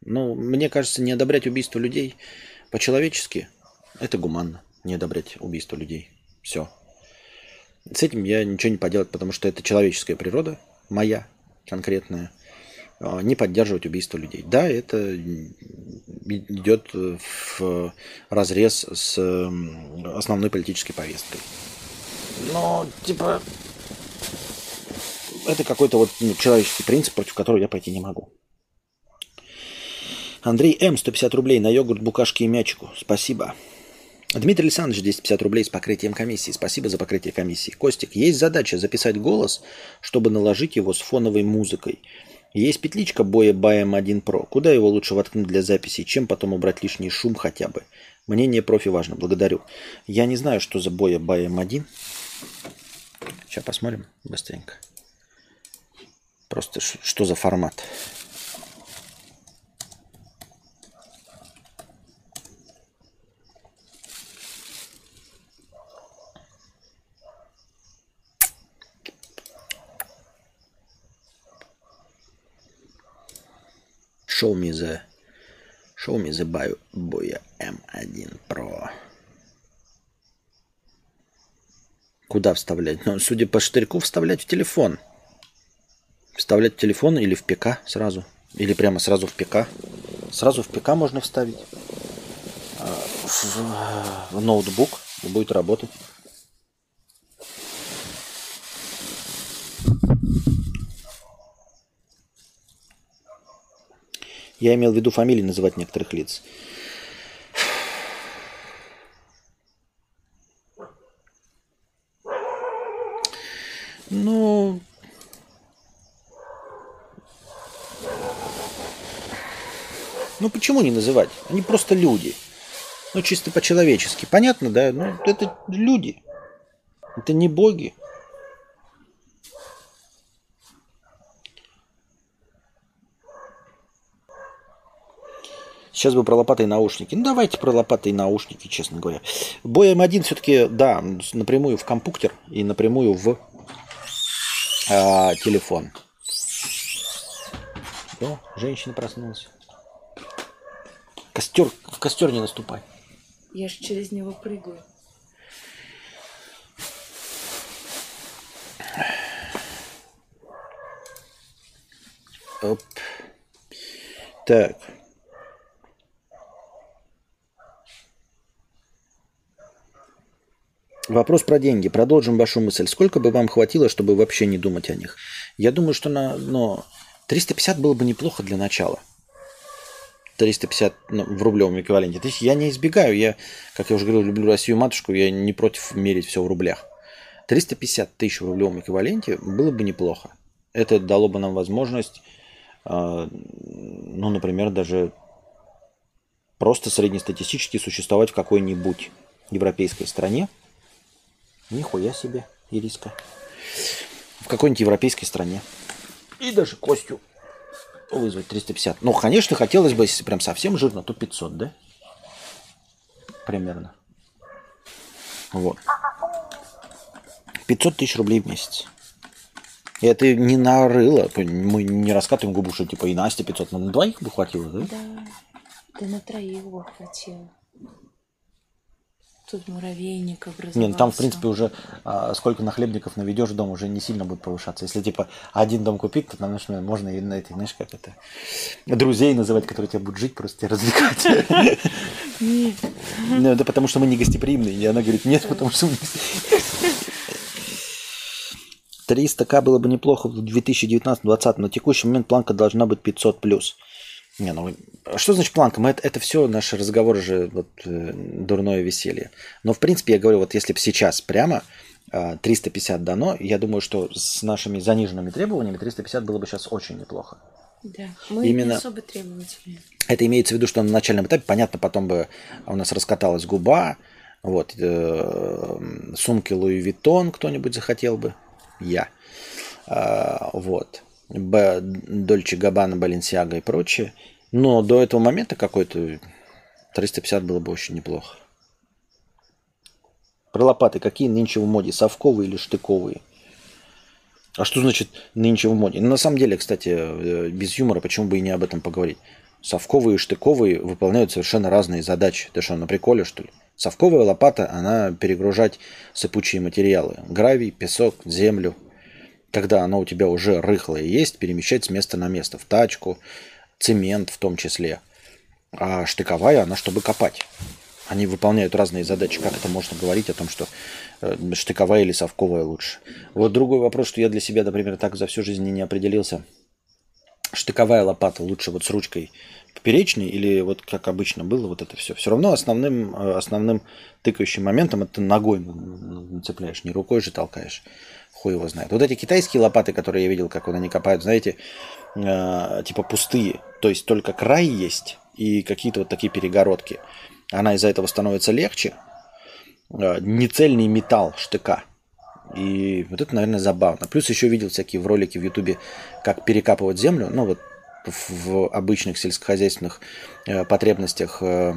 Ну, мне кажется, не одобрять убийство людей по-человечески – это гуманно. Не одобрять убийство людей. Все. С этим я ничего не поделать, потому что это человеческая природа, моя конкретная, а, не поддерживать убийство людей. Да, это идет в разрез с основной политической повесткой. Но, типа, это какой-то вот ну, человеческий принцип, против которого я пойти не могу. Андрей М. 150 рублей на йогурт, букашки и мячику. Спасибо. Дмитрий Александрович, 250 рублей с покрытием комиссии. Спасибо за покрытие комиссии. Костик, есть задача записать голос, чтобы наложить его с фоновой музыкой. Есть петличка боя BM1 Pro. Куда его лучше воткнуть для записи, чем потом убрать лишний шум хотя бы? Мнение профи важно. Благодарю. Я не знаю, что за боя BM1. Сейчас посмотрим быстренько. Просто что за формат. Me the, show me the Boya M1 Pro. Куда вставлять? Ну, судя по штырьку, вставлять в телефон. Вставлять в телефон или в ПК сразу. Или прямо сразу в ПК. Сразу в ПК можно вставить. А, в, в ноутбук будет работать. Я имел в виду фамилии называть некоторых лиц. Ну, ну почему не называть? Они просто люди. Ну, чисто по-человечески. Понятно, да? Ну, это люди. Это не боги. Сейчас бы про лопаты и наушники. Ну, давайте про лопаты и наушники, честно говоря. Бой М1 все-таки, да, напрямую в компьютер и напрямую в а, телефон. О, женщина проснулась. Костер, в костер не наступай. Я же через него прыгаю. Оп. Так. Вопрос про деньги. Продолжим вашу мысль. Сколько бы вам хватило, чтобы вообще не думать о них? Я думаю, что на, но 350 было бы неплохо для начала. 350 ну, в рублевом эквиваленте. То есть я не избегаю, я, как я уже говорил, люблю Россию матушку, я не против мерить все в рублях. 350 тысяч в рублевом эквиваленте было бы неплохо. Это дало бы нам возможность, э, ну, например, даже просто среднестатистически существовать в какой-нибудь европейской стране. Нихуя себе, Ириска. В какой-нибудь европейской стране. И даже Костю вызвать 350. Ну, конечно, хотелось бы, если прям совсем жирно, то 500, да? Примерно. Вот. 500 тысяч рублей в месяц. И это не нарыло. Мы не раскатываем губу, что типа и Настя 500. Но на двоих бы хватило, да? Да. Да на троих бы хватило. Тут муравейник образовался. Не, ну там, в принципе, уже а, сколько нахлебников наведешь дом, уже не сильно будет повышаться. Если, типа, один дом купить, то, знаешь, можно и на этих, знаешь, как это, друзей называть, которые тебя будут жить, просто тебя развлекать. Нет. Ну, это потому, что мы не гостеприимные. И она говорит, нет, потому что мы 300к было бы неплохо в 2019-2020, на текущий момент планка должна быть 500 плюс. Не, ну что значит планка? Мы, это, это все наши разговоры же вот, э, дурное веселье. Но в принципе я говорю, вот если бы сейчас прямо э, 350 дано, я думаю, что с нашими заниженными требованиями 350 было бы сейчас очень неплохо. Да, мы Именно- не особо требовательны. Это имеется в виду, что на начальном этапе, понятно, потом бы у нас раскаталась губа, вот, э, сумки Louis Vuitton кто-нибудь захотел бы, я, А, вот, Dolce Gabbana, Balenciaga и прочее. Но до этого момента какой-то 350 было бы очень неплохо. Про лопаты. Какие нынче в моде? Совковые или штыковые? А что значит нынче в моде? Ну, на самом деле, кстати, э, без юмора, почему бы и не об этом поговорить? Совковые и штыковые выполняют совершенно разные задачи. Ты что, на приколе, что ли? Совковая лопата, она перегружать сыпучие материалы. Гравий, песок, землю. Когда оно у тебя уже рыхлое есть, перемещать с места на место. В тачку, цемент в том числе. А штыковая, она чтобы копать. Они выполняют разные задачи. Как это можно говорить о том, что э, штыковая или совковая лучше? Вот другой вопрос, что я для себя, например, так за всю жизнь не определился. Штыковая лопата лучше вот с ручкой поперечной или вот как обычно было вот это все. Все равно основным, э, основным тыкающим моментом это ногой нацепляешь, не рукой же толкаешь. Хуй его знает. Вот эти китайские лопаты, которые я видел, как вот они копают, знаете, э, типа пустые. То есть только край есть и какие-то вот такие перегородки. Она из-за этого становится легче. Э, Нецельный металл штыка. И вот это, наверное, забавно. Плюс еще видел всякие в ролики в Ютубе, как перекапывать землю. Ну вот в, обычных сельскохозяйственных э, потребностях э,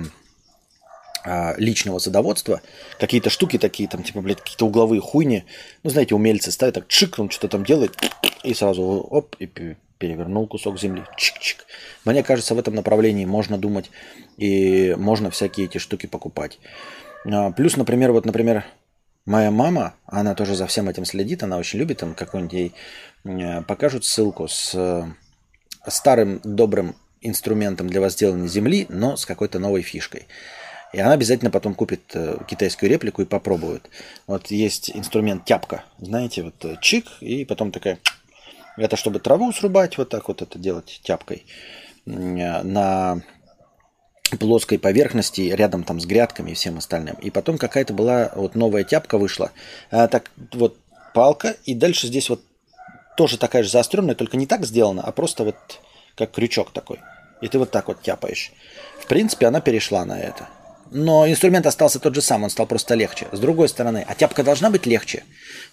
личного садоводства. Какие-то штуки такие, там, типа, блядь, какие-то угловые хуйни. Ну, знаете, умельцы ставят так, чик, он что-то там делает, и сразу оп, и пе- перевернул кусок земли. Чик-чик. Мне кажется, в этом направлении можно думать и можно всякие эти штуки покупать. А, Плюс, например, вот, например, моя мама, она тоже за всем этим следит, она очень любит, там какой-нибудь ей э, покажут ссылку с э, старым добрым инструментом для возделывания земли, но с какой-то новой фишкой. И она обязательно потом купит э, китайскую реплику и попробует. Вот есть инструмент тяпка, знаете, вот э, чик, и потом такая... Это чтобы траву срубать, вот так вот это делать тяпкой. Э, На плоской поверхности, рядом там с грядками и всем остальным. И потом какая-то была вот новая тяпка вышла. Она так вот палка, и дальше здесь вот тоже такая же заостренная, только не так сделана, а просто вот как крючок такой. И ты вот так вот тяпаешь. В принципе, она перешла на это. Но инструмент остался тот же самый, он стал просто легче. С другой стороны, а тяпка должна быть легче.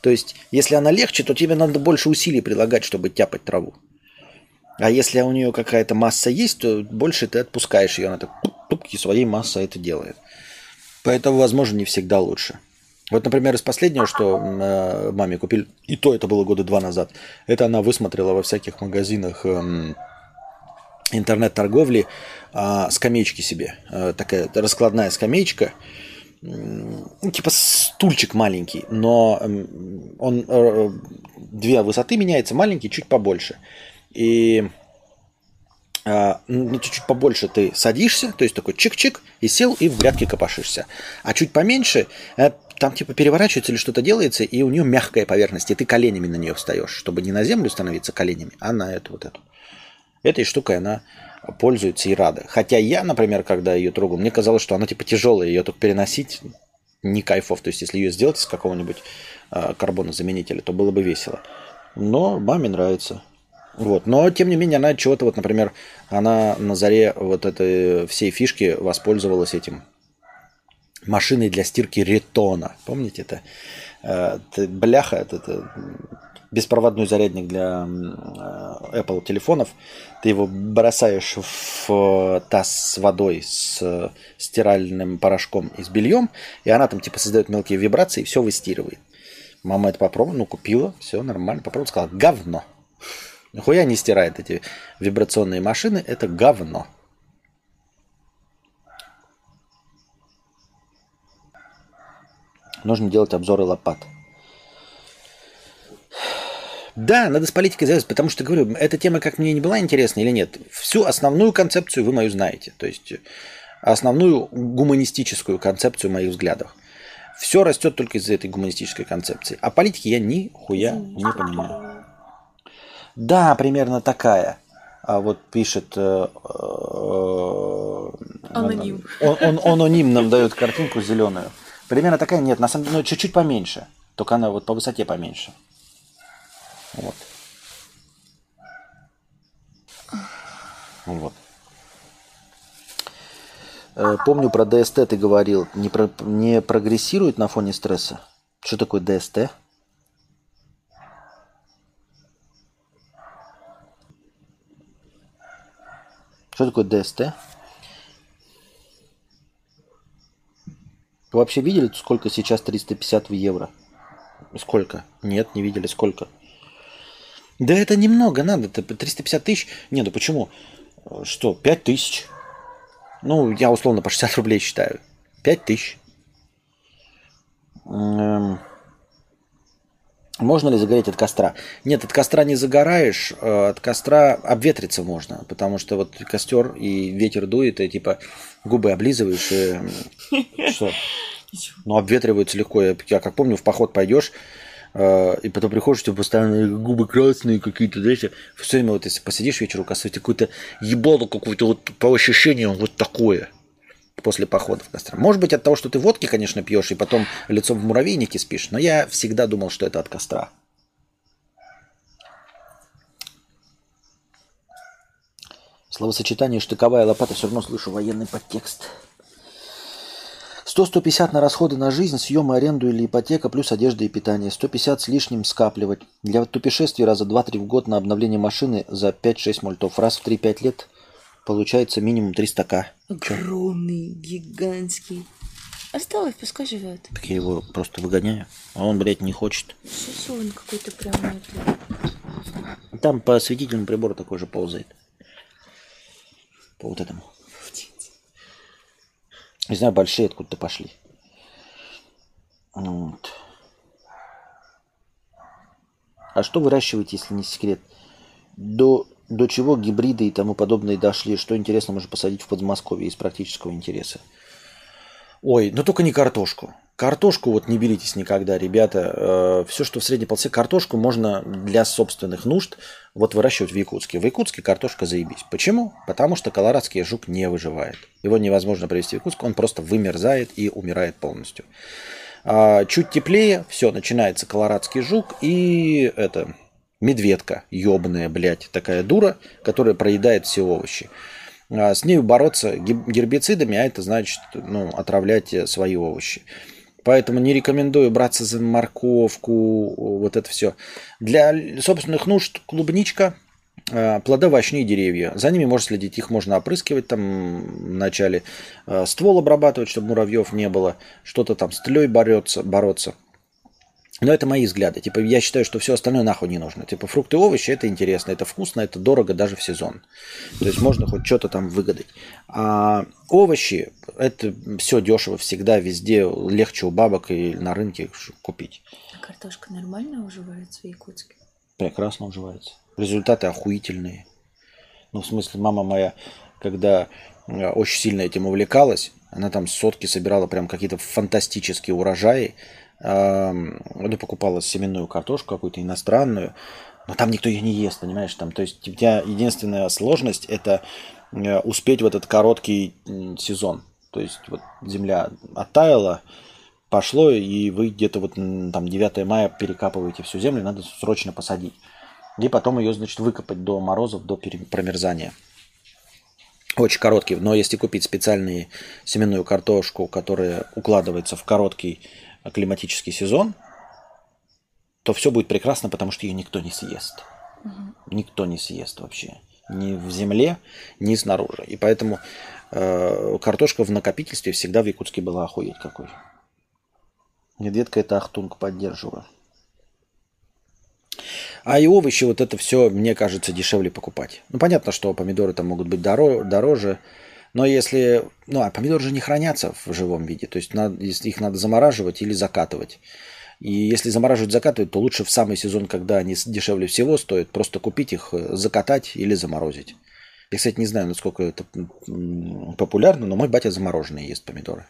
То есть, если она легче, то тебе надо больше усилий прилагать, чтобы тяпать траву. А если у нее какая-то масса есть, то больше ты отпускаешь ее, она так туп, и своей массой это делает. Поэтому, возможно, не всегда лучше. Вот, например, из последнего, что э, маме купили, и то это было года два назад, это она высмотрела во всяких магазинах эм, интернет-торговли а, скамеечки себе. А, такая раскладная скамеечка, ну, типа стульчик маленький, но он э, две высоты меняется, маленький, чуть побольше. И а, ну, чуть-чуть побольше ты садишься, то есть такой чик-чик, и сел, и в грядке копошишься. А чуть поменьше, э, там типа переворачивается или что-то делается, и у нее мягкая поверхность, и ты коленями на нее встаешь, чтобы не на землю становиться коленями, а на эту вот эту. Этой штукой она пользуется и рада. Хотя я, например, когда ее трогал, мне казалось, что она типа тяжелая, ее только переносить не кайфов. То есть, если ее сделать из какого-нибудь э, карбонозаменителя, то было бы весело. Но маме нравится. Вот. Но, тем не менее, она чего-то, вот, например, она на заре вот этой всей фишки воспользовалась этим машиной для стирки ретона. Помните это? Э, бляха, это, это беспроводной зарядник для э, Apple телефонов. Ты его бросаешь в таз с водой, с стиральным порошком и с бельем, и она там типа создает мелкие вибрации и все выстирывает. Мама это попробовала, ну купила, все нормально, попробовала, сказала, говно. Нихуя не стирает эти вибрационные машины, это говно. Нужно делать обзоры лопат. Да, надо с политикой завязывать, потому что, говорю, эта тема как мне не была интересна или нет. Всю основную концепцию вы мою знаете. То есть основную гуманистическую концепцию моих взглядов. Все растет только из-за этой гуманистической концепции. А политики я ни хуя не понимаю. Да, примерно такая. А вот пишет... Э, э, Аноним. Он, он, он аноним нам дает картинку зеленую. Примерно такая, нет, на самом деле, ну, чуть-чуть поменьше. Только она вот по высоте поменьше. Вот. Вот. Э, помню про ДСТ ты говорил, не, про, не прогрессирует на фоне стресса. Что такое ДСТ? Что такое ДСТ? Вы вообще видели, сколько сейчас 350 в евро? Сколько? Нет, не видели, сколько? Да это немного надо, это 350 тысяч. Не, ну почему? Что, 5 тысяч? Ну, я условно по 60 рублей считаю. 5 тысяч. Эм... Можно ли загореть от костра? Нет, от костра не загораешь, э, от костра обветриться можно, потому что вот костер и ветер дует, и типа губы облизываешь, и что? Ну, обветриваются легко. Я, как помню, в поход пойдешь, и потом приходишь, у тебя постоянно губы красные какие-то, знаете, все время вот если посидишь вечером, оказывается, какое-то ебало какое-то вот по ощущениям вот такое после похода в костра. Может быть, от того, что ты водки, конечно, пьешь, и потом лицом в муравейнике спишь, но я всегда думал, что это от костра. Словосочетание «штыковая лопата» все равно слышу военный подтекст. 100-150 на расходы на жизнь, съем, аренду или ипотека, плюс одежда и питание. 150 с лишним скапливать. Для путешествий раза 2-3 в год на обновление машины за 5-6 мультов. Раз в 3-5 лет получается минимум 300к. Огромный, гигантский. Оставь, пускай живет. Так я его просто выгоняю. А он, блядь, не хочет. Сосун какой-то прямо это. Там по осветительному прибору такой же ползает. По вот этому. Не знаю, большие откуда-то пошли. Вот. А что выращиваете, если не секрет? До, до чего гибриды и тому подобное дошли? Что интересно можно посадить в Подмосковье из практического интереса? Ой, ну только не картошку. Картошку вот не беритесь никогда, ребята. Э, все, что в средней полосе, картошку можно для собственных нужд вот выращивать в Якутске. В Якутске картошка заебись. Почему? Потому что колорадский жук не выживает. Его невозможно привезти в Якутск, он просто вымерзает и умирает полностью. А чуть теплее, все, начинается колорадский жук и это медведка ебаная, блядь, такая дура, которая проедает все овощи. А с ней бороться гербицидами, а это значит ну, отравлять свои овощи. Поэтому не рекомендую браться за морковку, вот это все. Для собственных нужд клубничка, а, плодовочные деревья. За ними можно следить, их можно опрыскивать там вначале, а, ствол обрабатывать, чтобы муравьев не было, что-то там с тлей бороться, бороться. Но это мои взгляды. Типа, я считаю, что все остальное нахуй не нужно. Типа, фрукты и овощи это интересно, это вкусно, это дорого даже в сезон. То есть можно хоть что-то там выгадать. А овощи это все дешево всегда, везде легче у бабок и на рынке купить. А картошка нормально уживается в Якутске? Прекрасно уживается. Результаты охуительные. Ну, в смысле, мама моя, когда э, очень сильно этим увлекалась, она там сотки собирала прям какие-то фантастические урожаи ну, покупала семенную картошку какую-то иностранную, но там никто ее не ест, понимаешь, там, то есть у тебя единственная сложность это э, успеть в этот короткий сезон, то есть вот земля оттаяла, пошло, и вы где-то вот там 9 мая перекапываете всю землю, надо срочно посадить. И потом ее, значит, выкопать до морозов, до промерзания. Очень короткий. Но если купить специальную семенную картошку, которая укладывается в короткий климатический сезон, то все будет прекрасно, потому что ее никто не съест. Угу. Никто не съест вообще. Ни в земле, ни снаружи. И поэтому э, картошка в накопительстве всегда в Якутске была охуеть какой. Медведка это Ахтунг поддерживаю. А и овощи, вот это все, мне кажется, дешевле покупать. Ну, понятно, что помидоры там могут быть дороже, но если... Ну, а помидоры же не хранятся в живом виде. То есть надо, их надо замораживать или закатывать. И если замораживать, закатывать, то лучше в самый сезон, когда они дешевле всего стоят, просто купить их, э, закатать или заморозить. Я, кстати, не знаю, насколько это популярно, но мой батя замороженные ест помидоры.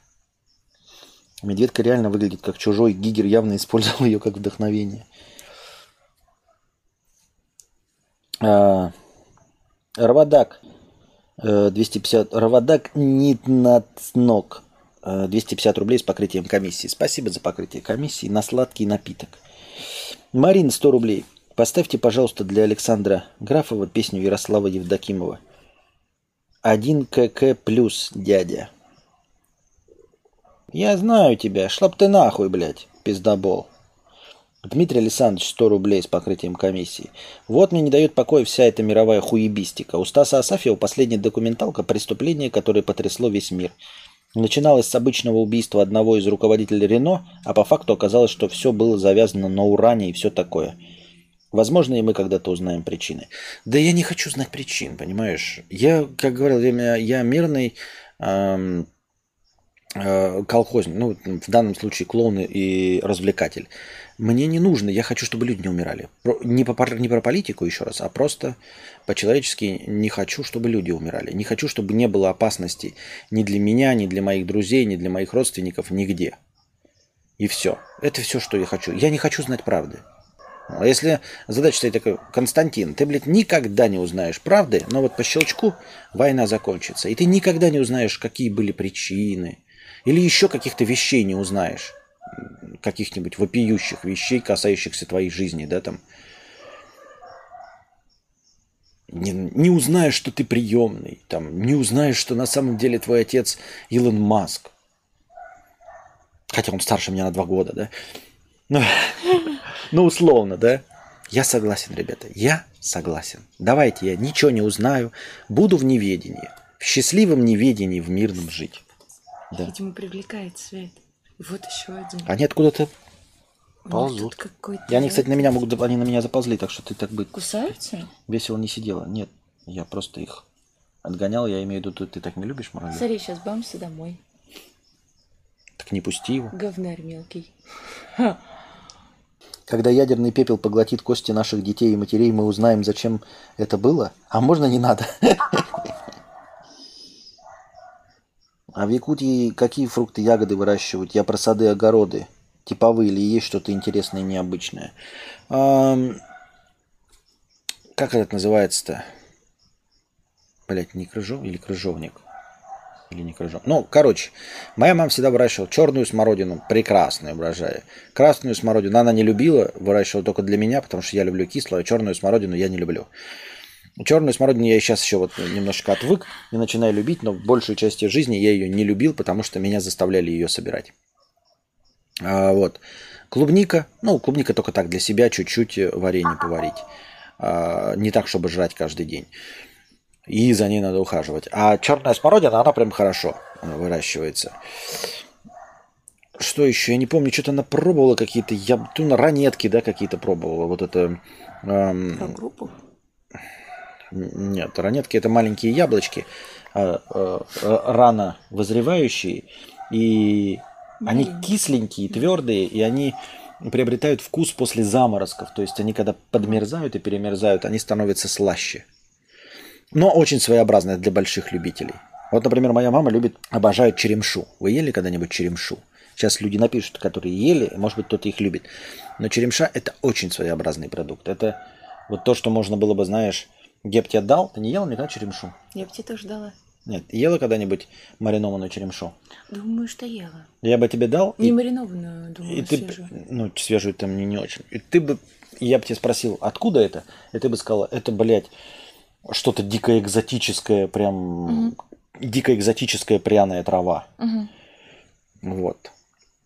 Медведка реально выглядит как чужой. Гигер явно использовал ее как вдохновение. А, Равадак. 250 Равадак Нитнацнок 250 рублей с покрытием комиссии. Спасибо за покрытие комиссии на сладкий напиток. Марин 100 рублей. Поставьте, пожалуйста, для Александра Графова песню Ярослава Евдокимова. Один КК плюс, дядя. Я знаю тебя, шлап ты нахуй, блядь, пиздобол. Дмитрий Александрович, 100 рублей с покрытием комиссии. Вот мне не дает покоя вся эта мировая хуебистика. У Стаса Асафьева последняя документалка «Преступление, которое потрясло весь мир». Начиналось с обычного убийства одного из руководителей Рено, а по факту оказалось, что все было завязано на уране и все такое. Возможно, и мы когда-то узнаем причины. Да я не хочу знать причин, понимаешь? Я, как говорил, я, я мирный эм, э, колхозник, ну, в данном случае клоун и развлекатель. Мне не нужно, я хочу, чтобы люди не умирали. Не, по, не про политику еще раз, а просто по-человечески не хочу, чтобы люди умирали. Не хочу, чтобы не было опасности ни для меня, ни для моих друзей, ни для моих родственников, нигде. И все. Это все, что я хочу. Я не хочу знать правды. А если задача стоит такая, Константин, ты, блядь, никогда не узнаешь правды, но вот по щелчку война закончится. И ты никогда не узнаешь, какие были причины. Или еще каких-то вещей не узнаешь каких-нибудь вопиющих вещей, касающихся твоей жизни, да, там. Не, не узнаешь, что ты приемный, там, не узнаешь, что на самом деле твой отец Илон Маск. Хотя он старше меня на два года, да? Ну, ну, условно, да? Я согласен, ребята, я согласен. Давайте я ничего не узнаю, буду в неведении, в счастливом неведении, в мирном жить. Да. Видимо, привлекает свет. Вот еще один. Они откуда-то ползут. И они, кстати, на меня могут, они на меня заползли, так что ты так бы... Кусаются? Весело не сидела. Нет, я просто их отгонял, я имею в виду, ты, ты так не любишь муравьев? Смотри, сейчас бамся домой. Так не пусти его. Говнарь мелкий. Когда ядерный пепел поглотит кости наших детей и матерей, мы узнаем, зачем это было. А можно не надо? А в Якутии какие фрукты, ягоды выращивают? Я про сады, огороды. Типовые или есть что-то интересное, необычное? А, как это называется-то? Блять, не крыжов или крыжовник? Или не крыжов? Ну, короче, моя мама всегда выращивала черную смородину, прекрасную урожая. Красную смородину она не любила, выращивала только для меня, потому что я люблю кислую, а черную смородину я не люблю. Черную смородину я сейчас еще вот немножко отвык и начинаю любить, но большую часть жизни я ее не любил, потому что меня заставляли ее собирать. А, вот. Клубника, ну, клубника только так для себя, чуть-чуть варенье поварить. А, не так, чтобы жрать каждый день. И за ней надо ухаживать. А черная смородина, она прям хорошо выращивается. Что еще? Я не помню, что-то она пробовала какие-то. Я ту на ранетки, да, какие-то пробовала. Вот это. эм. Нет, ранетки это маленькие яблочки, а, э, э, рано вызревающие, и они кисленькие, твердые, и они приобретают вкус после заморозков. То есть они когда подмерзают и перемерзают, они становятся слаще. Но очень своеобразные для больших любителей. Вот, например, моя мама любит, обожает черемшу. Вы ели когда-нибудь черемшу? Сейчас люди напишут, которые ели, может быть, кто-то их любит. Но черемша – это очень своеобразный продукт. Это вот то, что можно было бы, знаешь, я бы тебе дал, ты не ела никогда черемшу? Я бы тебе тоже дала. Нет, ела когда-нибудь маринованную черемшу? Думаю, что ела. Я бы тебе дал, Не и, маринованную, думаю, и ты, свежую. ну, свежую там мне не очень. И ты бы, я бы тебя спросил, откуда это? И ты бы сказала, это, блядь, что-то дико экзотическое, прям дико экзотическая пряная трава. Мгм. Вот.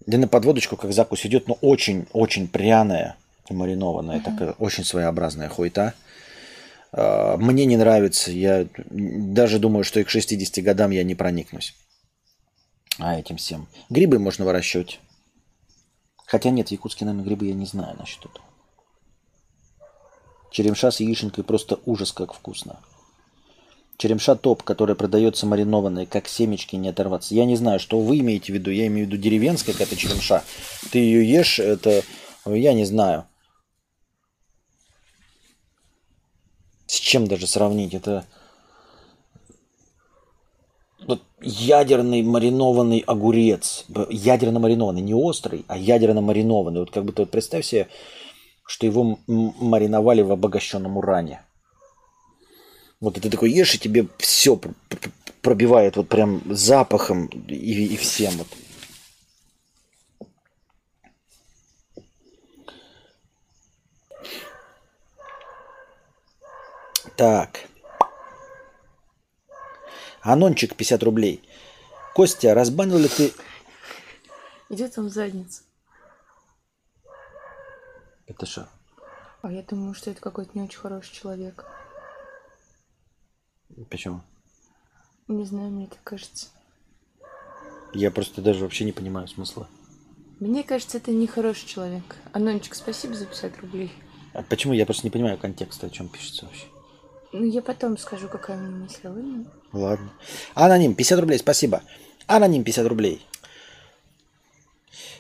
Где на подводочку как закусь идет, но очень-очень пряная, маринованная, такая очень своеобразная хуйта. А, Мне не нравится. Я даже думаю, что и к 60 годам я не проникнусь. А этим всем. Грибы можно выращивать. Хотя нет, якутские, наверное, грибы я не знаю насчет этого. Черемша с яишенкой просто ужас как вкусно. Черемша топ, которая продается маринованная, как семечки не оторваться. Я не знаю, что вы имеете в виду. Я имею в виду деревенская какая-то черемша. Ты ее ешь, это... Я не знаю. С чем даже сравнить? Это... Вот ядерный маринованный огурец. Б- Ядерно маринованный. Не острый, а ядерно маринованный. Вот как будто вот представь себе, что его мариновали в обогащенном уране. Вот и ты такой ешь, и тебе все пробивает вот прям запахом и, и всем. Вот. Так. Анончик 50 рублей. Костя, разбанил ли ты... Идет там задница. Это что? А я думаю, что это какой-то не очень хороший человек. Почему? Не знаю, мне так кажется. Я просто даже вообще не понимаю смысла. Мне кажется, это не хороший человек. Анончик, спасибо за 50 рублей. А почему? Я просто не понимаю контекста, о чем пишется вообще. Ну, я потом скажу, какая у меня мысль. ладно? Ладно. Аноним, 50 рублей, спасибо. Аноним, 50 рублей.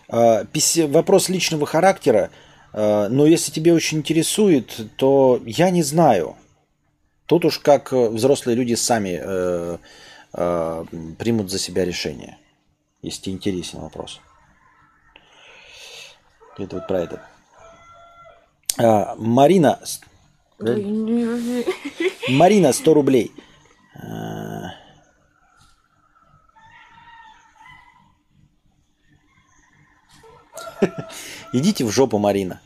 А, Вопрос личного характера, а, но если тебе очень интересует, то я не знаю. Тут уж как э, взрослые люди сами э, э, примут за себя решение, если тебе интересен вопрос. Это вот про это. А, Марина, Марина, 100 рублей. А, Идите в жопу, Марина.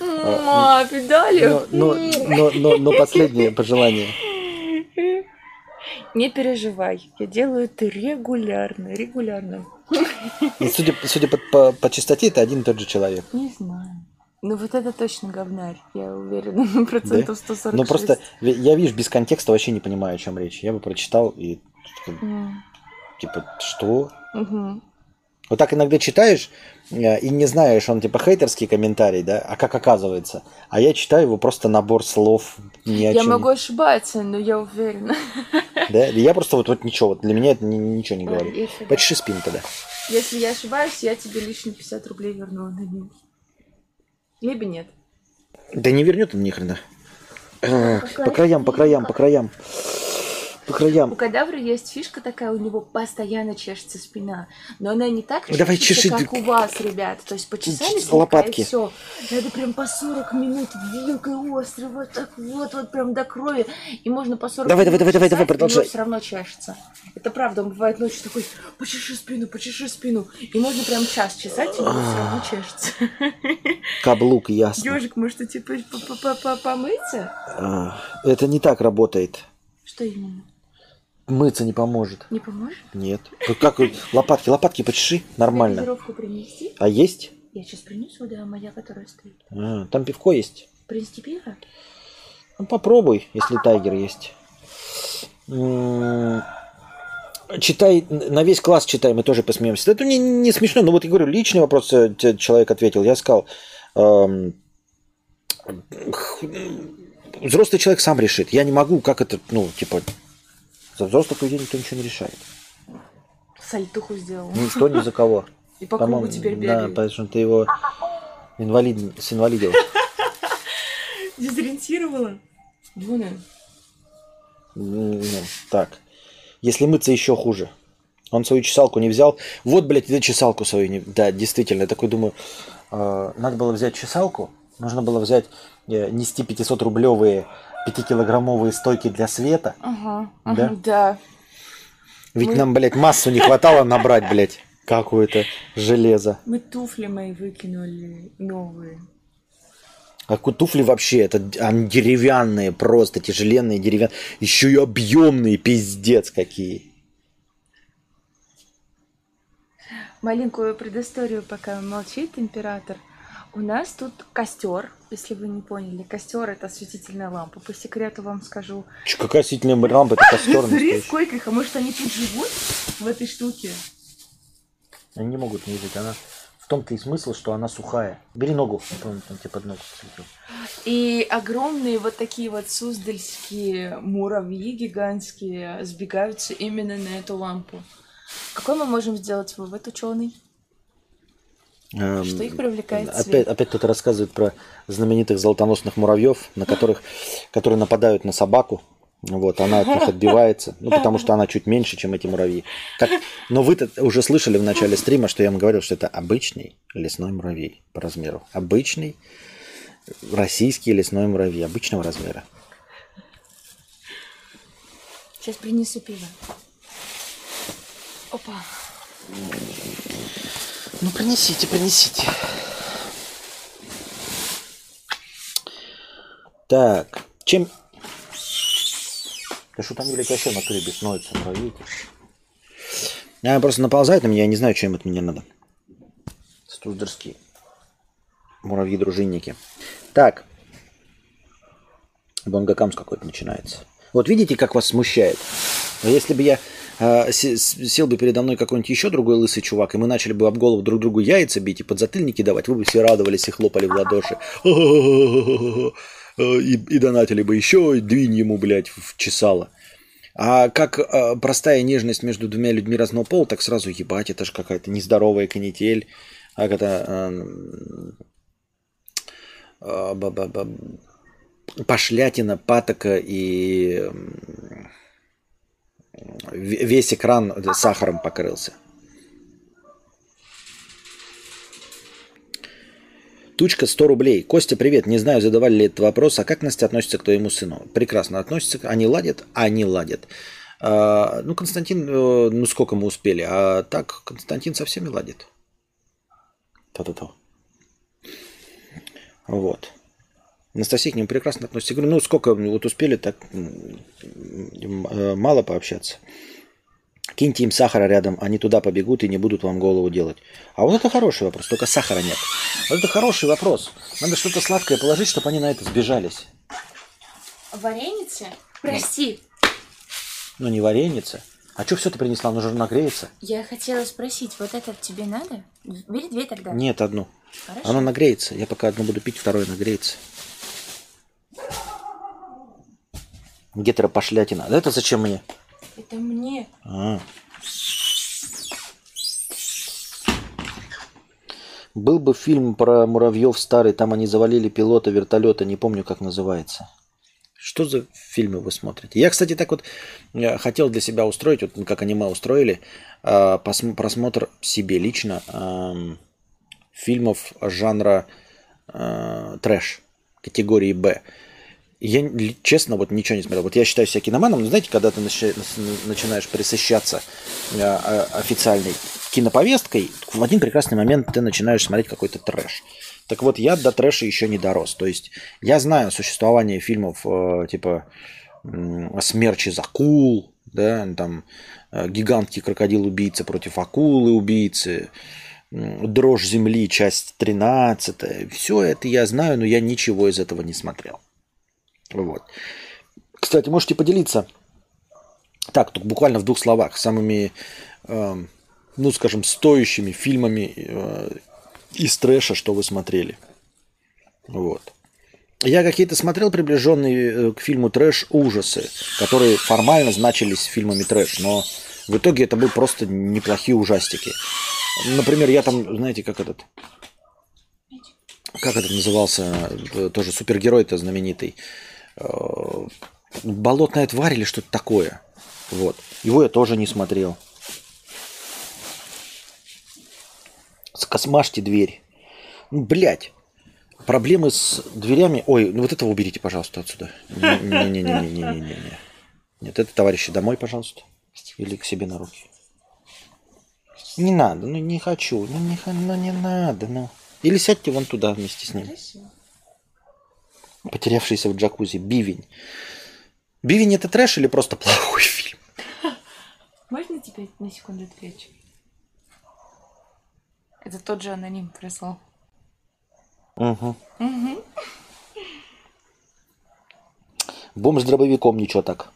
Ма, педали. Но, но, но, но, но последнее пожелание. Не переживай, я делаю это регулярно, регулярно. И судя, судя по, по, по частоте, это один и тот же человек. Не знаю. Ну вот это точно говнарь, я уверена на процентов 146. Ну просто я, видишь, без контекста вообще не понимаю, о чем речь. Я бы прочитал и М, типа, что? мгм. Вот так иногда читаешь э, и не знаешь, он типа хейтерский комментарий, да, а как оказывается. А я читаю его просто набор слов ни о Я чем. могу ошибаться, но я уверена. Да? Я просто вот, вот ничего, вот для меня это ни- ничего не говорит. если, Почеши спину тогда. если я ошибаюсь, я тебе лишние 50 рублей верну на день. Либо нет. Да не вернет он ни хрена. По краям, по краям, по краям. По У краям. кадавра есть фишка такая, у него постоянно чешется спина. Но она не так Давай чешется, чеши, как у вас, ребят. То есть почесали С лопатки. все. Надо прям по 40 минут вилкой острой, вот так вот, вот прям до крови. И можно по 40 Давай, минут давай, давай, давай, чесать, продолжай. все равно чешется. Это правда, он бывает ночью такой, почеши спину, почеши спину. И можно прям час чесать, и все равно чешется. Каблук, ясно. Ежик, может, ты типа по- по- по- помыться? А, Это не так работает. Что именно? Мыться не поможет. Не поможет? Нет. Как вы- лопатки, лопатки почеши, нормально. Принести? А есть? Я сейчас принесу, да, моя, которая стоит. А, там пивко есть. Принести пиво? Ну, попробуй, если тайгер есть. Читай, на весь класс читай, мы тоже посмеемся. Это не, не смешно, но вот я говорю, личный вопрос э, человек ответил. Я сказал, эм, взрослый человек сам решит. Я не могу, как это, ну, типа, за взрослых людей никто ничего не решает. Сальтуху сделал. Никто ни за кого. И по кругу теперь Да, потому что ты его инвалид, с инвалидил. Дезориентировала? Дуня. Так. Если мыться еще хуже. Он свою чесалку не взял. Вот, блядь, ты чесалку свою не... Да, действительно. Я такой думаю, э, надо было взять чесалку. Нужно было взять, э, нести 500-рублевые 5-килограммовые стойки для света. Ага, Да? да. Ведь Мы- нам, блядь, массу не хватало набрать, блядь, какое-то железо. Мы туфли мои выкинули новые. А туфли вообще, это они деревянные просто, тяжеленные деревянные. Еще и объемные, пиздец какие. Маленькую предысторию, пока молчит император. У нас тут костер, если вы не поняли. Костер это осветительная лампа. По секрету вам скажу. Че, какая светильная лампа, это костер Смотри, сколько их, а может они тут живут в этой штуке? Они не могут не жить, она... В том-то и смысл, что она сухая. Бери ногу, он там тебе под ногу посветил. И огромные вот такие вот суздальские муравьи гигантские сбегаются именно на эту лампу. Какой мы можем сделать вывод, ученый? Эм, Что их привлекает Опять, цвет? опять кто-то рассказывает про знаменитых золотоносных муравьев, на которых, которые нападают на собаку. Вот, она от них отбивается, ну, потому что она чуть меньше, чем эти муравьи. Как... Но вы-то уже слышали в начале стрима, что я вам говорил, что это обычный лесной муравей по размеру. Обычный российский лесной муравей обычного размера. Сейчас принесу пиво. Опа. Ну, принесите, принесите. Так, чем... Да что там, блядь, вообще в натуре беснуется, эти. Они просто наползают на меня, я не знаю, чем от меня надо. Стуздерские муравьи-дружинники. Так. Бонгакамс какой-то начинается. Вот видите, как вас смущает? Но Если бы я сел бы передо мной какой-нибудь еще другой лысый чувак, и мы начали бы об голову друг другу яйца бить и подзатыльники давать, вы бы все радовались и хлопали в ладоши. И, и донатили бы еще, и двинь ему, блядь, в чесало. А как э, простая нежность между двумя людьми разного пола, так сразу ебать, это же какая-то нездоровая канитель. А это э, ба- пошлятина, патока и весь экран сахаром покрылся. Тучка 100 рублей. Костя, привет. Не знаю, задавали ли этот вопрос, а как Настя относится к твоему сыну? Прекрасно относится. Они ладят? Они ладят. А, ну, Константин, э, ну сколько мы успели? А так, Константин со всеми ладит. Та-та-та. Вот. Анастасия к нему прекрасно относится. Я говорю, ну сколько вот успели, так э, мало пообщаться. Киньте им сахара рядом, они туда побегут и не будут вам голову делать. А вот это хороший вопрос, только сахара нет. Вот это хороший вопрос. Надо что-то сладкое положить, чтобы они на это сбежались. Вареницы? Прости, Ну, не вареница. А что все ты принесла? Оно же нагреется. я хотела спросить, вот этот тебе надо? Бери две тогда. Нет, одну. Хорошо. Оно нагреется. Я пока одну буду пить, второе нагреется. Гетеропошлятина. Да это зачем мне? Это мне. А. Был бы фильм про муравьев старый, там они завалили пилота вертолета, не помню, как называется. Что за фильмы вы смотрите? Я, кстати, так вот э, хотел для себя устроить, вот как аниме устроили, э, просмотр себе лично эм, фильмов жанра э, трэш, категории Б. Я, честно, вот ничего не смотрел. Вот я считаю себя киноманом, но знаете, когда ты начинаешь присыщаться э, официальной киноповесткой, в один прекрасный момент ты начинаешь смотреть какой-то трэш. Так вот, я до трэша еще не дорос. То есть я знаю существование фильмов э, типа «Смерч из акул», да, там э, «Гигантский крокодил-убийца против акулы-убийцы», «Дрожь земли», часть 13. Все это я знаю, но я ничего из этого не смотрел. Вот. Кстати, можете поделиться Так, только буквально в двух словах. Самыми, э, ну, скажем, стоящими фильмами э, из трэша, что вы смотрели. Вот. Я какие-то смотрел приближенные э, к фильму трэш ужасы, которые формально значились фильмами трэш, но в итоге это были просто неплохие ужастики. Например, я там, знаете, как этот... Как этот назывался? э, Тоже супергерой-то знаменитый. Э, Болотная тварь или что-то такое. Вот. Его я тоже не смотрел. Скосмажьте дверь. Ну, блядь. Проблемы с дверями... Ой, ну вот этого уберите, пожалуйста, отсюда. Не-не-не-не-не-не-не. Нет, это товарищи домой, пожалуйста. Или к себе на руки. Не надо, ну не хочу, ну не, ну не надо, ну. Или сядьте вон туда вместе с ним. Потерявшийся в джакузи. Бивень. Бивень это трэш или просто плохой фильм? Можно тебя на секунду отвлечь? Это тот же аноним прислал. Угу. Угу. Бомж с дробовиком ничего так.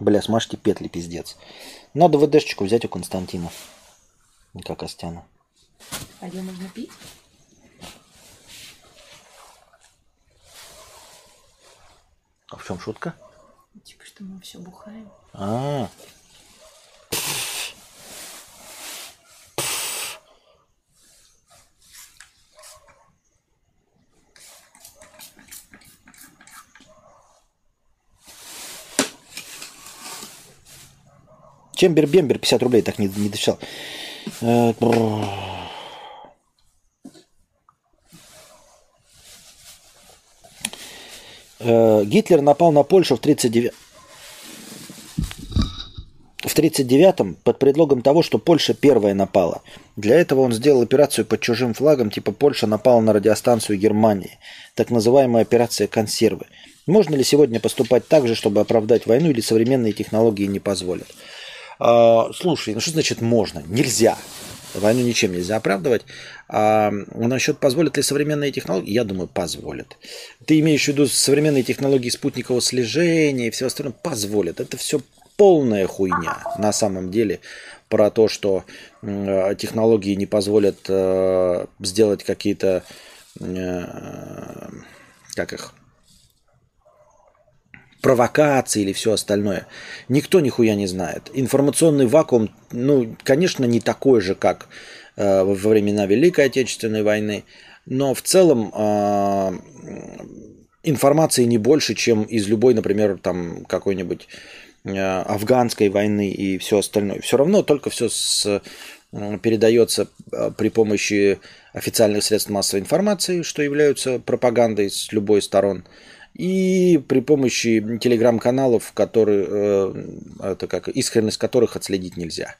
Бля, смажьте петли, пиздец. Надо ВДшечку взять у Константина. Как Костяна. А ее можно пить? А в чем шутка? Типа, что мы все бухаем. А, Чембер-бембер 50 рублей, так не, не дышал. Э. Э, Гитлер напал на Польшу в 39 в 1939-м под предлогом того, что Польша первая напала. Для этого он сделал операцию под чужим флагом, типа Польша напала на радиостанцию Германии. Так называемая операция консервы. Можно ли сегодня поступать так же, чтобы оправдать войну, или современные технологии не позволят? А, слушай, ну что значит можно? Нельзя. Войну ничем нельзя оправдывать. А насчет позволят ли современные технологии, я думаю, позволят. Ты имеешь в виду современные технологии спутникового слежения и все остальное? Позволят. Это все полная хуйня на самом деле про то, что технологии не позволят э, сделать какие-то, э, как их, провокации или все остальное. Никто нихуя не знает. Информационный вакуум, ну, конечно, не такой же, как э, во времена Великой Отечественной войны, но в целом э, информации не больше, чем из любой, например, там какой-нибудь э, афганской войны и все остальное. Все равно только все с, э, передается э, при помощи официальных средств массовой информации, что являются пропагандой с любой сторон, и при помощи телеграм-каналов, которые, э, это как, искренность которых отследить нельзя.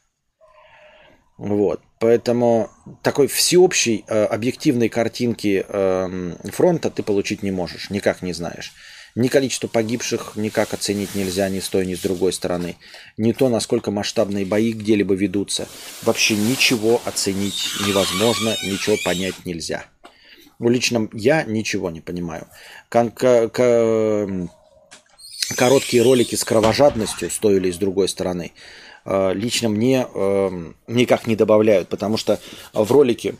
Вот. Поэтому такой всеобщей э, объективной картинки э, фронта ты получить не можешь, никак не знаешь. Ни количество погибших никак оценить нельзя ни с той, ни с другой стороны. Ни то, насколько масштабные бои где-либо ведутся. Вообще ничего оценить невозможно, ничего понять нельзя. Ну, лично я ничего не понимаю. Короткие ролики с кровожадностью с той с другой стороны э, лично мне э, никак не добавляют, потому что в ролике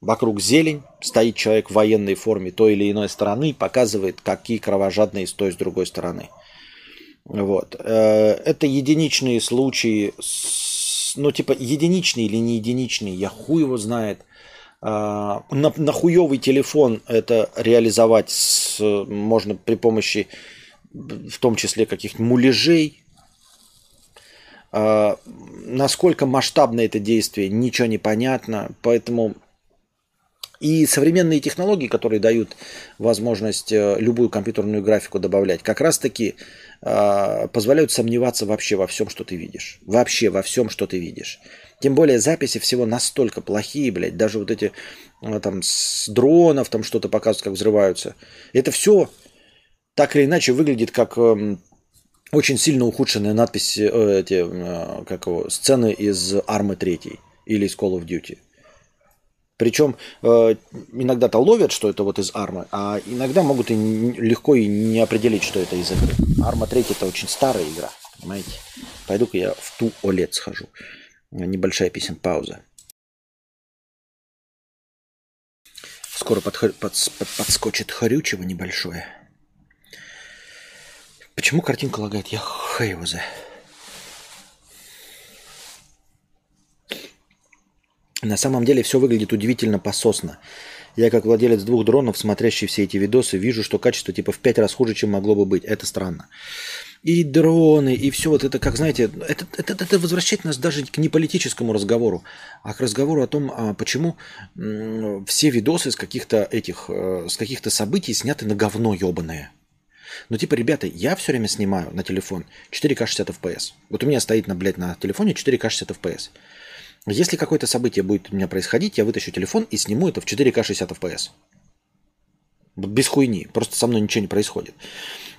вокруг зелень, стоит человек в военной форме той или иной стороны показывает, какие кровожадные с той с другой стороны. Вот. Э, Это единичные случаи, ну типа единичные или не единичные, я хуй его знает. А, На, на хуевый телефон это реализовать с- можно при помощи в том числе каких-то муляжей. А, Насколько масштабно это действие, ничего не понятно. Поэтому и современные технологии, которые дают возможность э, любую компьютерную графику добавлять, как раз-таки э, позволяют сомневаться вообще во всем, что ты видишь. Вообще во всем, что ты видишь. Тем более записи всего настолько плохие, блядь. Даже вот эти э, там с дронов там что-то показывают, как взрываются. Это все так или иначе выглядит как эм, очень сильно ухудшенная надпись, э, эти, э, как его, сцены из Армы 3 или из Call of Duty. Причем э, иногда-то ловят, что это вот из армы, а иногда могут и легко и не определить, что это из игры. Арма 3 это очень старая игра, понимаете? Пойду-ка я в ту OLED схожу. Небольшая песен пауза. Скоро под, под, под, подскочит хорючево небольшое. Почему картинка лагает? Я хай его за. На самом деле все выглядит удивительно пососно. Я как владелец двух дронов, смотрящий все эти видосы, вижу, что качество типа в пять раз хуже, чем могло бы быть. Это странно. И дроны, и все вот это, как знаете, это, это, это возвращает нас даже к неполитическому разговору, а к разговору о том, а почему все видосы с каких-то этих, э, с каких-то событий сняты на говно ебаное. Ну, типа, ребята, я все время снимаю на телефон 4К 60 FPS. Вот у меня стоит на, блядь, на телефоне 4К 60 FPS. Если какое-то событие будет у меня происходить, я вытащу телефон и сниму это в 4К 60 FPS. Без хуйни. Просто со мной ничего не происходит.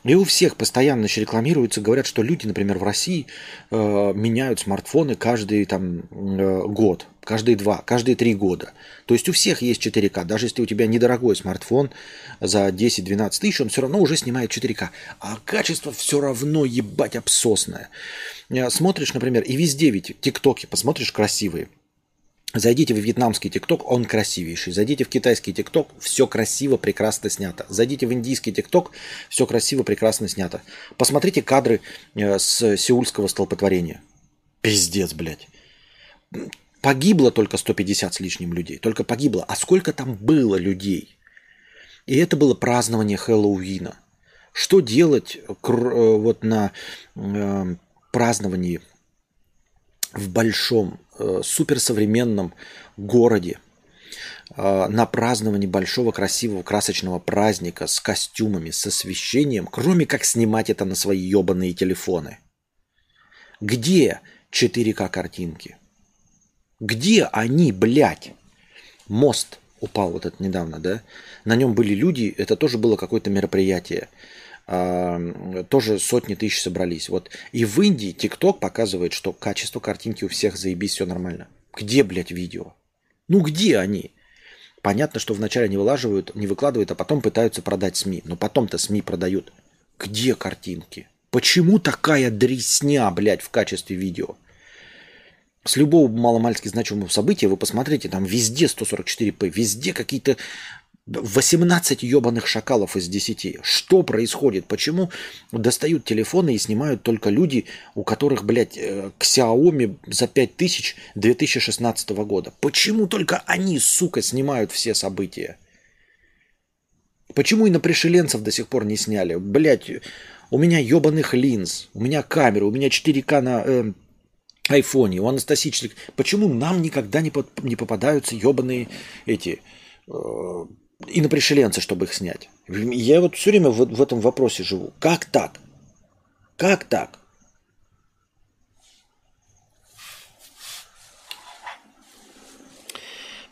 И у всех постоянно еще рекламируется, говорят, что люди, например, в России э, меняют смартфоны каждый там э, год, каждые два, каждые три года. То есть у всех есть 4К. Даже если у тебя недорогой смартфон за 10-12 тысяч, он все равно уже снимает 4К. А качество все равно ебать обсосное. Э, смотришь, например, и везде ведь тиктоки, посмотришь красивые. Зайдите в вьетнамский ТикТок, он красивейший. Зайдите в китайский ТикТок, все красиво, прекрасно снято. Зайдите в индийский ТикТок, все красиво, прекрасно снято. Посмотрите кадры э, с сеульского столпотворения. Пиздец, блядь. Погибло только 150 с лишним людей. Только погибло. А сколько там было людей? И это было празднование Хэллоуина. Что делать э, вот на праздновании в большом, э, суперсовременном городе э, на праздновании большого красивого красочного праздника с костюмами, с освещением, кроме как снимать это на свои ебаные телефоны. Где 4К картинки? Где они, блядь? Мост упал вот этот недавно, да? На нем были люди, это тоже было какое-то мероприятие тоже сотни тысяч собрались. Вот. И в Индии ТикТок показывает, что качество картинки у всех заебись, все нормально. Где, блядь, видео? Ну где они? Понятно, что вначале не вылаживают, не выкладывают, а потом пытаются продать СМИ. Но потом-то СМИ продают. Где картинки? Почему такая дресня, блядь, в качестве видео? С любого маломальски значимого события вы посмотрите, там везде 144p, везде какие-то 18 ебаных шакалов из 10. Что происходит? Почему достают телефоны и снимают только люди, у которых, блядь, э, Xiaomi за 5000 2016 года? Почему только они, сука, снимают все события? Почему и на пришеленцев до сих пор не сняли? Блядь, у меня ебаных линз, у меня камера, у меня 4К на э, айфоне, у Анастасии Почему нам никогда не, под, не попадаются ебаные эти э, и на пришеленца, чтобы их снять. Я вот все время в, в этом вопросе живу. Как так? Как так?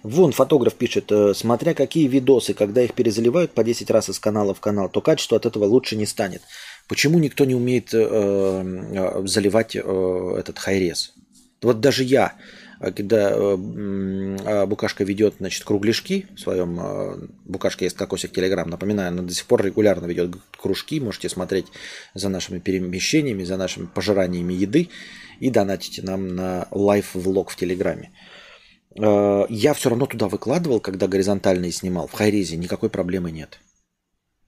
Вон фотограф пишет, э, смотря какие видосы, когда их перезаливают по 10 раз из канала в канал, то качество от этого лучше не станет. Почему никто не умеет э, э, заливать э, этот хайрес? Вот даже я, когда э, а, Букашка ведет значит, кругляшки в своем... Э, Букашка есть кокосик Телеграм. Напоминаю, она до сих пор регулярно ведет кружки. Можете смотреть за нашими перемещениями, за нашими пожираниями еды и донатите нам на лайв-влог в Телеграме. Э, я все равно туда выкладывал, когда горизонтальные снимал. В Хайрезе никакой проблемы нет.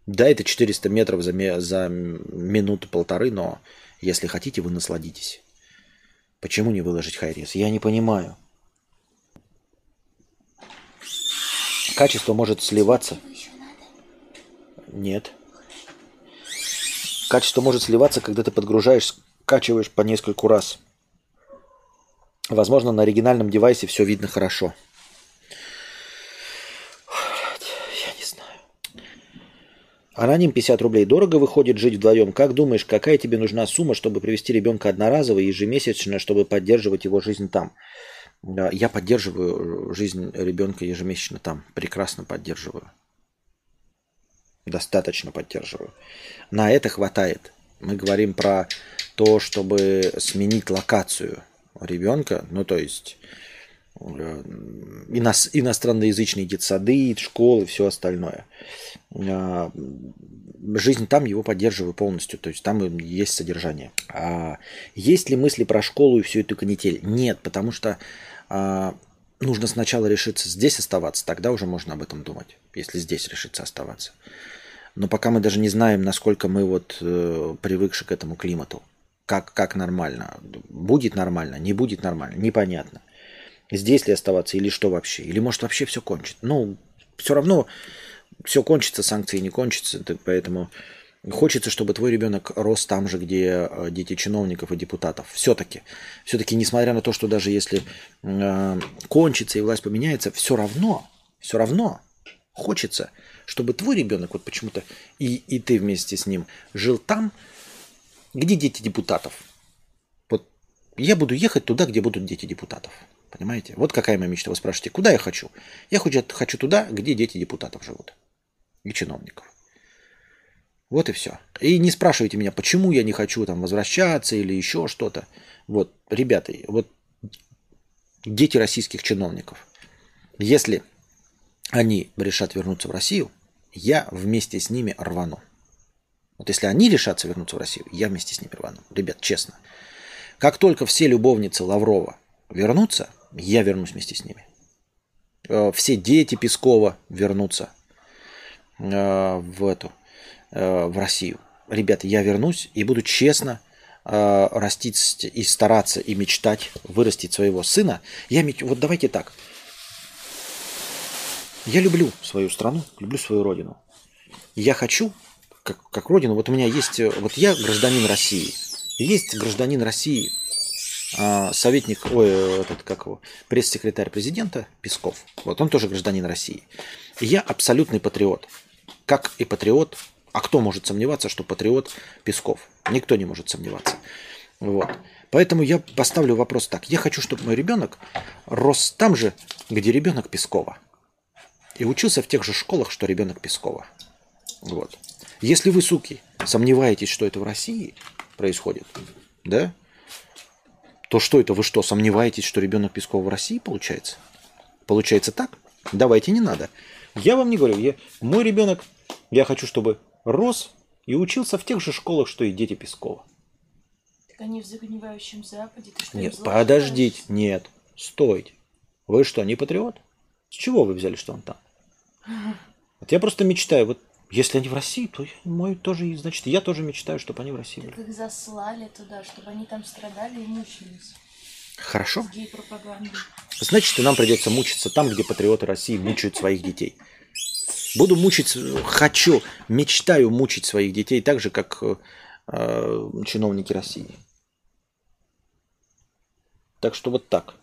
Да, это 400 метров за, за минуту-полторы, но если хотите, вы насладитесь. Почему не выложить хайрес? Я не понимаю. Качество может сливаться. Нет. Качество может сливаться, когда ты подгружаешь, скачиваешь по нескольку раз. Возможно, на оригинальном девайсе все видно хорошо. Аноним 50 рублей. Дорого выходит жить вдвоем. Как думаешь, какая тебе нужна сумма, чтобы привести ребенка одноразово и ежемесячно, чтобы поддерживать его жизнь там? Я поддерживаю жизнь ребенка ежемесячно там. Прекрасно поддерживаю. Достаточно поддерживаю. На это хватает. Мы говорим про то, чтобы сменить локацию ребенка. Ну, то есть Э, ино- иностранноязычные детсады, школы, все остальное. Э, жизнь там его поддерживаю полностью, то есть там есть содержание. А есть ли мысли про школу и всю эту канитель? Нет, потому что а, нужно сначала решиться здесь оставаться, тогда уже можно об этом думать, если здесь решиться оставаться. Но пока мы даже не знаем, насколько мы вот э, привыкши к этому климату, как, как нормально, будет нормально, не будет нормально, непонятно. Здесь ли оставаться или что вообще, или может вообще все кончить. Ну, все равно все кончится, санкции не кончатся, поэтому Хочется, чтобы твой ребенок рос там же, где э, дети чиновников и депутатов. Все-таки. Все-таки, несмотря на то, что даже если э, кончится и власть поменяется, все равно, все равно хочется, чтобы твой ребенок, вот почему-то и, и ты вместе с ним, жил там, где дети депутатов. Вот я буду ехать туда, где будут дети депутатов. Понимаете? Вот какая моя мечта. Вы спрашиваете, куда я хочу? Я хочу, туда, где дети депутатов живут. И чиновников. Вот и все. И не спрашивайте меня, почему я не хочу там возвращаться или еще что-то. Вот, ребята, вот дети российских чиновников. Если они решат вернуться в Россию, я вместе с ними рвану. Вот если они решатся вернуться в Россию, я вместе с ними рвану. Ребят, честно. Как только все любовницы Лаврова вернутся, я вернусь вместе с ними. Э, все дети Пескова вернутся э, в эту Э, в Россию. Ребята, я вернусь и буду честно растить и стараться и мечтать вырастить своего сына. Я меч... Вот давайте так. Я люблю свою страну, люблю свою родину. Я хочу, как, как родину, вот у меня есть, вот я гражданин России. Есть гражданин России, советник, ой, этот, как его, пресс-секретарь президента Песков. Вот он тоже гражданин России. И я абсолютный патриот. Как и патриот а кто может сомневаться, что патриот Песков? Никто не может сомневаться. Вот. Поэтому я поставлю вопрос так. Я хочу, чтобы мой ребенок рос там же, где ребенок Пескова. И учился в тех же школах, что ребенок Пескова. Вот. Если вы, суки, сомневаетесь, что это в России происходит, да, то что это вы что, сомневаетесь, что ребенок Пескова в России получается? Получается так? Давайте не надо. Я вам не говорю, я, мой ребенок, я хочу, чтобы рос и учился в тех же школах, что и дети Пескова. Так они в загнивающем Западе. Ты что, нет, подождите, нет, стойте. Вы что, не патриот? С чего вы взяли, что он там? Вот я просто мечтаю, вот если они в России, то мой тоже, значит, я тоже мечтаю, чтобы они в России были. Так их заслали туда, чтобы они там страдали и мучились. Хорошо. Значит, и нам придется мучиться там, где патриоты России мучают своих детей. Буду мучить, хочу, мечтаю мучить своих детей так же, как э, чиновники России. Так что вот так.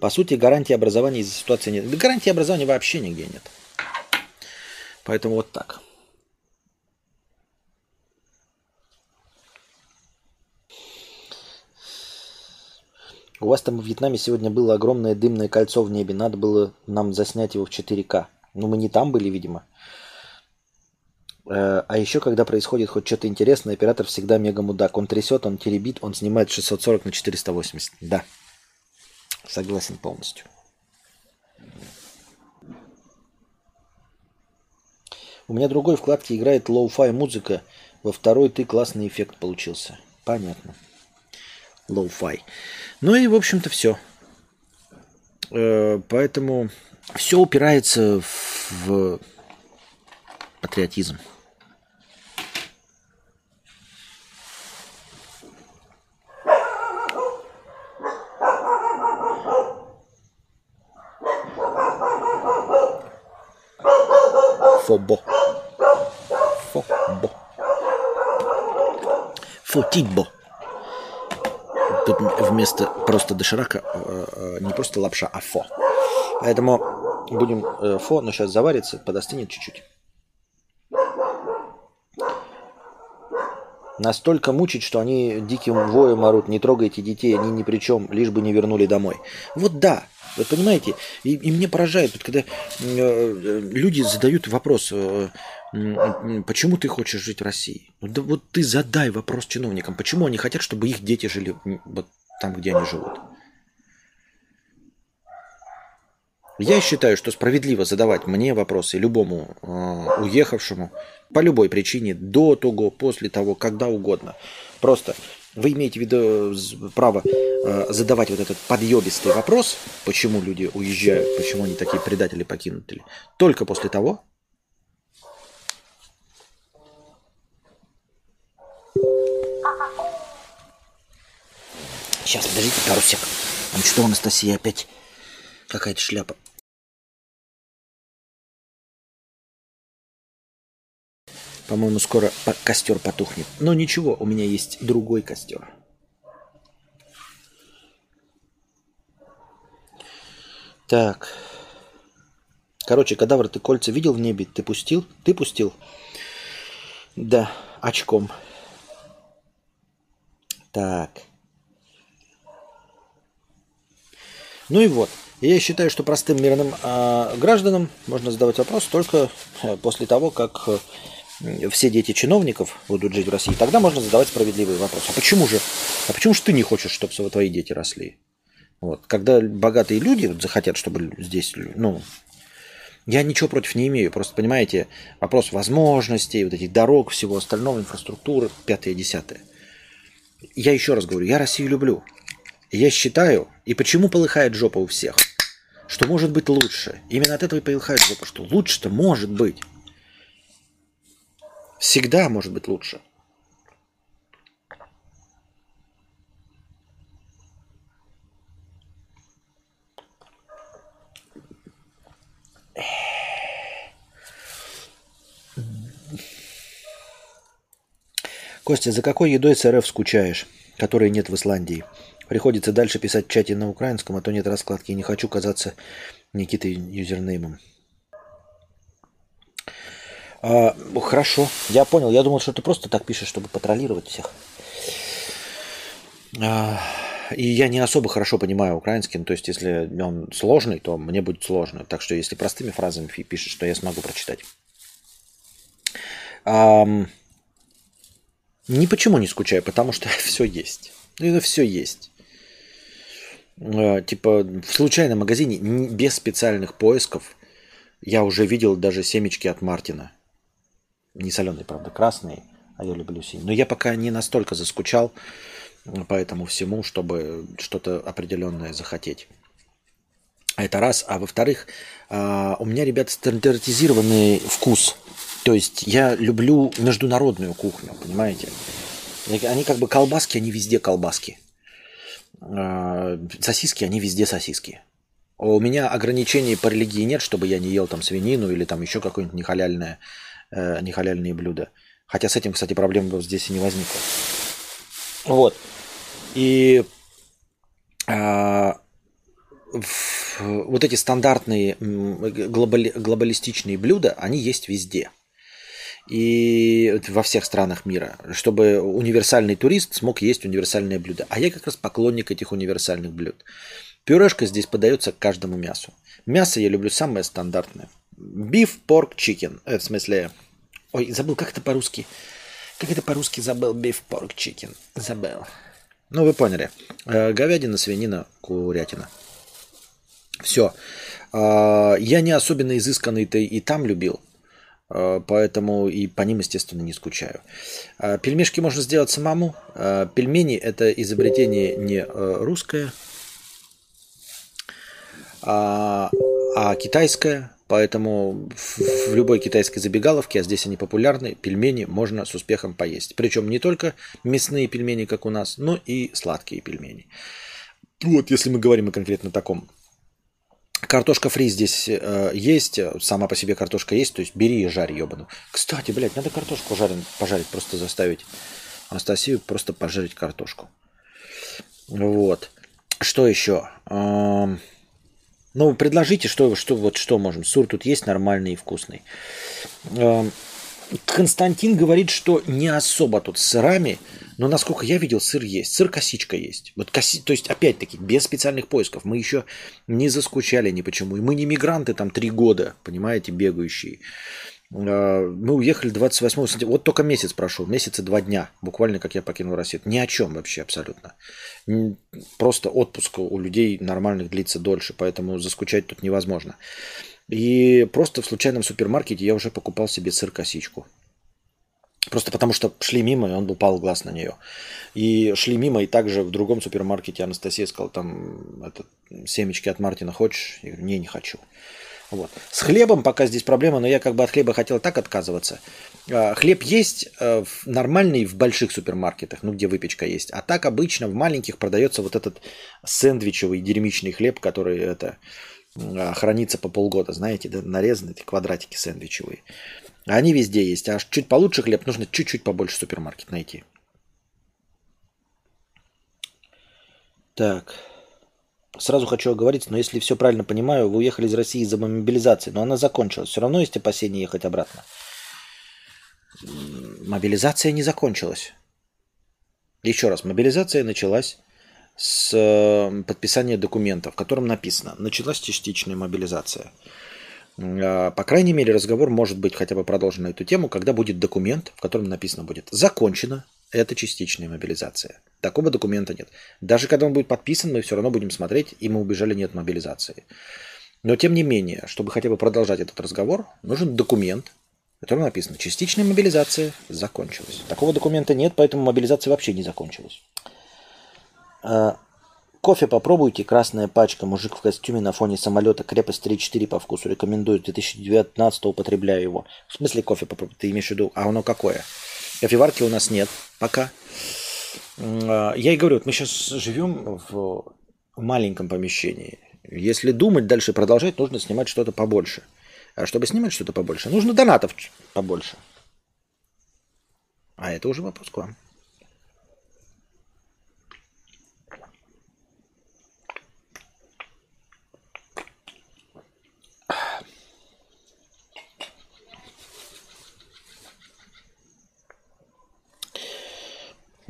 По сути, гарантии образования из-за ситуации нет. Да гарантии образования вообще нигде нет. Поэтому вот так. У вас там в Вьетнаме сегодня было огромное дымное кольцо в небе. Надо было нам заснять его в 4К. Но мы не там были, видимо. Э, а еще, когда происходит хоть что-то интересное, оператор всегда мега мудак. Он трясет, он теребит, он снимает 640 на 480. Да. Согласен полностью. У меня другой вкладке играет лоу-фай музыка. Во второй ты классный эффект получился. Понятно. Лоу-фай. Ну и, в общем-то, все. Э, поэтому все упирается в патриотизм. Фобо. Фобо. Фотибо тут вместо просто доширака э, э, не просто лапша, а фо. Поэтому будем э, фо, но сейчас заварится, подостынет чуть-чуть. Настолько мучить, что они диким воем орут, не трогайте детей, они ни при чем, лишь бы не вернули домой. Вот да, Вы понимаете? И, и мне поражает, вот, когда э, люди задают вопрос, э, почему ты хочешь жить в России? Ну, да вот ты задай вопрос чиновникам, почему они хотят, чтобы их дети жили вот там, где они живут. Я считаю, что справедливо задавать мне вопросы любому э, уехавшему по любой причине, до того, после того, когда угодно. Просто вы имеете в виду право э, задавать вот этот подъебистый вопрос, почему люди уезжают, почему они такие предатели, покинутые, только после того, Сейчас, подождите пару сек. Там что, Анастасия опять какая-то шляпа. По-моему, скоро костер потухнет. Но ничего, у меня есть другой костер. Так. Короче, кадавр, ты кольца видел в небе? Ты пустил? Ты пустил? Да, очком. Так. Ну и вот. Я считаю, что простым мирным э, гражданам можно задавать вопрос только э, после того, как э, все дети чиновников будут жить в России, тогда можно задавать справедливый вопрос. А почему же, а почему же ты не хочешь, чтобы твои дети росли? Вот. Когда богатые люди захотят, чтобы здесь, ну, я ничего против не имею, просто понимаете, вопрос возможностей, вот этих дорог, всего остального, инфраструктуры, пятое, десятое. Я еще раз говорю, я Россию люблю. Я считаю, и почему полыхает жопа у всех, что может быть лучше. Именно от этого и полыхает жопа, что лучше-то может быть. Всегда может быть лучше. Костя, за какой едой с РФ скучаешь, которой нет в Исландии? Приходится дальше писать в чате на украинском, а то нет раскладки. Не хочу казаться Никитой юзернеймом. А, хорошо, я понял. Я думал, что ты просто так пишешь, чтобы потроллировать всех. А, и я не особо хорошо понимаю украинский, ну, то есть если он сложный, то мне будет сложно. Так что если простыми фразами пишешь, то я смогу прочитать. А, ни почему не скучаю, потому что все есть. Это все есть. А, типа в случайном магазине без специальных поисков я уже видел даже семечки от Мартина. Не соленый, правда, красный, а я люблю синий. Но я пока не настолько заскучал по этому всему, чтобы что-то определенное захотеть. Это раз. А во-вторых, а, у меня, ребята, стандартизированный вкус. То есть я люблю международную кухню, понимаете? Они как бы колбаски, они везде колбаски. А, сосиски, они везде сосиски. У меня ограничений по религии нет, чтобы я не ел там свинину или там еще какое-нибудь нехаляльное э, нехаляльные блюда. Хотя с этим, кстати, проблем здесь и не возникло. Вот. И э, в, вот эти стандартные глобали, глобалистичные блюда, они есть везде. И во всех странах мира, чтобы универсальный турист смог есть универсальное блюдо. А я как раз поклонник этих универсальных блюд. Пюрешка здесь подается к каждому мясу. Мясо я люблю самое стандартное. Beef, pork, chicken. Это в смысле... Ой, забыл, как это по-русски? Как это по-русски забыл? Beef, pork, chicken. Забыл. Ну, вы поняли. Э, говядина, свинина, курятина. Все. А, я не особенно изысканный-то и там любил. Э, поэтому и по ним, естественно, не скучаю. А, пельмешки можно сделать самому. А, пельмени – это изобретение не э, русское, а китайское. Поэтому в любой китайской забегаловке, а здесь они популярны, пельмени можно с успехом поесть. Причем не только мясные пельмени, как у нас, но и сладкие пельмени. Вот, если мы говорим о конкретно таком. Картошка фри здесь э, есть, сама по себе картошка есть, то есть бери и жарь, ебану. Кстати, блядь, надо картошку жарен, пожарить, просто заставить Анастасию просто пожарить картошку. Вот. Что еще? Эм... Ну, предложите, что, что, вот что можем. Сур тут есть нормальный и вкусный. Эм, Константин говорит, что не особо тут с сырами, Но насколько я видел, сыр есть. Сыр косичка есть. Вот коси... То есть, опять-таки, без специальных поисков. Мы еще не заскучали ни почему. И мы не мигранты там три года, понимаете, бегающие. А, мы уехали 28 сентября. Вот только месяц прошел. Месяц и два дня. Буквально, как я покинул Россию. Ни о чем вообще абсолютно. Просто отпуск у людей нормальных длится дольше. Поэтому заскучать тут невозможно. И просто в случайном супермаркете я уже покупал себе сыр-косичку. Просто потому что шли мимо, и он упал глаз на нее. И шли мимо, и также в другом супермаркете Анастасия сказала, там это, семечки от Мартина хочешь? Я говорю, не, не хочу. Вот. С хлебом пока здесь проблема, но я как бы от хлеба хотел так отказываться. А, хлеб есть э, нормальный в больших супермаркетах, ну где выпечка есть. А так обычно в маленьких продается вот этот сэндвичевый дерьмичный хлеб, который это а, хранится по полгода, знаете, да, нарезаны эти квадратики сэндвичевые. Они везде есть. А чуть получше хлеб нужно чуть-чуть побольше супермаркет найти. Так. Сразу хочу оговориться, но если все правильно понимаю, вы уехали из России из-за мобилизации, но она закончилась. Все равно есть опасения ехать обратно. Мобилизация не закончилась. Еще раз, мобилизация началась с э, подписания документа, в котором написано, началась частичная мобилизация. А, по крайней мере, разговор может быть хотя бы продолжен на эту тему, когда будет документ, в котором написано будет «Закончена эта частичная мобилизация». Такого документа нет. Даже когда он будет подписан, мы все равно будем смотреть, и мы убежали нет мобилизации. Но тем не менее, чтобы хотя бы продолжать этот разговор, нужен документ, в котором написано «Частичная мобилизация закончилась». Такого документа нет, поэтому мобилизация вообще не закончилась. Кофе попробуйте, красная пачка, мужик в костюме на фоне самолета, крепость 3-4 по вкусу, рекомендую, 2019 употребляю его. В смысле кофе попробуй, ты имеешь в виду, а оно какое? Кофеварки у нас нет пока. А, я и говорю, мы сейчас живем в маленьком помещении. Если думать дальше продолжать, нужно снимать что-то побольше. А чтобы снимать что-то побольше, нужно донатов побольше. А это уже вопрос к вам.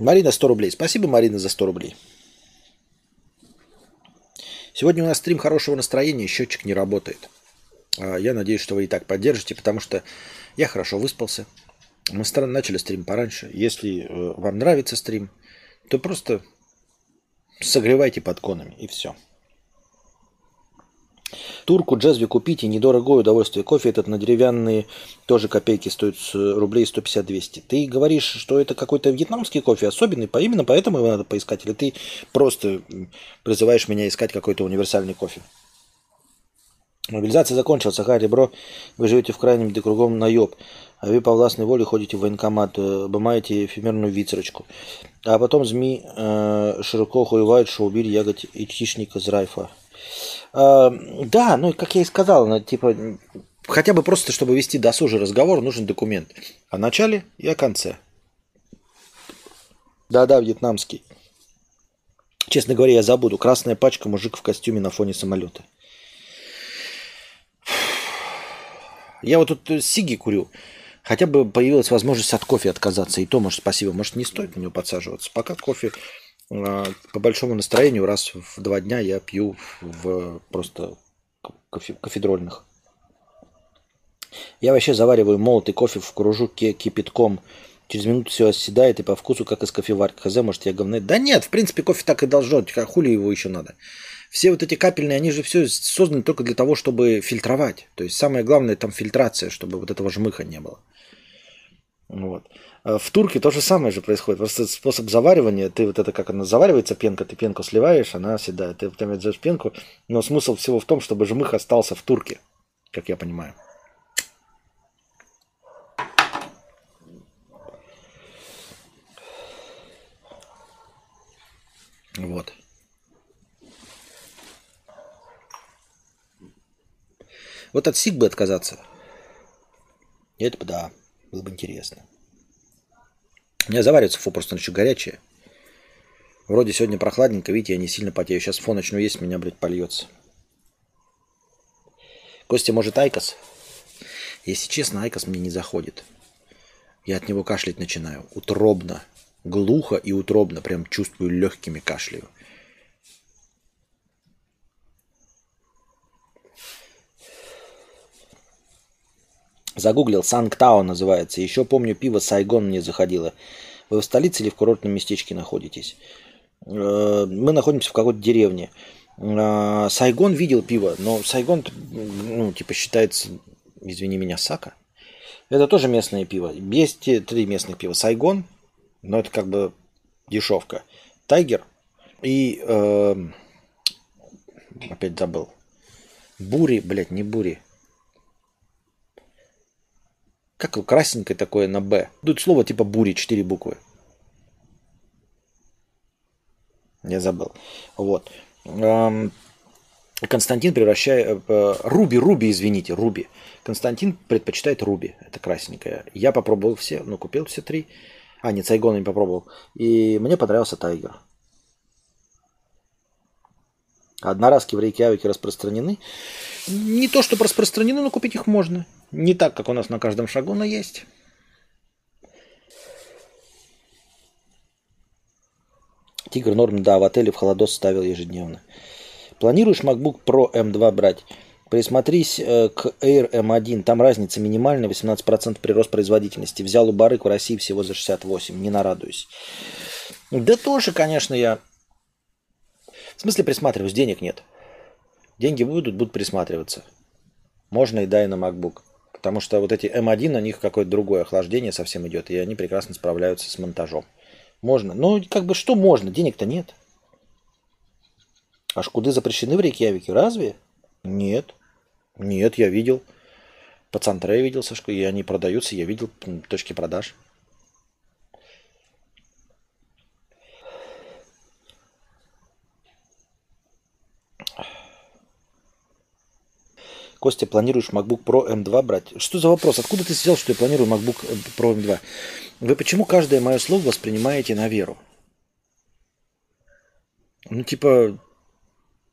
Марина 100 рублей. Спасибо, Марина, за 100 рублей. Сегодня у нас стрим хорошего настроения, счетчик не работает. А, я надеюсь, что вы и так поддержите, потому что я хорошо выспался. Мы начали стрим пораньше. Если э, вам нравится стрим, то просто согревайте подконами и все. Турку джезве купите, недорогое удовольствие. Кофе этот на деревянные тоже копейки стоит рублей 150-200. Ты говоришь, что это какой-то вьетнамский кофе особенный, именно поэтому его надо поискать? Или ты просто призываешь меня искать какой-то универсальный кофе? Мобилизация закончилась. Ага, ребро, вы живете в крайнем, где кругом наеб. А вы по властной воле ходите в военкомат, э, обымаете эфемерную вицерочку. А потом ЗМИ э, широко хуевают, что убили ягодь и птичника из Райфа. Э, да, ну, как я и сказал, ну, типа, хотя бы просто, чтобы вести досужий разговор, нужен документ о начале и о конце. Да-да, вьетнамский. Честно говоря, я забуду. Красная пачка, мужик в костюме на фоне самолета. Я вот тут сиги курю. Хотя бы появилась возможность от кофе отказаться. И то, может, спасибо. Может, не стоит на него подсаживаться. Пока кофе по большому настроению раз в два дня я пью в просто кофе, кофедрольных. Я вообще завариваю молотый кофе в кружке кипятком. Через минуту все оседает и по вкусу, как из кофеварки. Хз, может, я говно. Да нет, в принципе, кофе так и должно. А хули его еще надо? Все вот эти капельные, они же все созданы только для того, чтобы фильтровать. То есть самое главное там фильтрация, чтобы вот этого жмыха не было. Вот. Э, в турке то же самое же происходит. Просто способ заваривания, ты вот это как она заваривается, пенка, ты пенку сливаешь, она оседает. Ты потом отжешь пенку, но смысл всего в том, чтобы жмых остался в турке, как я понимаю. Вот. Вот от сиг бы отказаться. Это бы да, было бы интересно. У меня заваривается фу, просто еще горячее. Вроде сегодня прохладненько, видите, я не сильно потею. Сейчас фон начну есть, меня, блядь, польется. Костя, может, IQOS? Если честно, IQOS мне не заходит. Я от него кашлять начинаю. Утробно. Глухо и утробно, прям чувствую легкими кашляю. Загуглил, Санктау называется. Еще помню, пиво Сайгон мне заходило. Вы в столице или в курортном местечке находитесь? Э, мы находимся в какой-то деревне. Э, Сайгон видел пиво, но Сайгон, ну, типа, считается, извини меня, Сака. Это тоже местное пиво. Есть три местных пива. Сайгон, но это как бы дешевка. Тайгер и... Э, опять забыл. Бури, блядь, не бури. Как красненькое такое на Б. Тут слово типа бури, четыре буквы. Я забыл. Вот. Константин превращает... Э, Руби, Руби, извините, Руби. Константин предпочитает Руби. Это красненькое. Я попробовал все, ну, купил все три. А, нет, Сайгона не попробовал. И мне понравился Тайгер. Одноразки в Рейкьявике распространены. Не то, чтобы распространены, но купить их можно. Не так, как у нас на каждом шагу, но есть. Тигр норм, да, в отеле в холодос ставил ежедневно. Планируешь MacBook Pro M2 брать? Присмотрись э, к Air M1. Там разница минимальная, 18% прирост производительности. Взял у Барык в России всего за 68. Не нарадуюсь. Да тоже, конечно, я... В смысле присматриваюсь? Денег нет. Деньги будут, будут присматриваться. Можно и да, и на MacBook. Потому что вот эти M1, на них какое-то другое охлаждение совсем идет, и они прекрасно справляются с монтажом. Можно. Ну, как бы что можно? Денег-то нет. А шкуды запрещены в Рейкьявике? Разве? Нет. Нет, я видел. По центре я видел, Сашка, и они продаются, я видел точки продаж. Костя, планируешь MacBook Pro M2 брать? Что за вопрос? Откуда ты взял, что я планирую MacBook Pro M2? Вы почему каждое мое слово воспринимаете на веру? Ну, типа,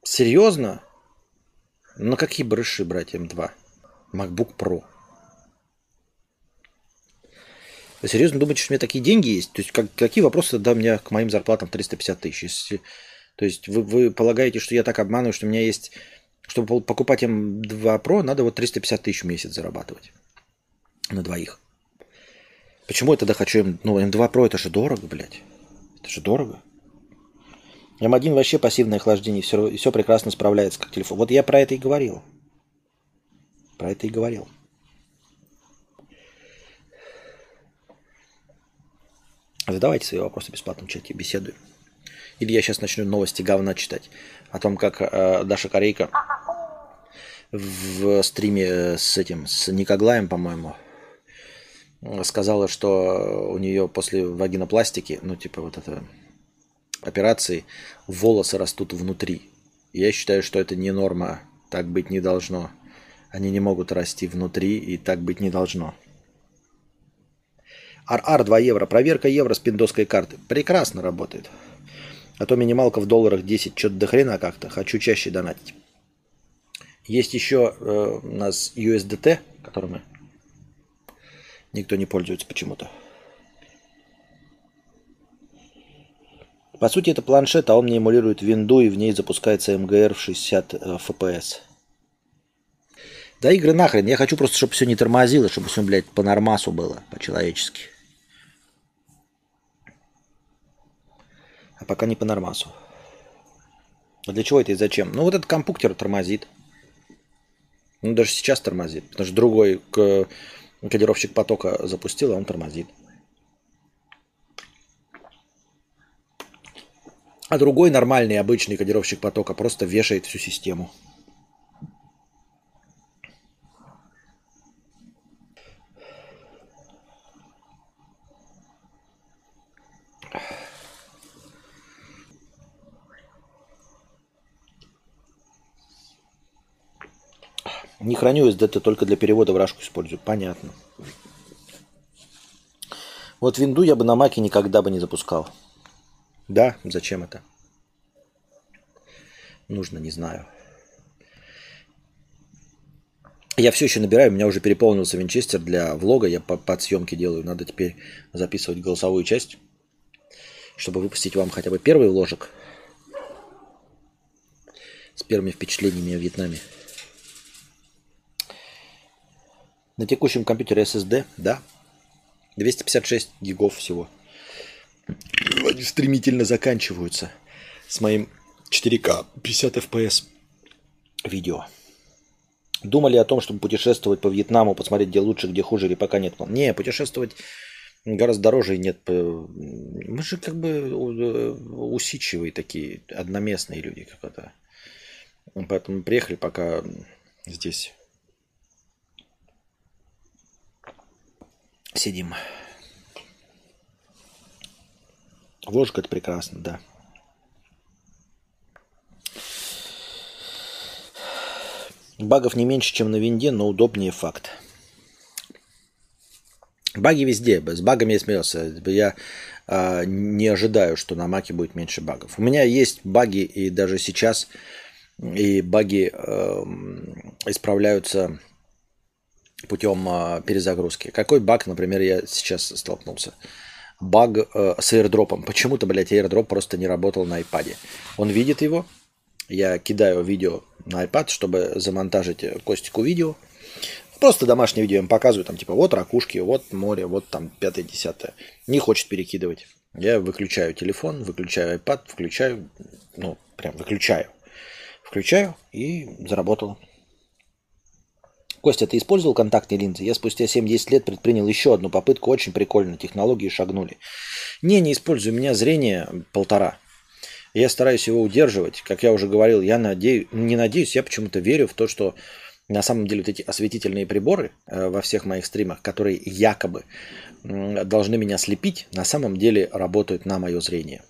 серьезно? На какие брыши брать M2? MacBook Pro. Вы серьезно думаете, что у меня такие деньги есть? То есть как, какие вопросы тогда у меня к моим зарплатам 350 тысяч? То есть вы, вы полагаете, что я так обманываю, что у меня есть чтобы покупать М2 Pro, надо вот 350 тысяч в месяц зарабатывать на двоих. Почему я тогда хочу М... Ну, М2 Pro это же дорого, блядь. Это же дорого. М1 вообще пассивное охлаждение, все, все прекрасно справляется как телефон. Вот я про это и говорил. Про это и говорил. Задавайте свои вопросы в бесплатном чате, беседуем. Или я сейчас начну новости говна читать о том, как э, Даша Корейка в стриме с этим, с Никоглаем, по-моему, сказала, что у нее после вагинопластики, ну, типа вот это операции, волосы растут внутри. Я считаю, что это не норма, так быть не должно. Они не могут расти внутри, и так быть не должно. ар 2 евро. Проверка евро с пиндоской карты. Прекрасно работает. А то минималка в долларах 10, что-то до хрена как-то. Хочу чаще донатить. Есть еще э, у нас USDT, которым никто не пользуется почему-то. По сути, это планшет, а он мне эмулирует винду, и в ней запускается МГР в 60 э, FPS. Да игры нахрен, я хочу просто, чтобы все не тормозило, чтобы все, блядь, по нормасу было, по-человечески. А пока не по нормасу. А для чего это и зачем? Ну вот этот компуктер тормозит. Ну даже сейчас тормозит. Потому что другой кодировщик потока запустил, а он тормозит. А другой нормальный обычный кодировщик потока просто вешает всю систему. Не храню SDT, только для перевода в рашку использую. Понятно. Вот винду я бы на маке никогда бы не запускал. Да, зачем это? Нужно, не знаю. Я все еще набираю, у меня уже переполнился винчестер для влога, я под съемки делаю, надо теперь записывать голосовую часть. чтобы выпустить вам хотя бы первый вложек с первыми впечатлениями о Вьетнаме. На текущем компьютере SSD, да, 256 гигов всего. Они стремительно заканчиваются с моим 4К 50 FPS видео. Думали о том, чтобы путешествовать по Вьетнаму, посмотреть, где лучше, где хуже, или пока нет. Не, путешествовать гораздо дороже и нет. Мы же как бы э, усидчивые такие, одноместные люди как-то. Поэтому приехали пока здесь. Сидим. Ложка это прекрасно, да. Багов не меньше, чем на винде, но удобнее факт. Баги везде. С багами я смеялся. Я э, не ожидаю, что на маке будет меньше багов. У меня есть баги, и даже сейчас и баги э, исправляются путем э, перезагрузки. Какой баг, например, я сейчас столкнулся? Баг э, с airdropом. Почему-то, блядь, airdrop просто не работал на iPad. Он видит его, я кидаю видео на iPad, чтобы замонтажить Костику видео. Просто домашнее видео им показываю, там типа вот ракушки, вот море, вот там пятое-десятое. Не хочет перекидывать. Я выключаю телефон, выключаю iPad, включаю, ну, прям выключаю. Включаю и заработало. Костя, ты использовал контактные линзы? Я спустя 7-10 лет предпринял еще одну попытку. Очень прикольно. Технологии шагнули. Не, не использую. У меня зрение полтора. Я стараюсь его удерживать. Как я уже говорил, я надеюсь, не надеюсь, я почему-то верю в то, что на самом деле вот эти осветительные приборы э, во всех моих стримах, которые якобы должны меня слепить, на самом деле работают на мое зрение.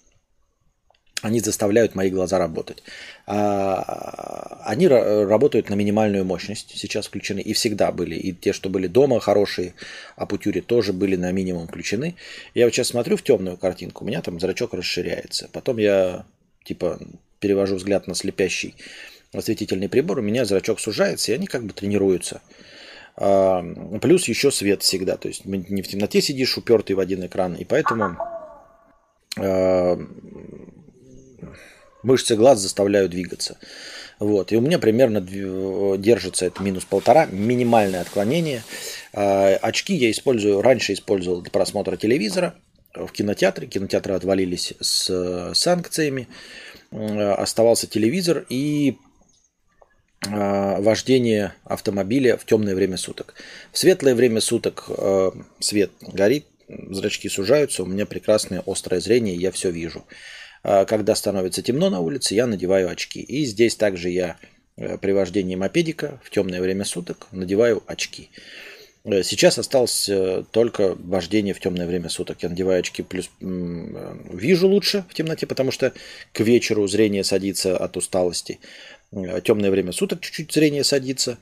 Они заставляют мои глаза работать. А, они работают на минимальную мощность, сейчас включены, и всегда были. И те, что были дома хорошие, а путюри тоже были на минимум включены. Я вот сейчас смотрю в темную картинку, у меня там зрачок расширяется. Потом я типа перевожу взгляд на слепящий осветительный прибор, у меня зрачок сужается, и они как бы тренируются. А, плюс еще свет всегда. То есть не в темноте сидишь упертый в один экран, и поэтому а, мышцы глаз заставляют двигаться. Вот. И у меня примерно держится это минус полтора, минимальное отклонение. А, очки я использую, раньше использовал для просмотра телевизора – в кинотеатре. Кинотеатры отвалились с э, санкциями. Э, оставался телевизор и э, вождение автомобиля в темное время суток. В светлое время суток свет горит, зрачки сужаются, у меня прекрасное острое зрение, я все вижу. Когда становится темно на улице, я надеваю очки. И здесь также я при вождении мопедика в темное время суток надеваю очки. Э, сейчас осталось э, только вождение в темное время суток. Я надеваю очки, плюс вижу лучше в темноте, потому что к вечеру зрение садится от усталости. Э, темное время суток чуть-чуть зрение садится.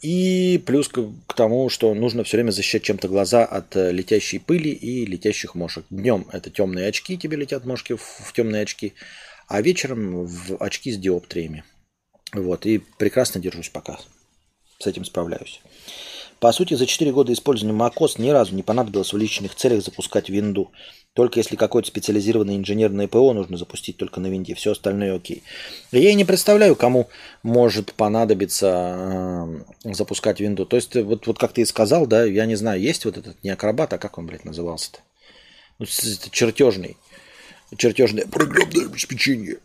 И плюс к, к тому, что нужно все время защищать чем-то глаза от летящей пыли и летящих мошек. Днем это темные очки, тебе летят мошки в, в темные очки, а вечером в очки с диоптриями. Вот, и прекрасно держусь пока. С этим справляюсь. По сути, за 4 года использования macOS ни разу не понадобилось в личных целях запускать винду. Только если какое-то специализированное инженерное ПО нужно запустить только на винде, все остальное окей. Я и не представляю, кому может понадобиться э, запускать винду. То есть, вот, вот как ты и сказал, да, я не знаю, есть вот этот не акробат, а как он, блядь, назывался-то? Ну, чертежный. Чертежное программное обеспечение.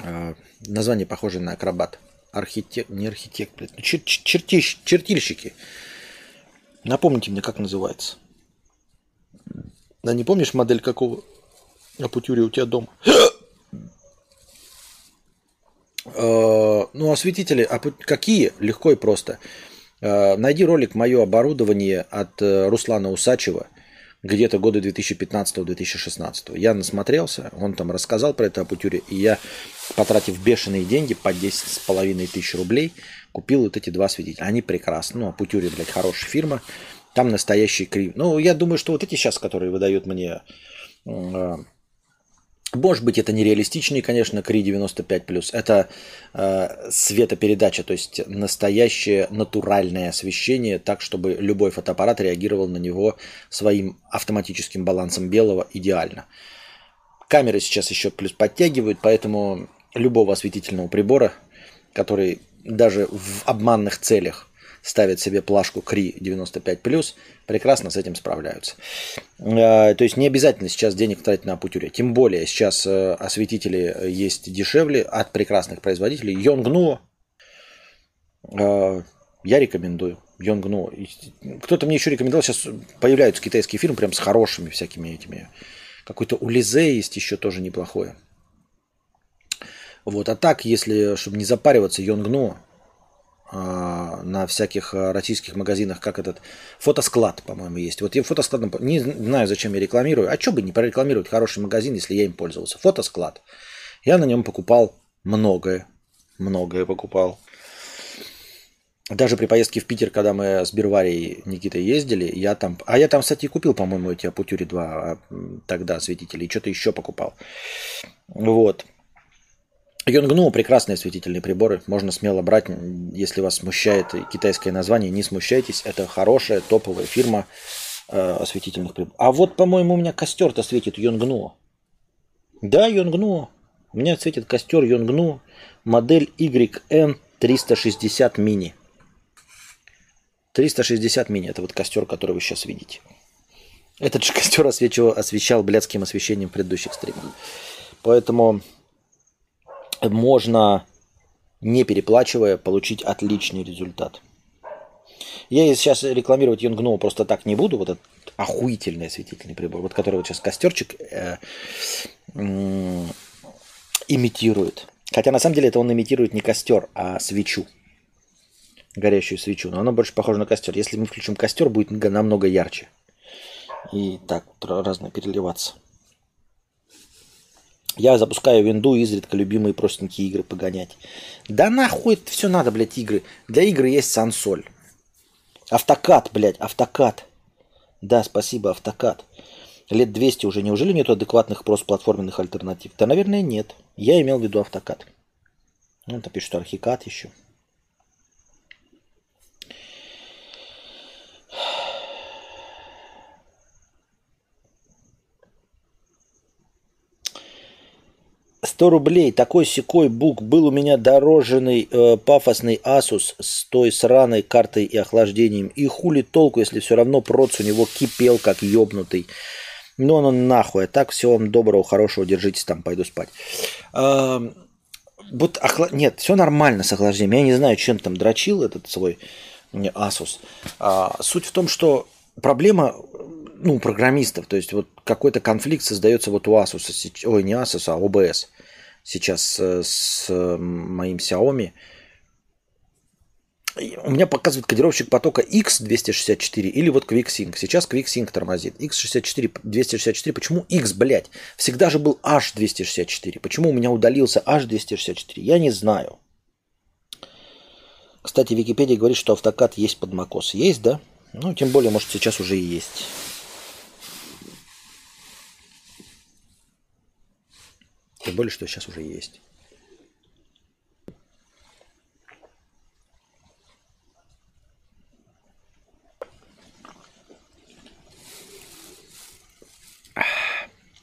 Э, название похоже на акробат архитект, не архитект, блядь, ну, чер, чертищ, чертильщики. Напомните мне, как называется. Да не помнишь модель какого апутюри у тебя дома? А, ну, осветители, а какие? Легко и просто. А, найди ролик «Мое оборудование» от э, Руслана Усачева где-то года 2015-2016. Я насмотрелся, он там рассказал про это апутюре, и я, потратив бешеные деньги по 10 с половиной тысяч рублей, купил вот эти два свидетеля. Они прекрасны. Ну, апутюре, блядь, хорошая фирма. Там настоящий крем. Ну, я думаю, что вот эти сейчас, которые выдают мне э, Может быть, это нереалистичный, конечно, Кри 95+. Это э, светопередача, то есть настоящее натуральное освещение, так, чтобы любой фотоаппарат реагировал на него своим автоматическим балансом белого идеально. Камеры сейчас еще плюс подтягивают, поэтому любого осветительного прибора, который даже в обманных целях ставят себе плашку Кри 95+, прекрасно с этим справляются. Э, то есть не обязательно сейчас денег тратить на Апутюре. Тем более сейчас э, осветители есть дешевле от прекрасных производителей. Йонгну э, я рекомендую. Йонгну. Кто-то мне еще рекомендовал, сейчас появляются китайские фирмы прям с хорошими всякими этими. Какой-то Улизе есть еще тоже неплохое. Вот. А так, если, чтобы не запариваться, Йонгну на всяких а, российских магазинах, как этот фотосклад, по-моему, есть. Вот я фотоскладом, не знаю, зачем я рекламирую. А что бы не прорекламировать хороший магазин, если я им пользовался? Фотосклад. Я на нем покупал многое. Многое покупал. Даже при поездке в Питер, когда мы с Берварией Никитой ездили, я там... А я там, кстати, купил, по-моему, эти Апутюри 2 а, тогда осветители. И что-то еще покупал. Вот. Йонгну прекрасные осветительные приборы, можно смело брать, если вас смущает китайское название, не смущайтесь, это хорошая топовая фирма э, осветительных приборов. А вот, по-моему, у меня костер-то светит Йонгну. Да, Йонгну. У меня светит костер Йонгну, модель YN360 Mini. 360 мини, это вот костер, который вы сейчас видите. Этот же костер освещал, освещал блядским освещением предыдущих стримов. Поэтому можно, не переплачивая, получить отличный результат. Я сейчас рекламировать Йонгноу просто так не буду, вот этот охуительный осветительный прибор, вот который вот сейчас костерчик э, э, имитирует. Хотя на самом деле это он имитирует не костер, а свечу. Горящую свечу. Но оно больше похоже на костер. Если мы включим костер, будет намного ярче. И так разно переливаться. Я запускаю винду, изредка любимые простенькие игры погонять. Да нахуй это все надо, блядь, игры. Для игры есть сансоль. Автокат, блядь, автокат. Да, спасибо, автокат. Лет 200 уже. Неужели нет адекватных просто платформенных альтернатив? Да, наверное, нет. Я имел в виду автокат. Ну, это пишут архикат еще. Сто рублей, такой секой бук. Был у меня дороженный э, пафосный Asus с той сраной картой и охлаждением. И хули толку, если все равно проц у него кипел, как ёбнутый. Ну, он нахуй. А так, всего вам доброго, хорошего, держитесь там, пойду спать. А, вот, охла... Нет, все нормально с охлаждением. Я не знаю, чем там дрочил этот свой Asus. А, суть в том, что проблема ну, программистов. То есть вот какой-то конфликт создается вот у Asus, ой, не Asus, а OBS сейчас э, с моим Xiaomi. У меня показывает кодировщик потока X264 или вот QuickSync. Сейчас QuickSync тормозит. X64, 264. Почему X, блядь? Всегда же был H264. Почему у меня удалился H264? Я не знаю. Кстати, Википедия говорит, что автокат есть под macOS. Есть, да? Ну, тем более, может, сейчас уже и есть. Тем более, что сейчас уже есть.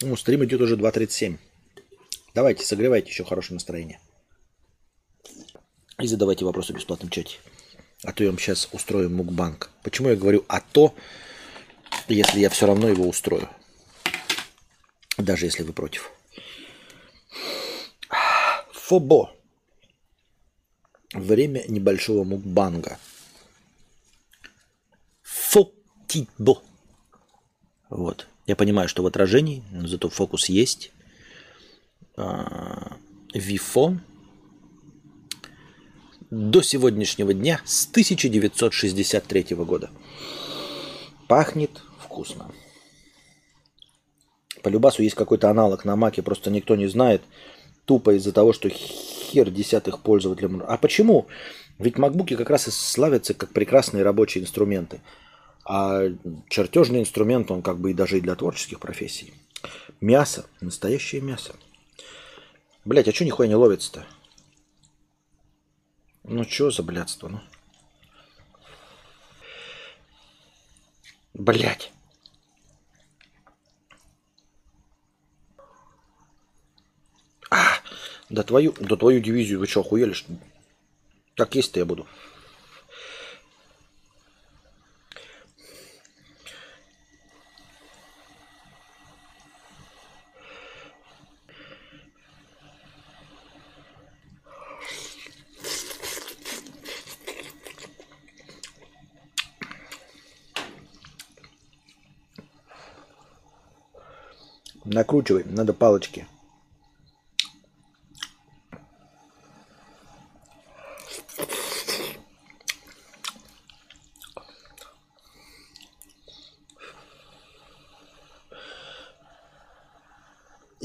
Ну, стрим идет уже 2.37. Давайте, согревайте еще хорошее настроение. И задавайте вопросы в бесплатном чате. А то я вам сейчас устрою мукбанк. Почему я говорю «а то», если я все равно его устрою? Даже если вы против. Фобо. Время небольшого мукбанга. Фотибо. Вот. Я понимаю, что в отражении, но зато фокус есть. А, Вифо. До сегодняшнего дня с 1963 года. Пахнет вкусно. По Любасу есть какой-то аналог на маке, просто никто не знает тупо из-за того, что хер десятых пользователям. А почему? Ведь макбуки как раз и славятся как прекрасные рабочие инструменты. А чертежный инструмент, он как бы и даже и для творческих профессий. Мясо. Настоящее мясо. Блять, а что нихуя не ловится-то? Ну что за блядство, ну? Блять. А, да твою, да твою дивизию вы что, охуели? Что? Так есть-то я буду. Накручивай, надо палочки.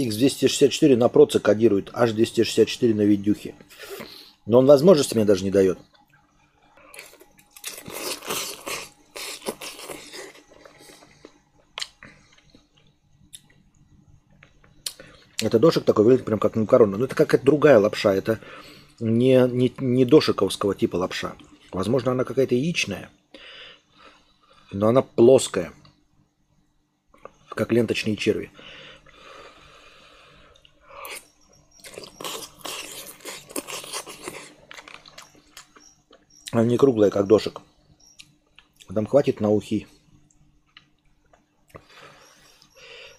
X264 на проце кодирует, H264 на видюхе. Но он возможности мне даже не дает. Это дошик такой выглядит прям как макароны. Но это какая-то другая лапша. Это не, не, не дошиковского типа лапша. Возможно, она какая-то яичная. Но она плоская. Как ленточные черви. Она не круглая, как дошик. Там хватит на ухи.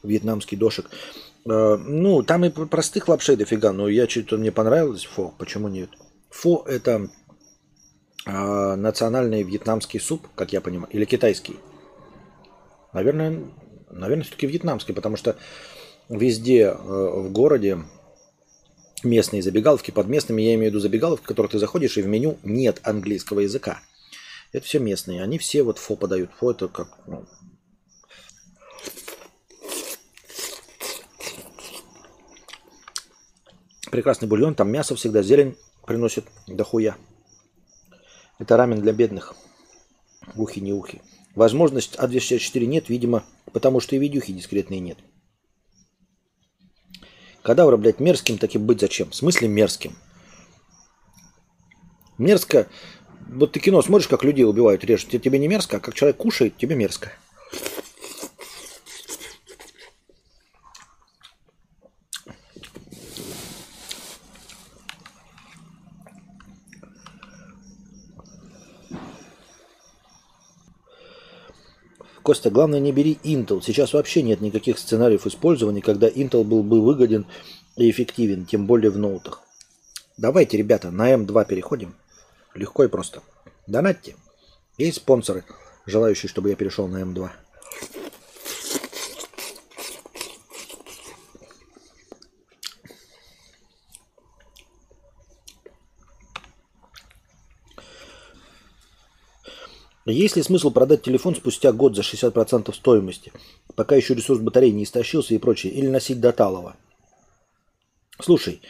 Вьетнамский дошик. Э, ну, там и простых лапшей дофига, но я что-то мне понравилось фо, почему нет? Фо это э, национальный вьетнамский суп, как я понимаю, или китайский? Наверное, наверное, все-таки вьетнамский, потому что везде э, в городе местные забегаловки, под местными я имею в виду забегаловки, в которые ты заходишь, и в меню нет английского языка. Это все местные, они все вот фо подают. Фо это как ну, Прекрасный бульон, там мясо всегда, зелень приносит дохуя. Это рамен для бедных. Ухи не ухи. Возможность А264 нет, видимо, потому что и видюхи дискретные нет. Кадавра, блядь, мерзким таки быть зачем? В смысле мерзким? Мерзко. Вот ты кино смотришь, как людей убивают, режут. Тебе не мерзко, а как человек кушает, тебе мерзко. Костя, главное не бери Intel. Сейчас вообще нет никаких сценариев использования, когда Intel был бы выгоден и эффективен, тем более в ноутах. Давайте, ребята, на M2 переходим. Легко и просто. Донатьте. Есть спонсоры, желающие, чтобы я перешел на M2. Есть ли смысл продать телефон спустя год за 60% стоимости, пока еще ресурс батареи не истощился и прочее, или носить до талого? Слушай,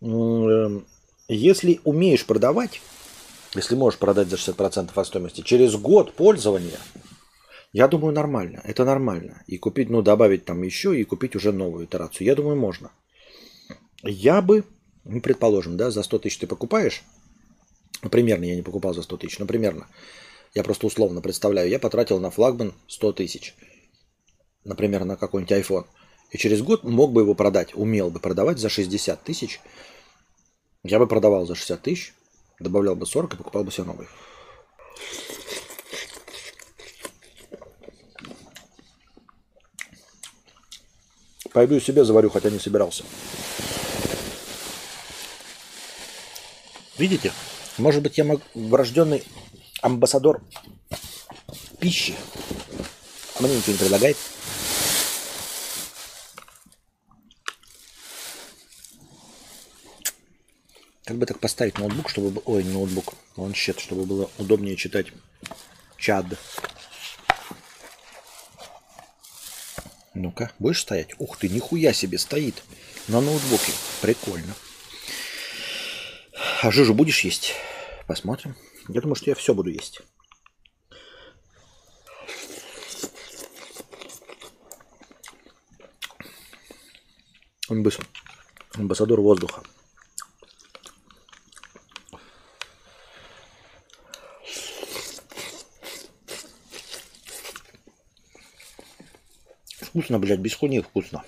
эм, если умеешь продавать, если можешь продать за 60% от стоимости, через год пользования, я думаю, нормально. Это нормально. И купить, ну, добавить там еще и купить уже новую итерацию. Я думаю, можно. Я бы, ну, предположим, да, за 100 тысяч ты покупаешь, примерно я не покупал за 100 тысяч, но примерно, я просто условно представляю, я потратил на флагман 100 тысяч, например, на какой-нибудь iPhone. И через год мог бы его продать, умел бы продавать за 60 тысяч. Я бы продавал за 60 тысяч, добавлял бы 40 и покупал бы себе новый. Пойду себе заварю, хотя не собирался. Видите? Может быть, я мог... врожденный амбассадор пищи. Мне ничего не предлагает. Как бы так поставить ноутбук, чтобы... Ой, не ноутбук, планшет, чтобы было удобнее читать чад. Ну-ка, будешь стоять? Ух ты, нихуя себе стоит на ноутбуке. Прикольно. А жижу будешь есть? Посмотрим. Я думаю, что я все буду есть. Амбас- Амбассадор воздуха. Вкусно, блядь, без хуйни вкусно.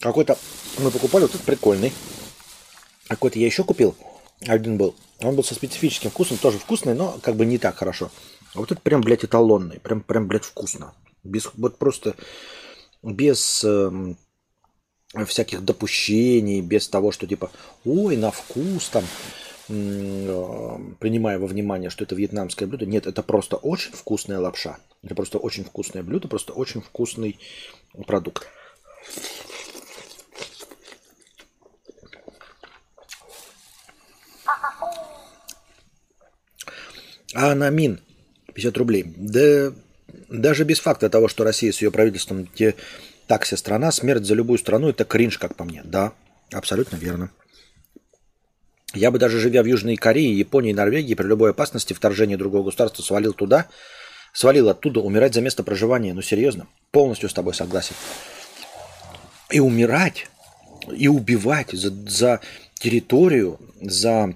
Какой-то мы покупали, вот этот прикольный. Какой-то я еще купил. Один был. Он был со специфическим вкусом, тоже вкусный, но как бы не так хорошо. А вот этот прям, блядь, эталонный. Прям, прям, блядь, вкусно. Без, вот просто без эм, всяких допущений, без того, что типа, ой, на вкус там, э, принимая во внимание, что это вьетнамское блюдо. Нет, это просто очень вкусная лапша. Это просто очень вкусное блюдо, просто очень вкусный продукт. А на МИН 50 рублей. Да даже без факта того, что Россия с ее правительством те такси страна, смерть за любую страну это кринж, как по мне. Да, абсолютно верно. Я бы даже живя в Южной Корее, Японии, Норвегии, при любой опасности вторжения другого государства свалил туда, свалил оттуда умирать за место проживания. Ну серьезно, полностью с тобой согласен. И умирать, и убивать за, за территорию, за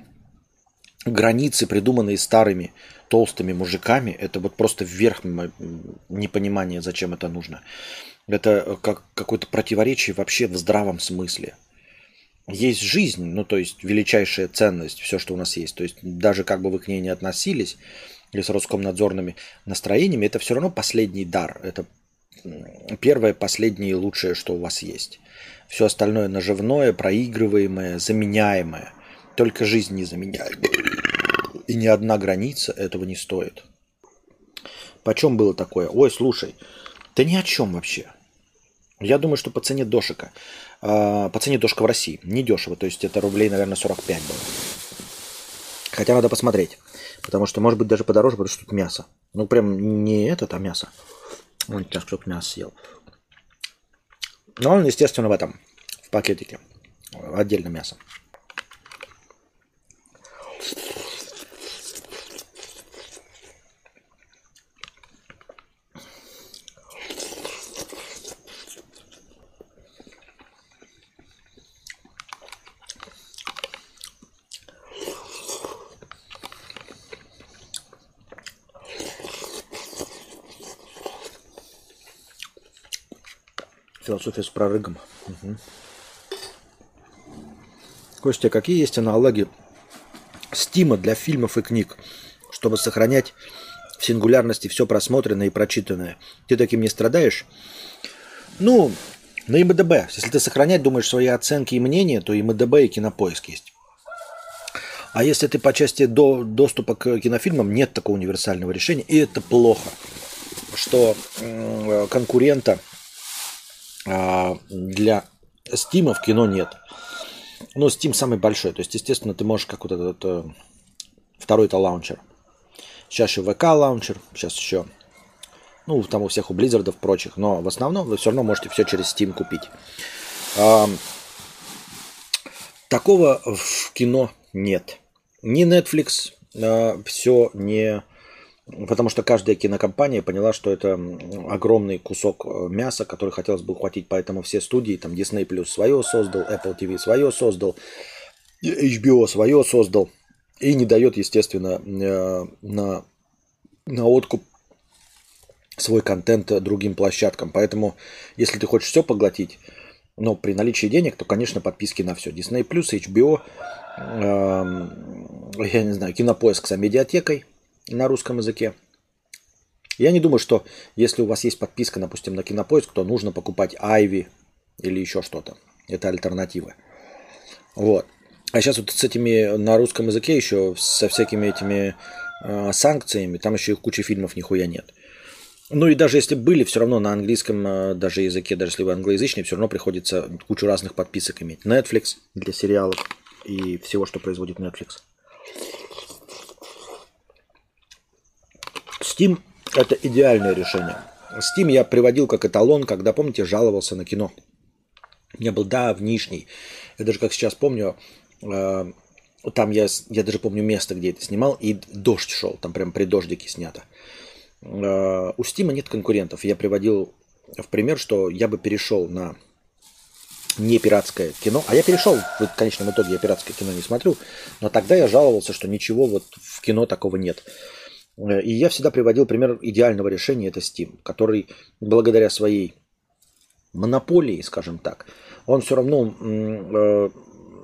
границы, придуманные старыми толстыми мужиками, это вот просто вверх непонимания, зачем это нужно. Это как какое-то противоречие вообще в здравом смысле. Есть жизнь, ну то есть величайшая ценность, все, что у нас есть. То есть даже как бы вы к ней не относились, или с Роскомнадзорными настроениями, это все равно последний дар. Это первое, последнее и лучшее, что у вас есть. Все остальное наживное, проигрываемое, заменяемое. Только жизнь не заменяет. И ни одна граница этого не стоит. Почем было такое? Ой, слушай, да ни о чем вообще. Я думаю, что по цене дошика. а, По цене дошка в России. Не дешево. То есть это рублей, наверное, 45 было. Хотя надо посмотреть. Потому что может быть даже подороже, потому что тут мясо. Ну прям не этот, а мясо. Вон сейчас кто мясо съел. Но он, естественно, в этом, в пакетике. Отдельно мясо. Философия с прорыгом. Мгм. Костя, какие есть аналоги стима для фильмов и книг, чтобы сохранять в сингулярности все просмотренное и прочитанное? Ты таким не страдаешь? Ну, на ИМДБ. Если ты сохранять думаешь свои оценки и мнения, то ИМДБ и Кинопоиск есть. А если ты по части до, доступа к кинофильмам, нет такого универсального решения, и это плохо, что м, конкурента для Стима в кино нет. Но Steam самый большой. То есть, естественно, ты можешь как вот этот э, второй это лаунчер. Сейчас еще ВК лаунчер, сейчас еще, ну, там у всех у Близзардов прочих. Но в основном вы все равно можете все через Steam купить. А, такого в кино нет. Ни Netflix все не... Потому что каждая кинокомпания поняла, что это огромный кусок э, мяса, который хотелось бы ухватить, поэтому все студии, там Disney Plus свое создал, Apple TV свое создал, HBO свое создал, и не дает, естественно, э, на, на откуп свой контент другим площадкам. Поэтому, если ты хочешь все поглотить, но при наличии денег, то, конечно, подписки на все. Disney+, HBO, эм, я не знаю, Кинопоиск с медиатекой на русском языке. Я не думаю, что если у вас есть подписка, допустим, на Кинопоиск, то нужно покупать Айви или еще что-то. Это альтернатива. Вот. А сейчас вот с этими на русском языке еще со всякими этими э, санкциями, там еще и куча фильмов нихуя нет. Ну и даже если были, все равно на английском э, даже языке, даже если вы англоязычный, все равно приходится кучу разных подписок иметь. Netflix для сериалов и всего, что производит Netflix. Steam – это идеальное решение. Steam я приводил как эталон, когда, помните, жаловался на кино. Меня был давнишний. Я даже как сейчас помню, э, там я, я даже помню место, где это снимал, и дождь шел, там прям при дождике снято. Э, У Стима нет конкурентов. Я приводил в пример, что я бы перешел на не пиратское кино. А я перешел, в конечном итоге я пиратское кино не смотрю, но тогда я жаловался, что ничего вот в кино такого нет. Э, и я всегда приводил пример идеального решения, это Steam, который благодаря своей монополии, скажем так, он все равно, э,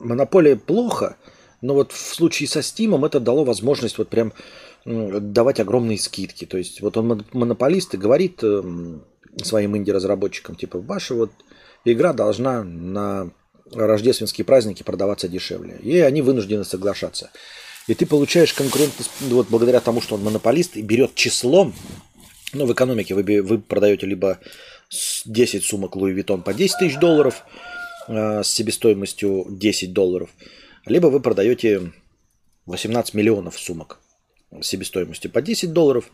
монополия плохо, но вот в случае со Steam это дало возможность вот прям давать огромные скидки. То есть вот он монополист и говорит эм, своим инди-разработчикам, типа, ваша вот игра должна на рождественские праздники продаваться дешевле. И они вынуждены соглашаться. И ты получаешь конкурентность вот благодаря тому, что он монополист и берет числом. Ну, в экономике вы, вы продаете либо 10 сумок Louis Vuitton по 10 тысяч долларов э, с себестоимостью 10 долларов, либо вы продаете 18 миллионов сумок с себестоимостью по 10 долларов,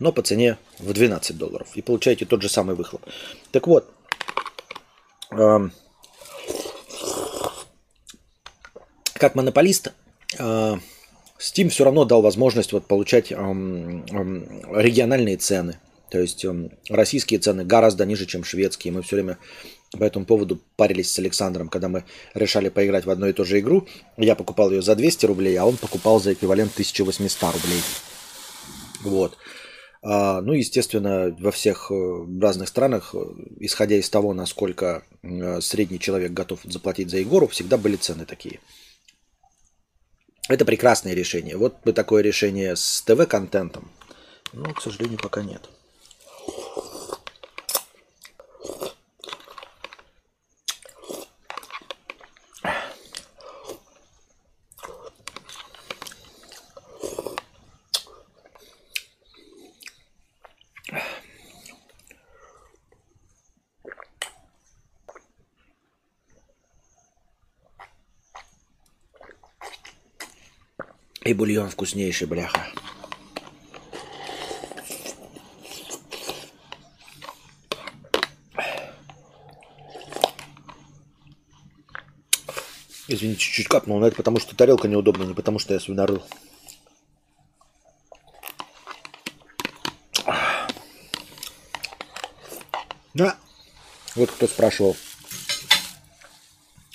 но по цене в 12 долларов. И получаете тот же самый выхлоп. Так вот, как монополист, а, Steam все равно дал возможность вот получать региональные цены. То есть российские цены гораздо ниже, чем шведские. Мы все время по этому поводу парились с Александром, когда мы решали поиграть в одну и ту же игру. Я покупал ее за 200 рублей, а он покупал за эквивалент 1800 рублей. Вот. А, ну, естественно, во всех э, разных странах, э, исходя из того, насколько э, средний человек готов заплатить за Егору, всегда были цены такие. Это прекрасное решение. Вот бы такое решение с ТВ-контентом. Но, к сожалению, пока нет. И бульон вкуснейший, бляха. Извините, чуть-чуть капнул, но это потому что тарелка неудобная, не потому что я свинорыл. Да. Вот кто спрашивал,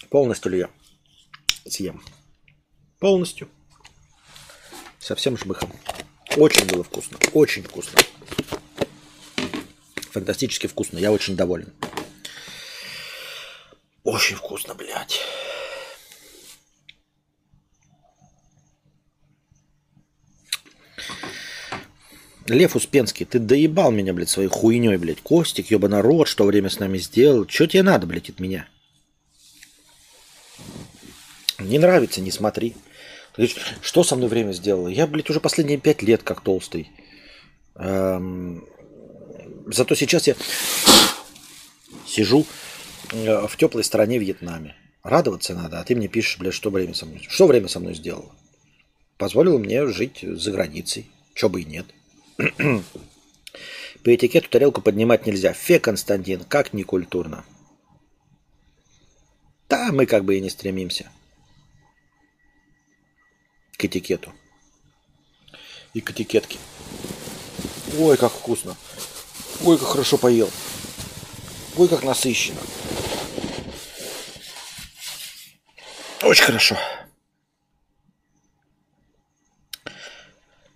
полностью ли я съем. Полностью. Совсем жмыхом. Очень было вкусно. Очень вкусно. Фантастически вкусно. Я очень доволен. Очень вкусно, блядь. Лев Успенский, ты доебал меня, блядь, своей хуйней, блядь. Костик, ёба народ, что время с нами сделал. Что тебе надо, блядь, от меня? Не нравится, не смотри. Что со мной время сделало? Я, блядь, уже последние пять лет как толстый. Эм... Зато сейчас я сижу э, в теплой стране Вьетнаме. Радоваться надо, а ты мне пишешь, блядь, что время со мной. Что время со мной сделало? Позволило мне жить за границей. Чё бы и нет. По этикету тарелку поднимать нельзя. Фе, Константин, как некультурно. Да, мы как бы и не стремимся к этикету. И к этикетке. Ой, как вкусно. Ой, как хорошо поел. Ой, как насыщенно. Очень хорошо.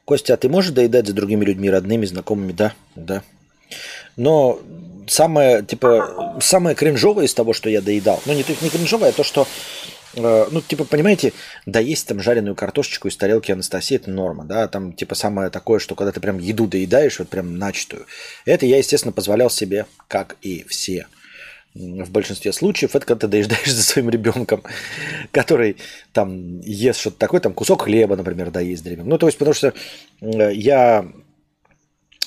Костя, а ты можешь доедать за другими людьми, родными, знакомыми? Да, да. Но самое, типа, самое кринжовое из того, что я доедал, ну не, не кринжовое, а то, что ну, типа, понимаете, да есть там жареную картошечку из тарелки Анастасии, это норма, да, там, типа, самое такое, что когда ты прям еду доедаешь, вот прям начатую. Это я, естественно, позволял себе, как и все. В большинстве случаев это когда ты доезжаешь за своим ребенком, который там ест что-то такое, там кусок хлеба, например, доесть ребенок. Ну, то есть, потому что э, я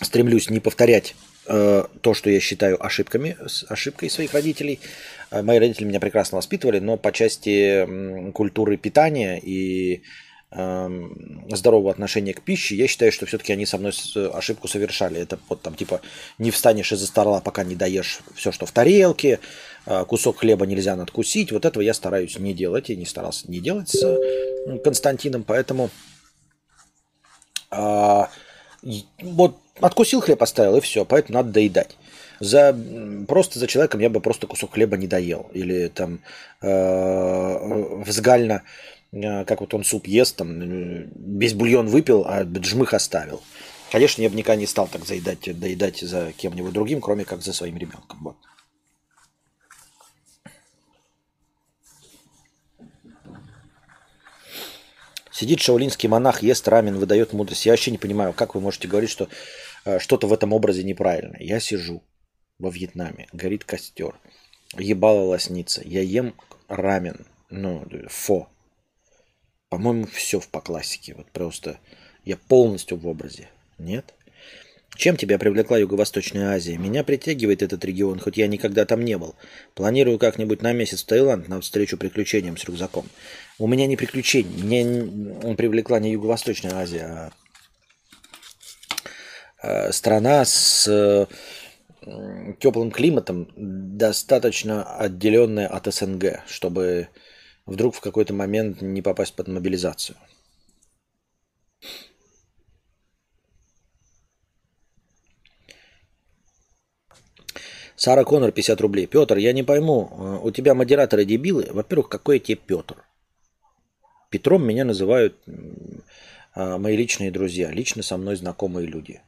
стремлюсь не повторять э, то, что я считаю ошибками, ошибкой своих родителей, Э, мои родители меня прекрасно воспитывали, но по части культуры питания и эм, здорового отношения к пище, я считаю, что все-таки они со мной ошибку совершали. Это вот там типа не встанешь из-за стола, пока не доешь все, что в тарелке, э, кусок хлеба нельзя надкусить. Вот этого я стараюсь не делать, я не старался не делать с Константином, поэтому а, вот откусил хлеб, оставил, и все, поэтому надо доедать. За, просто за человеком я бы просто кусок хлеба не доел. Или там э, взгально, э, как вот он суп ест, там весь бульон выпил, а джмых оставил. Конечно, я бы никогда не стал так заедать, доедать за кем-нибудь другим, кроме как за своим ребенком. Вот. Сидит шаулинский монах, ест рамен, выдает мудрость. Я вообще не понимаю, как вы можете говорить, что э, что-то в этом образе неправильно. Я сижу во Вьетнаме, горит костер, ебала лосница, я ем рамен, ну, фо. По-моему, все в по классике. Вот просто я полностью в образе. Нет? Чем тебя привлекла Юго-Восточная Азия? Меня притягивает этот регион, хоть я никогда там не был. Планирую как-нибудь на месяц в Таиланд на встречу приключениям с рюкзаком. У меня не приключения. Меня привлекла не Юго-Восточная Азия, а, а страна с теплым климатом, достаточно отделенная от СНГ, чтобы вдруг в какой-то момент не попасть под мобилизацию. Сара Коннор, 50 рублей. Петр, я не пойму, э, у тебя модераторы дебилы? Во-первых, какой тебе Петр? Петром меня называют а, мои личные друзья, лично со мной знакомые люди.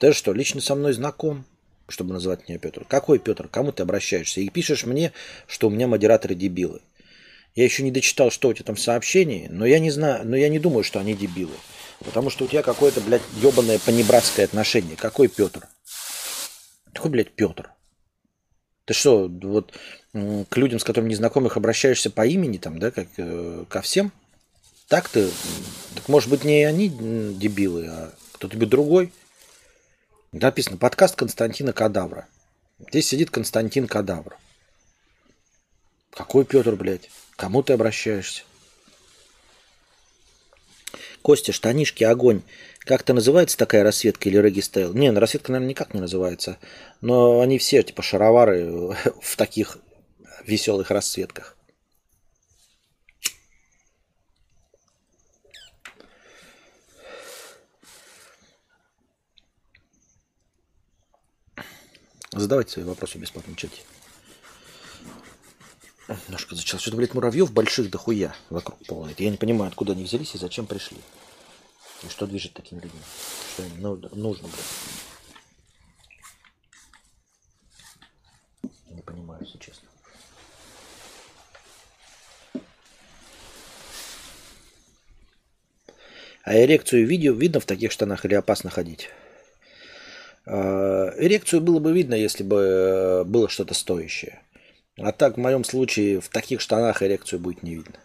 Ты что, лично со мной знаком, чтобы называть меня Петр? Какой Петр? Кому ты обращаешься? И пишешь мне, что у меня модераторы дебилы. Я еще не дочитал, что у тебя там в сообщении, но я не знаю, но я не думаю, что они дебилы. Потому что у тебя какое-то, блядь, ебаное понебратское отношение. Какой Петр? Какой, блядь, Петр? Ты что, вот к людям, с которыми незнакомых, обращаешься по имени, там, да, как э, ко всем? Так ты, так может быть не они дебилы, а кто-то другой? Написано подкаст Константина Кадавра. Здесь сидит Константин Кадавр. Какой Петр, блядь? Кому ты обращаешься? Костя, штанишки, огонь. Как-то называется такая расцветка или регистайл? Не, на расцветка, наверное, никак не называется. Но они все, типа, шаровары в таких веселых расцветках. Задавайте свои вопросы в бесплатном чате. Немножко зачал. Что-то, блядь, муравьев больших дохуя вокруг полнит. Я не понимаю, откуда они взялись и зачем пришли. И что движет такими людьми? Что им нужно, блядь? Не понимаю, если честно. А эрекцию видео видно в таких штанах или опасно ходить? А, эрекцию было бы видно, если бы э, было что-то стоящее. А так, в моем случае, в таких штанах эрекцию будет не видно.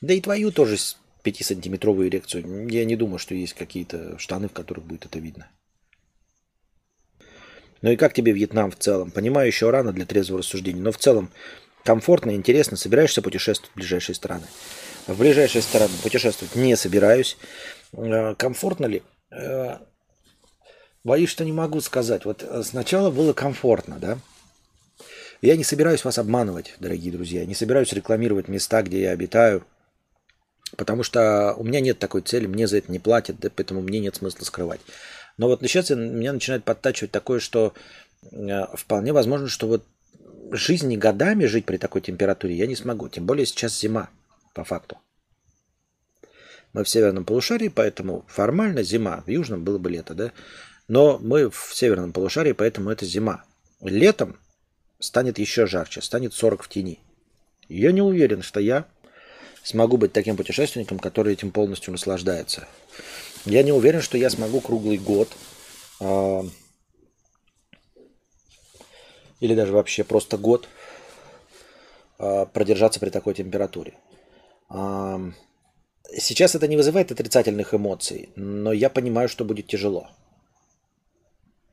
Да и твою тоже 5-сантиметровую эрекцию. Я не думаю, что есть какие-то штаны, в которых будет это видно. Ну и как тебе Вьетнам в целом? Понимаю, еще рано для трезвого рассуждения, но в целом комфортно, интересно. Собираешься путешествовать в ближайшие страны? В ближайшие страны путешествовать не собираюсь. Э, комфортно ли? Боюсь, что не могу сказать. Вот э, сначала было комфортно, да? Я не собираюсь вас обманывать, дорогие друзья. Не собираюсь рекламировать места, где я обитаю. Потому что у меня нет такой цели, мне за это не платят, да, поэтому мне нет смысла скрывать. Но вот сейчас меня начинает подтачивать такое, что э, вполне возможно, что вот жизни годами жить при такой температуре я не смогу. Тем более сейчас зима, по факту. Мы в северном полушарии, поэтому формально зима. В южном было бы лето, да? Но мы в северном полушарии, поэтому это зима. Летом станет еще жарче, станет 40 в тени. я не уверен, что я смогу быть таким путешественником, который этим полностью наслаждается. Я не уверен, что я смогу круглый год э, или даже вообще просто год э, продержаться при такой температуре. Э, сейчас это не вызывает отрицательных эмоций, но я понимаю, что будет тяжело.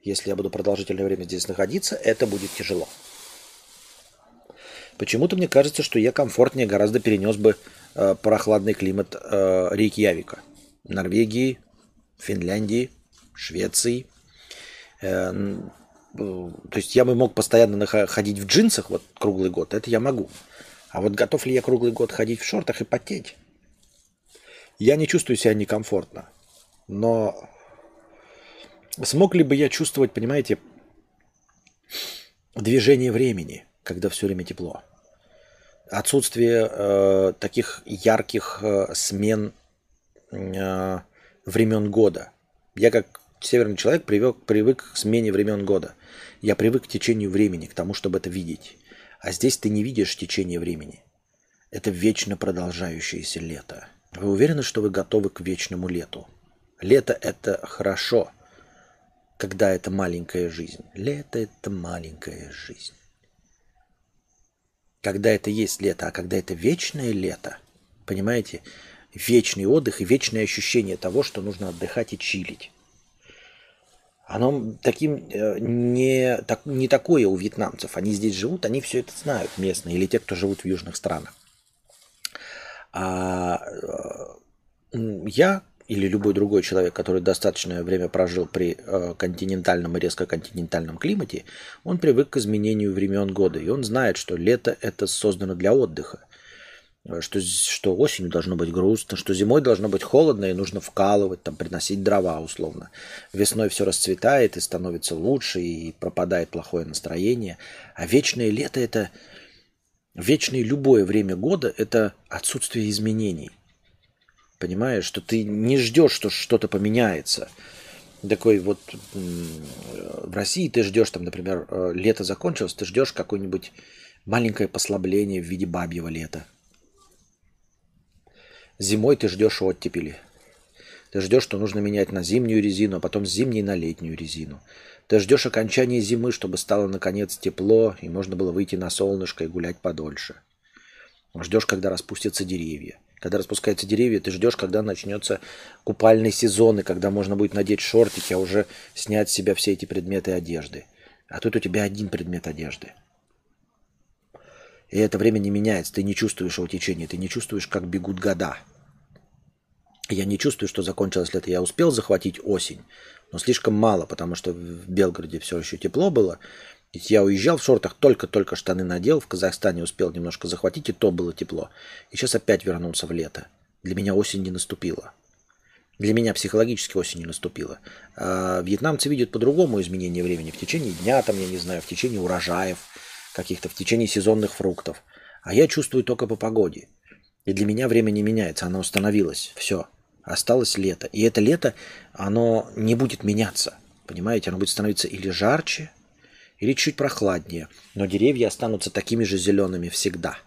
Если я буду продолжительное время здесь находиться, это будет тяжело. Почему-то мне кажется, что я комфортнее гораздо перенес бы э, прохладный климат э, Рейкьявика. Норвегии, Финляндии, Швеции. Э, э, то есть я бы мог постоянно ходить в джинсах вот круглый год, это я могу. А вот готов ли я круглый год ходить в шортах и потеть? Я не чувствую себя некомфортно. Но Смог ли бы я чувствовать, понимаете, движение времени, когда все время тепло? Отсутствие э, таких ярких э, смен э, времен года. Я как северный человек привык, привык к смене времен года. Я привык к течению времени, к тому, чтобы это видеть. А здесь ты не видишь течение времени. Это вечно продолжающееся лето. Вы уверены, что вы готовы к вечному лету? Лето – это хорошо, когда это маленькая жизнь. Лето – это маленькая жизнь. Когда это есть лето, а когда это вечное лето, понимаете, вечный отдых и вечное ощущение того, что нужно отдыхать и чилить. Оно таким э, не, так, не такое у вьетнамцев. Они здесь живут, они все это знают местные, или те, кто живут в южных странах. А э, я или любой другой человек, который достаточное время прожил при э, континентальном и резко континентальном климате, он привык к изменению времен года. И он знает, что лето это создано для отдыха. Э, что, что осенью должно быть грустно, что зимой должно быть холодно и нужно вкалывать, там, приносить дрова условно. Весной все расцветает и становится лучше, и пропадает плохое настроение. А вечное лето – это вечное любое время года – это отсутствие изменений. Понимаешь, что ты не ждешь, что что-то поменяется. Такой вот в России ты ждешь, там, например, э, лето закончилось, ты ждешь какое-нибудь маленькое послабление в виде бабьего лета – Зимой ты ждешь оттепели. Ты ждешь, что нужно менять на зимнюю резину, а потом с зимней на летнюю резину. Ты ждешь окончания зимы, чтобы стало наконец тепло, и можно было выйти на солнышко и гулять подольше. Ждешь, когда распустятся деревья. Когда распускаются деревья, ты ждешь, когда начнется купальный сезон, и когда можно будет надеть шортики, а уже снять с себя все эти предметы одежды. А тут у тебя один предмет одежды – и это время не меняется. Ты не чувствуешь его течения, ты не чувствуешь, как бегут года. Я не чувствую, что закончилось лето. Я успел захватить осень, но слишком мало, потому что в Белгороде все еще тепло было. Ведь я уезжал в шортах, только-только штаны надел, в Казахстане успел немножко захватить, и то было тепло. И сейчас опять вернулся в лето. Для меня осень не наступила. Для меня психологически осень не наступила. А вьетнамцы видят по-другому изменение времени. В течение дня, там, я не знаю, в течение урожаев – каких-то в течение сезонных фруктов. А я чувствую только по погоде. И для меня время не меняется, оно установилось. Все. Осталось лето. И это лето, оно не будет меняться. Понимаете, оно будет становиться или жарче, или чуть прохладнее. Но деревья останутся такими же зелеными всегда.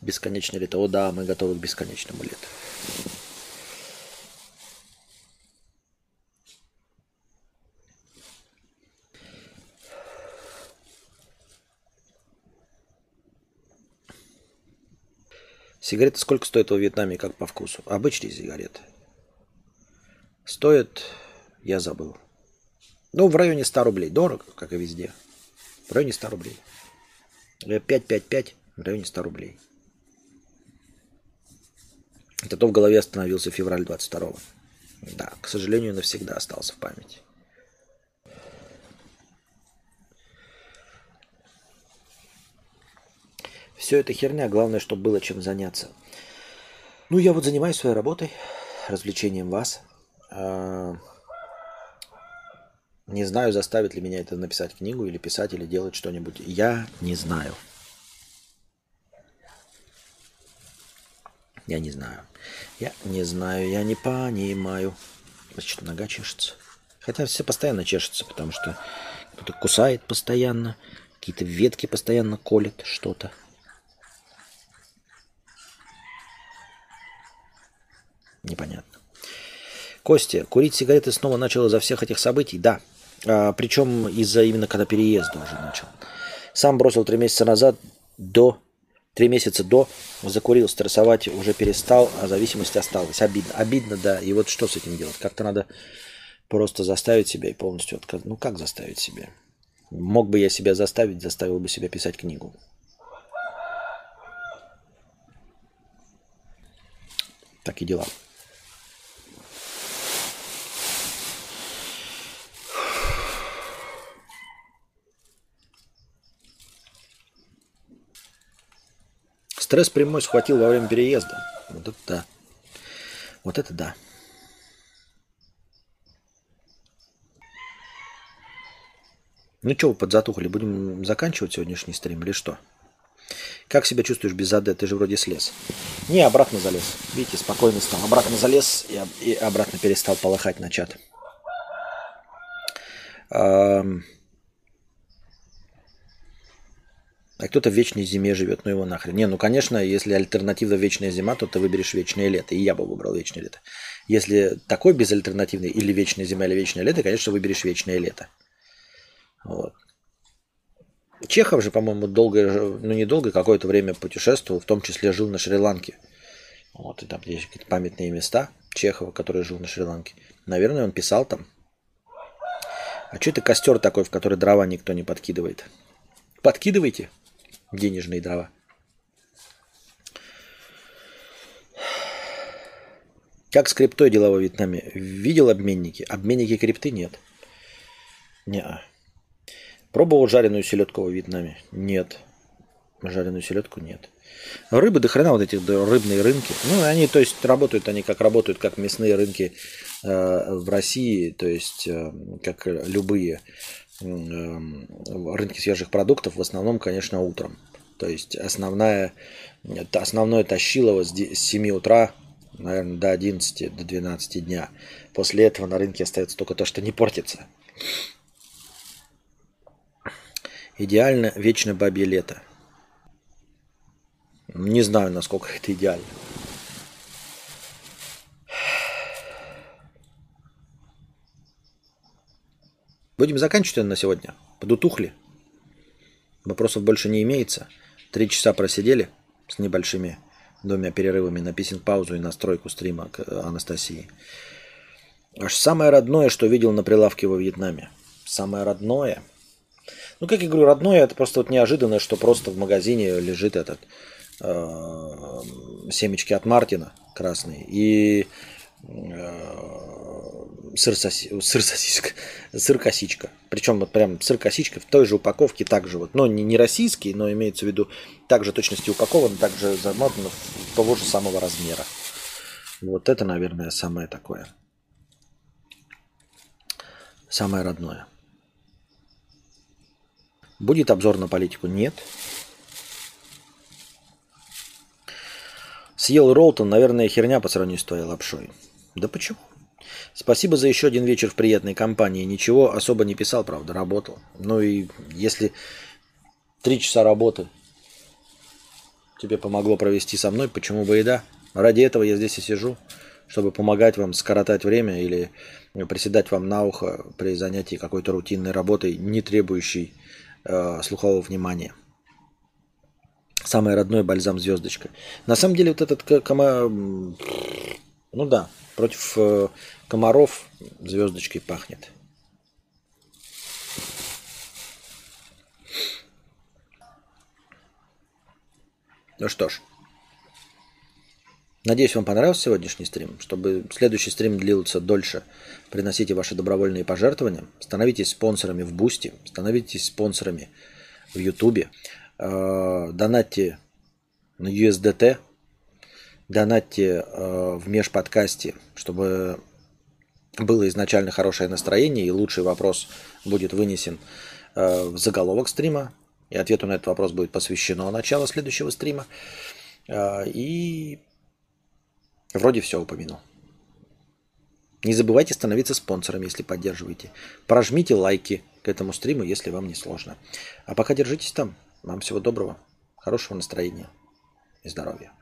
Бесконечное лето. О да, мы готовы к бесконечному лету. Сигареты сколько стоят во Вьетнаме, как по вкусу? Обычные сигареты. Стоят, я забыл. Ну, в районе 100 рублей. Дорого, как и везде. В районе 100 рублей. 5-5-5 в районе 100 рублей. Это то в голове остановился февраль 22-го. Да, к сожалению, навсегда остался в памяти. Все это херня, главное, чтобы было чем заняться. Ну, я вот занимаюсь своей работой, развлечением вас. А, не знаю, заставит ли меня это написать книгу или писать, или делать что-нибудь. Я не знаю. Я не знаю. Я не знаю, я не понимаю. Значит, нога чешется. Хотя все постоянно чешется, потому что кто-то кусает постоянно, какие-то ветки постоянно колят что-то. Непонятно. Костя, курить сигареты снова начал из-за всех этих событий? Да. А, причем из-за именно когда переезда уже начал. Сам бросил три месяца назад до Три месяца до закурил, стрессовать уже перестал, а зависимость осталась. Обидно. Обидно, да. И вот что с этим делать? Как-то надо просто заставить себя и полностью отказать. Ну, как заставить себя? Мог бы я себя заставить, заставил бы себя писать книгу. Так и дела. Стресс прямой схватил во время переезда. Вот это да. Вот это да. Ну что вы подзатухали? Будем заканчивать сегодняшний стрим или что? Как себя чувствуешь без АД? Ты же вроде слез. Не, обратно залез. Видите, спокойно стал. Обратно залез и, и обратно перестал полыхать на чат. А, а кто-то в вечной зиме живет, ну его нахрен. Не, ну конечно, если альтернатива вечная зима, то ты выберешь вечное лето. И я бы выбрал вечное лето. Если такой безальтернативный или вечная зима, или вечное лето, конечно, выберешь вечное лето. Вот. Чехов же, по-моему, долго, ну не долго, какое-то время путешествовал, в том числе жил на Шри-Ланке. Вот, и там есть какие-то памятные места Чехова, который жил на Шри-Ланке. Наверное, он писал там. А что это костер такой, в который дрова никто не подкидывает? Подкидывайте денежные дрова. Как с криптой дела во Вьетнаме? Видел обменники? Обменники крипты нет. Не. -а. Пробовал жареную селедку во Вьетнаме? Нет. Жареную селедку нет. Рыбы до хрена вот эти рыбные рынки. Ну, они, то есть, работают они как работают, как мясные рынки э, в России, то есть, э, как любые рынки свежих продуктов, в основном, конечно, утром. То есть, основная, основное тащилово с 7 утра, наверное, до 11, до 12 дня. После этого на рынке остается только то, что не портится. Идеально вечное бабье лето. Не знаю, насколько это идеально. Будем заканчивать на сегодня. Подутухли. Вопросов больше не имеется. Три часа просидели с небольшими двумя перерывами на писинг-паузу и настройку стрима к Анастасии. Аж самое родное, что видел на прилавке во Вьетнаме. Самое родное – ну, как я говорю, родное, это просто вот неожиданно, что просто в магазине лежит этот э, семечки от Мартина красные и э, сыр, соси, сыр сосиска, сыр косичка. Причем вот прям сыр косичка в той же упаковке также вот, но не, не российский, но имеется в виду также точности упакован, также замотан того же самого размера. Вот это, наверное, самое такое. Самое родное. Будет обзор на политику? Нет. Съел Ролтон, наверное, херня по сравнению с твоей лапшой. Да почему? Спасибо за еще один вечер в приятной компании. Ничего особо не писал, правда, работал. Ну и если три часа работы тебе помогло провести со мной, почему бы и да? Ради этого я здесь и сижу, чтобы помогать вам скоротать время или приседать вам на ухо при занятии какой-то рутинной работой, не требующей э, слухового внимания. Самый родной бальзам звездочка. На самом деле вот этот кома... Ну да, против э, комаров звездочкой пахнет. Ну что ж. Надеюсь, вам понравился сегодняшний стрим. Чтобы следующий стрим длился дольше, приносите ваши добровольные пожертвования. Становитесь спонсорами в Boosty, становитесь спонсорами в Ютубе. Э, донатьте на USDT, донатьте э, в межподкасте, чтобы было изначально хорошее настроение, и лучший вопрос будет вынесен э, в заголовок стрима, и ответу на этот вопрос будет посвящено начало следующего стрима. И Вроде все упомянул. Не забывайте становиться спонсором, если поддерживаете. Прожмите лайки к этому стриму, если вам не сложно. А пока держитесь там. Вам всего доброго, хорошего настроения и здоровья.